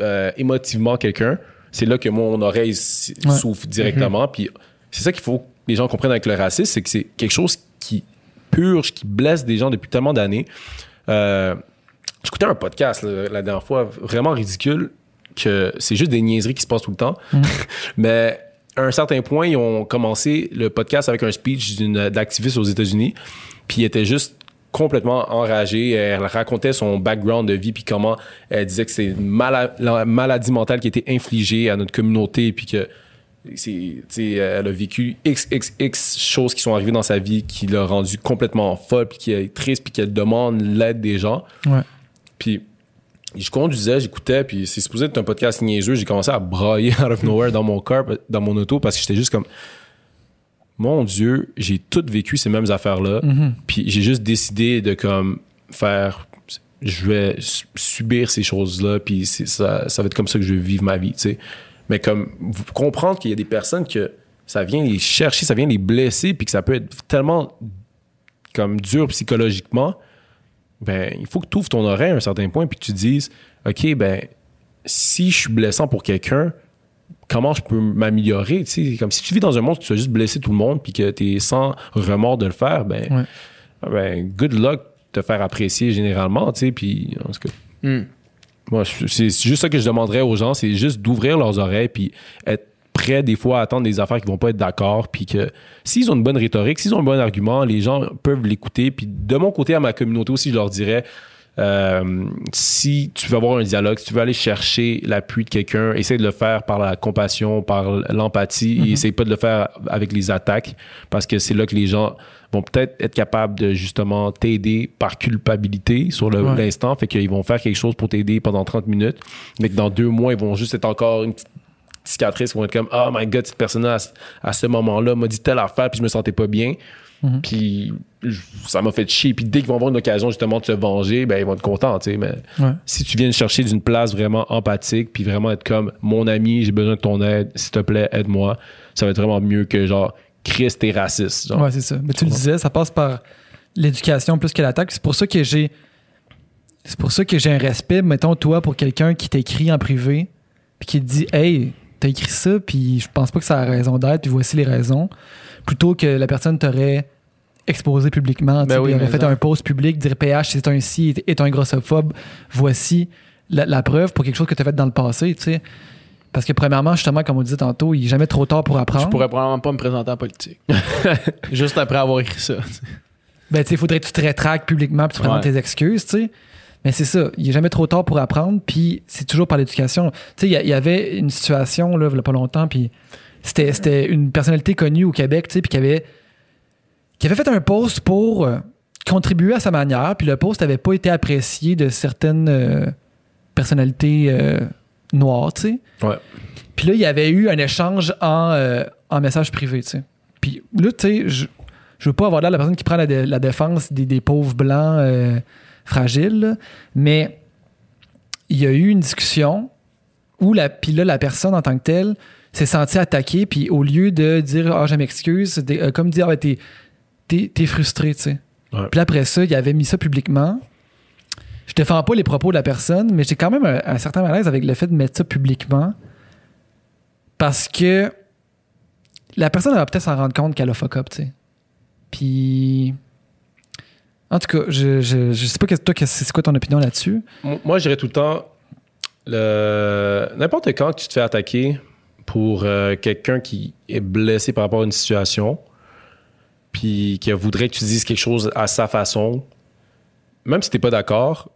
euh, émotivement quelqu'un, c'est là que mon oreille Ouais. souffle directement puis c'est ça qu'il faut que les gens comprennent avec le racisme, c'est que c'est quelque chose qui purge, qui blesse des gens depuis tellement d'années. Euh, J'écoutais un podcast là, la dernière fois, vraiment ridicule, que c'est juste des niaiseries qui se passent tout le temps. [laughs] Mais à un certain point, ils ont commencé le podcast avec un speech d'une d'activiste aux États-Unis. Puis il était juste complètement enragée. Elle racontait son background de vie, puis comment elle disait que c'est une la maladie mentale qui a été infligée à notre communauté, puis que c'est, elle a vécu x, x, x choses qui sont arrivées dans sa vie qui l'a rendue complètement folle, puis qui est triste, puis qu'elle demande l'aide des gens. Ouais. Puis je conduisais, j'écoutais, puis c'est supposé être un podcast niaiseux. J'ai commencé à brailler [laughs] out of nowhere dans mon car, dans mon auto, parce que j'étais juste comme, mon Dieu, j'ai tout vécu ces mêmes affaires-là. Puis j'ai juste décidé de comme faire, je vais su- subir ces choses-là, puis ça, ça va être comme ça que je vais vivre ma vie, tu sais. Mais comme comprendre qu'il y a des personnes que ça vient les chercher, ça vient les blesser, puis que ça peut être tellement comme dur psychologiquement, ben il faut que tu ouvres ton oreille à un certain point puis que tu te dises OK ben si je suis blessant pour quelqu'un comment je peux m'améliorer? Tu sais comme si tu vis dans un monde où tu as juste blessé tout le monde puis que tu es sans remords de le faire ben, Ouais. ben good luck de te faire apprécier généralement tu sais puis en tout cas Hmm. moi c'est juste ça que je demanderais aux gens c'est juste d'ouvrir leurs oreilles puis être des fois à attendre des affaires qui vont pas être d'accord puis que s'ils ont une bonne rhétorique s'ils ont un bon argument les gens peuvent l'écouter puis de mon côté à ma communauté aussi je leur dirais euh, si tu veux avoir un dialogue, si tu veux aller chercher l'appui de quelqu'un, essaie de le faire par la compassion, par l'empathie, et essaie pas de le faire avec les attaques, parce que c'est là que les gens vont peut-être être capables de justement t'aider par culpabilité sur Ouais. l'instant, fait qu'ils vont faire quelque chose pour t'aider pendant 30 minutes, mais que dans deux mois, ils vont juste être encore une petite cicatrice, ils vont être comme « Oh my God, cette personne-là, à ce- à ce moment-là, m'a dit telle affaire, puis je me sentais pas bien. Puis je- ça m'a fait chier. Puis dès qu'ils vont avoir une occasion justement de se venger, ben ils vont être contents, tu sais. Mais Ouais. si tu viens chercher d'une place vraiment empathique, puis vraiment être comme mon ami, j'ai besoin de ton aide, s'il te plaît, aide-moi, ça va être vraiment mieux que genre Chris, t'es raciste. Genre. Ouais, c'est ça. Mais tu le disais, ça passe par l'éducation plus que l'attaque. C'est pour ça que j'ai. C'est pour ça que j'ai un respect, mettons, toi, pour quelqu'un qui t'écrit en privé, puis qui te dit Hey, t'as écrit ça, puis je pense pas que ça a raison d'être, puis voici les raisons. Plutôt que la personne t'aurait exposé publiquement, tu Ben oui, aurait fait ça. un post public, dire PH, c'est un si, est, un grossophobe, voici la, la preuve pour quelque chose que t'as fait dans le passé, tu sais. Parce que, premièrement, justement, comme on disait tantôt, il est jamais trop tard pour apprendre. Je pourrais probablement pas me présenter en politique. [laughs] Juste après avoir écrit ça. Ben, tu sais, il faudrait que tu te rétractes publiquement puis tu présentes tes excuses, tu sais. Mais c'est ça, il est jamais trop tard pour apprendre, puis c'est toujours par l'éducation. Tu sais, il y avait une situation, là, il y a pas longtemps, puis c'était, c'était une personnalité connue au Québec, tu sais, puis qui avait, qui avait fait un post pour euh, contribuer à sa manière, puis le post n'avait pas été apprécié de certaines euh, personnalités euh, noires, tu sais. Ouais. Puis là, il y avait eu un échange en, en message privé, tu sais. Puis là, tu sais, je, je veux pas avoir l'air de la personne qui prend la, dé- la défense des, des pauvres blancs fragiles, là, mais il y a eu une discussion où la, puis là, la personne en tant que telle s'est sentie attaquée, puis au lieu de dire « Ah, je m'excuse », euh, comme dire « Ah, ben, t'es, t'es, t'es frustré », tu sais. Ouais. Puis après ça, il avait mis ça publiquement. Je défends pas les propos de la personne, mais j'ai quand même un, un certain malaise avec le fait de mettre ça publiquement parce que la personne va peut-être s'en rendre compte qu'elle a fuck up, tu sais. Puis. En tout cas, je, je, je sais pas, que, toi, c'est quoi ton opinion là-dessus? Moi, je dirais tout le temps, le... n'importe quand tu te fais attaquer pour euh, quelqu'un qui est blessé par rapport à une situation, puis qui voudrait que tu dises quelque chose à sa façon, même si t'es pas d'accord,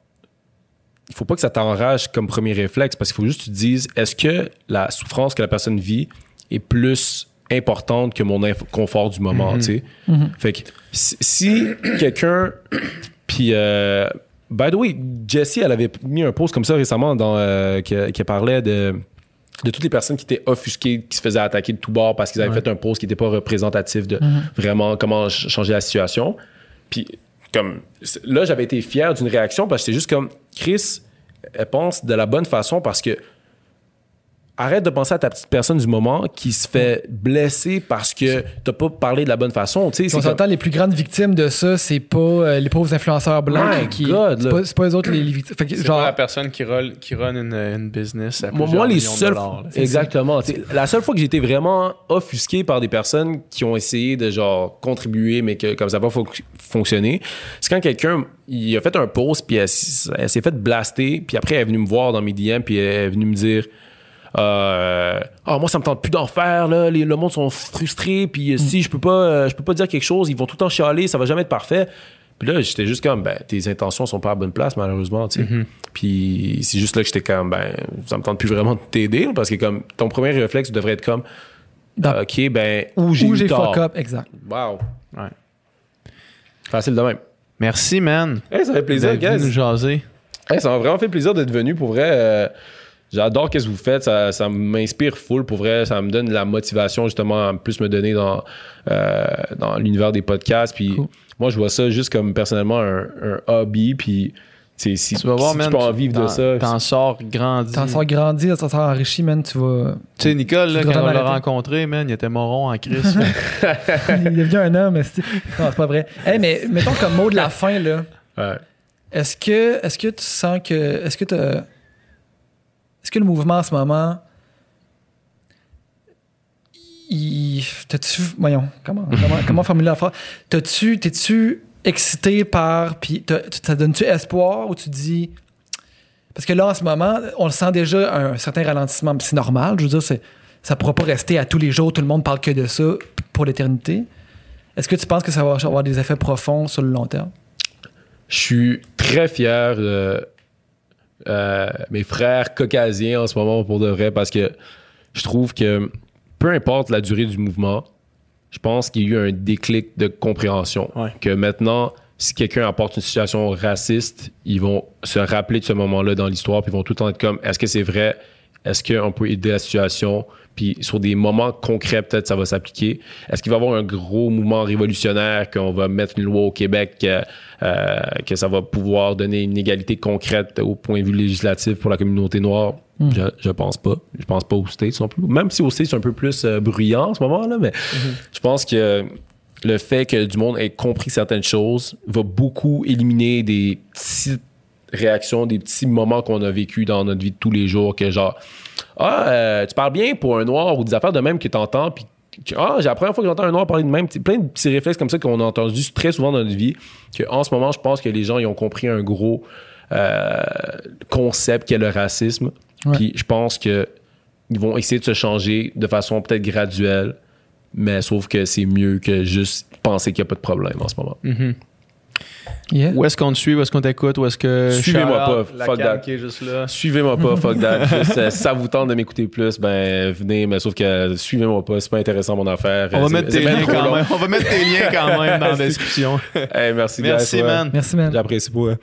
il faut pas que ça t'enrage comme premier réflexe, parce qu'il faut juste que tu te dises, est-ce que la souffrance que la personne vit est plus importante que mon confort du moment, tu sais? Fait que si, si quelqu'un puis, euh, by the way, Jessie, elle avait mis un post comme ça récemment dans, euh, qui, qui parlait de, de toutes les personnes qui étaient offusquées, qui se faisaient attaquer de tous bords parce qu'ils avaient fait un post qui n'était pas représentatif de vraiment comment ch- changer la situation. Puis, comme là, j'avais été fier d'une réaction parce que c'était juste comme Chris, elle pense de la bonne façon parce que arrête de penser à ta petite personne du moment qui se fait blesser parce que t'as pas parlé de la bonne façon. Tu sais, Si c'est on comme- s'entend, les plus grandes victimes de ça, c'est pas euh, les pauvres influenceurs blancs My qui. God, c'est pas, c'est pas eux autres les, les victimes. Fait que, C'est genre, pas la personne qui, roll, qui run une, une business à Moi, plusieurs moi, les millions de seuls. Exactement. La seule fois que j'ai été vraiment offusqué par des personnes qui ont essayé de genre contribuer, mais que comme ça n'a pas fon- fonctionné, c'est quand quelqu'un il a fait un post, puis elle, elle s'est fait blaster, puis après elle est venue me voir dans mes DM, puis elle est venue me dire. Euh, ah moi ça me tente plus d'en faire là les, le monde sont frustrés puis euh, si je peux pas euh, je peux pas dire quelque chose ils vont tout le temps chialer ça va jamais être parfait puis là j'étais juste comme ben tes intentions sont pas à la bonne place malheureusement tu sais puis c'est juste là que j'étais comme ben ça me tente plus vraiment de t'aider parce que comme ton premier réflexe devrait être comme ok ben où j'ai où j'ai fuck up, exact. wow Ouais. facile de même Merci, man. hey, ça fait plaisir guys nous jaser. Hey, ça m'a vraiment fait plaisir d'être venu pour vrai. J'adore ce que vous faites, ça, ça m'inspire full pour vrai, ça me donne la motivation justement à plus me donner dans, euh, dans l'univers des podcasts. Puis moi, je vois ça juste comme personnellement un, un hobby. Puis tu sais, si, Tu vas voir, si man. tu peux en vivre de ça. T'en sors grandi. T'en sors grandi, t'en sors enrichi, man. Tu vas. Tu sais, Nicole, là, Tu quand on l'a rencontré, man, il était moron en crise. [laughs] Il est devenu un homme. esti. Non, c'est pas vrai. Hey, mais mettons comme mot de la fin, là. Ouais. Est-ce que, est-ce que tu sens que. Est-ce que t'as- Est-ce que le mouvement en ce moment. Il. T'as-tu. Voyons, comment, comment, comment [laughs] formuler la phrase? T'as-tu. T'es-tu excité par. Puis t'as- ça donne-tu espoir ou tu dis. Parce que là, en ce moment, on le sent déjà un certain ralentissement. C'est normal. Je veux dire, c'est, ça ne pourra pas rester à tous les jours. Tout le monde parle que de ça pour l'éternité. Est-ce que tu penses que ça va avoir des effets profonds sur le long terme? Je suis très fier de euh, mes frères caucasiens en ce moment pour de vrai parce que je trouve que peu importe la durée du mouvement, je pense qu'il y a eu un déclic de compréhension. Ouais. Que maintenant, si quelqu'un apporte une situation raciste, ils vont se rappeler de ce moment-là dans l'histoire, puis ils vont tout le temps être comme est-ce que c'est vrai? Est-ce qu'on peut aider la situation? Puis sur des moments concrets, peut-être ça va s'appliquer. Est-ce qu'il va y avoir un gros mouvement révolutionnaire qu'on va mettre une loi au Québec euh, euh, que ça va pouvoir donner une égalité concrète au point de vue législatif pour la communauté noire? Je, je pense pas. Je pense pas aux States non plus. Même si aux States, c'est un peu plus euh, bruyant en ce moment, là, mais je pense que le fait que du monde ait compris certaines choses va beaucoup éliminer des petites réactions, des petits moments qu'on a vécu dans notre vie de tous les jours, que genre, ah, euh, tu parles bien pour un noir ou des affaires de même que t'entends, puis ah, j'ai la première fois que j'entends un noir parler de même, plein de petits réflexes comme ça qu'on a entendu très souvent dans notre vie, que en ce moment, je pense que les gens ils ont compris un gros euh, concept qu'est le racisme, puis je pense que ils vont essayer de se changer de façon peut-être graduelle, mais sauf que c'est mieux que juste penser qu'il n'y a pas de problème en ce moment. Yeah. Où est-ce qu'on te suit? Où est-ce qu'on t'écoute? Où est-ce que. Suivez-moi pas, fuck that. qui est juste là. Suivez-moi pas, [laughs] fuck that. Juste, euh, si ça vous tente de m'écouter plus, ben venez, mais sauf que suivez-moi pas, c'est pas intéressant mon affaire. On va mettre tes liens quand long. même. On va mettre tes liens quand même dans la [laughs] description. Hey, merci, Merci, guys, ouais. man. Merci, man. J'apprécie beaucoup.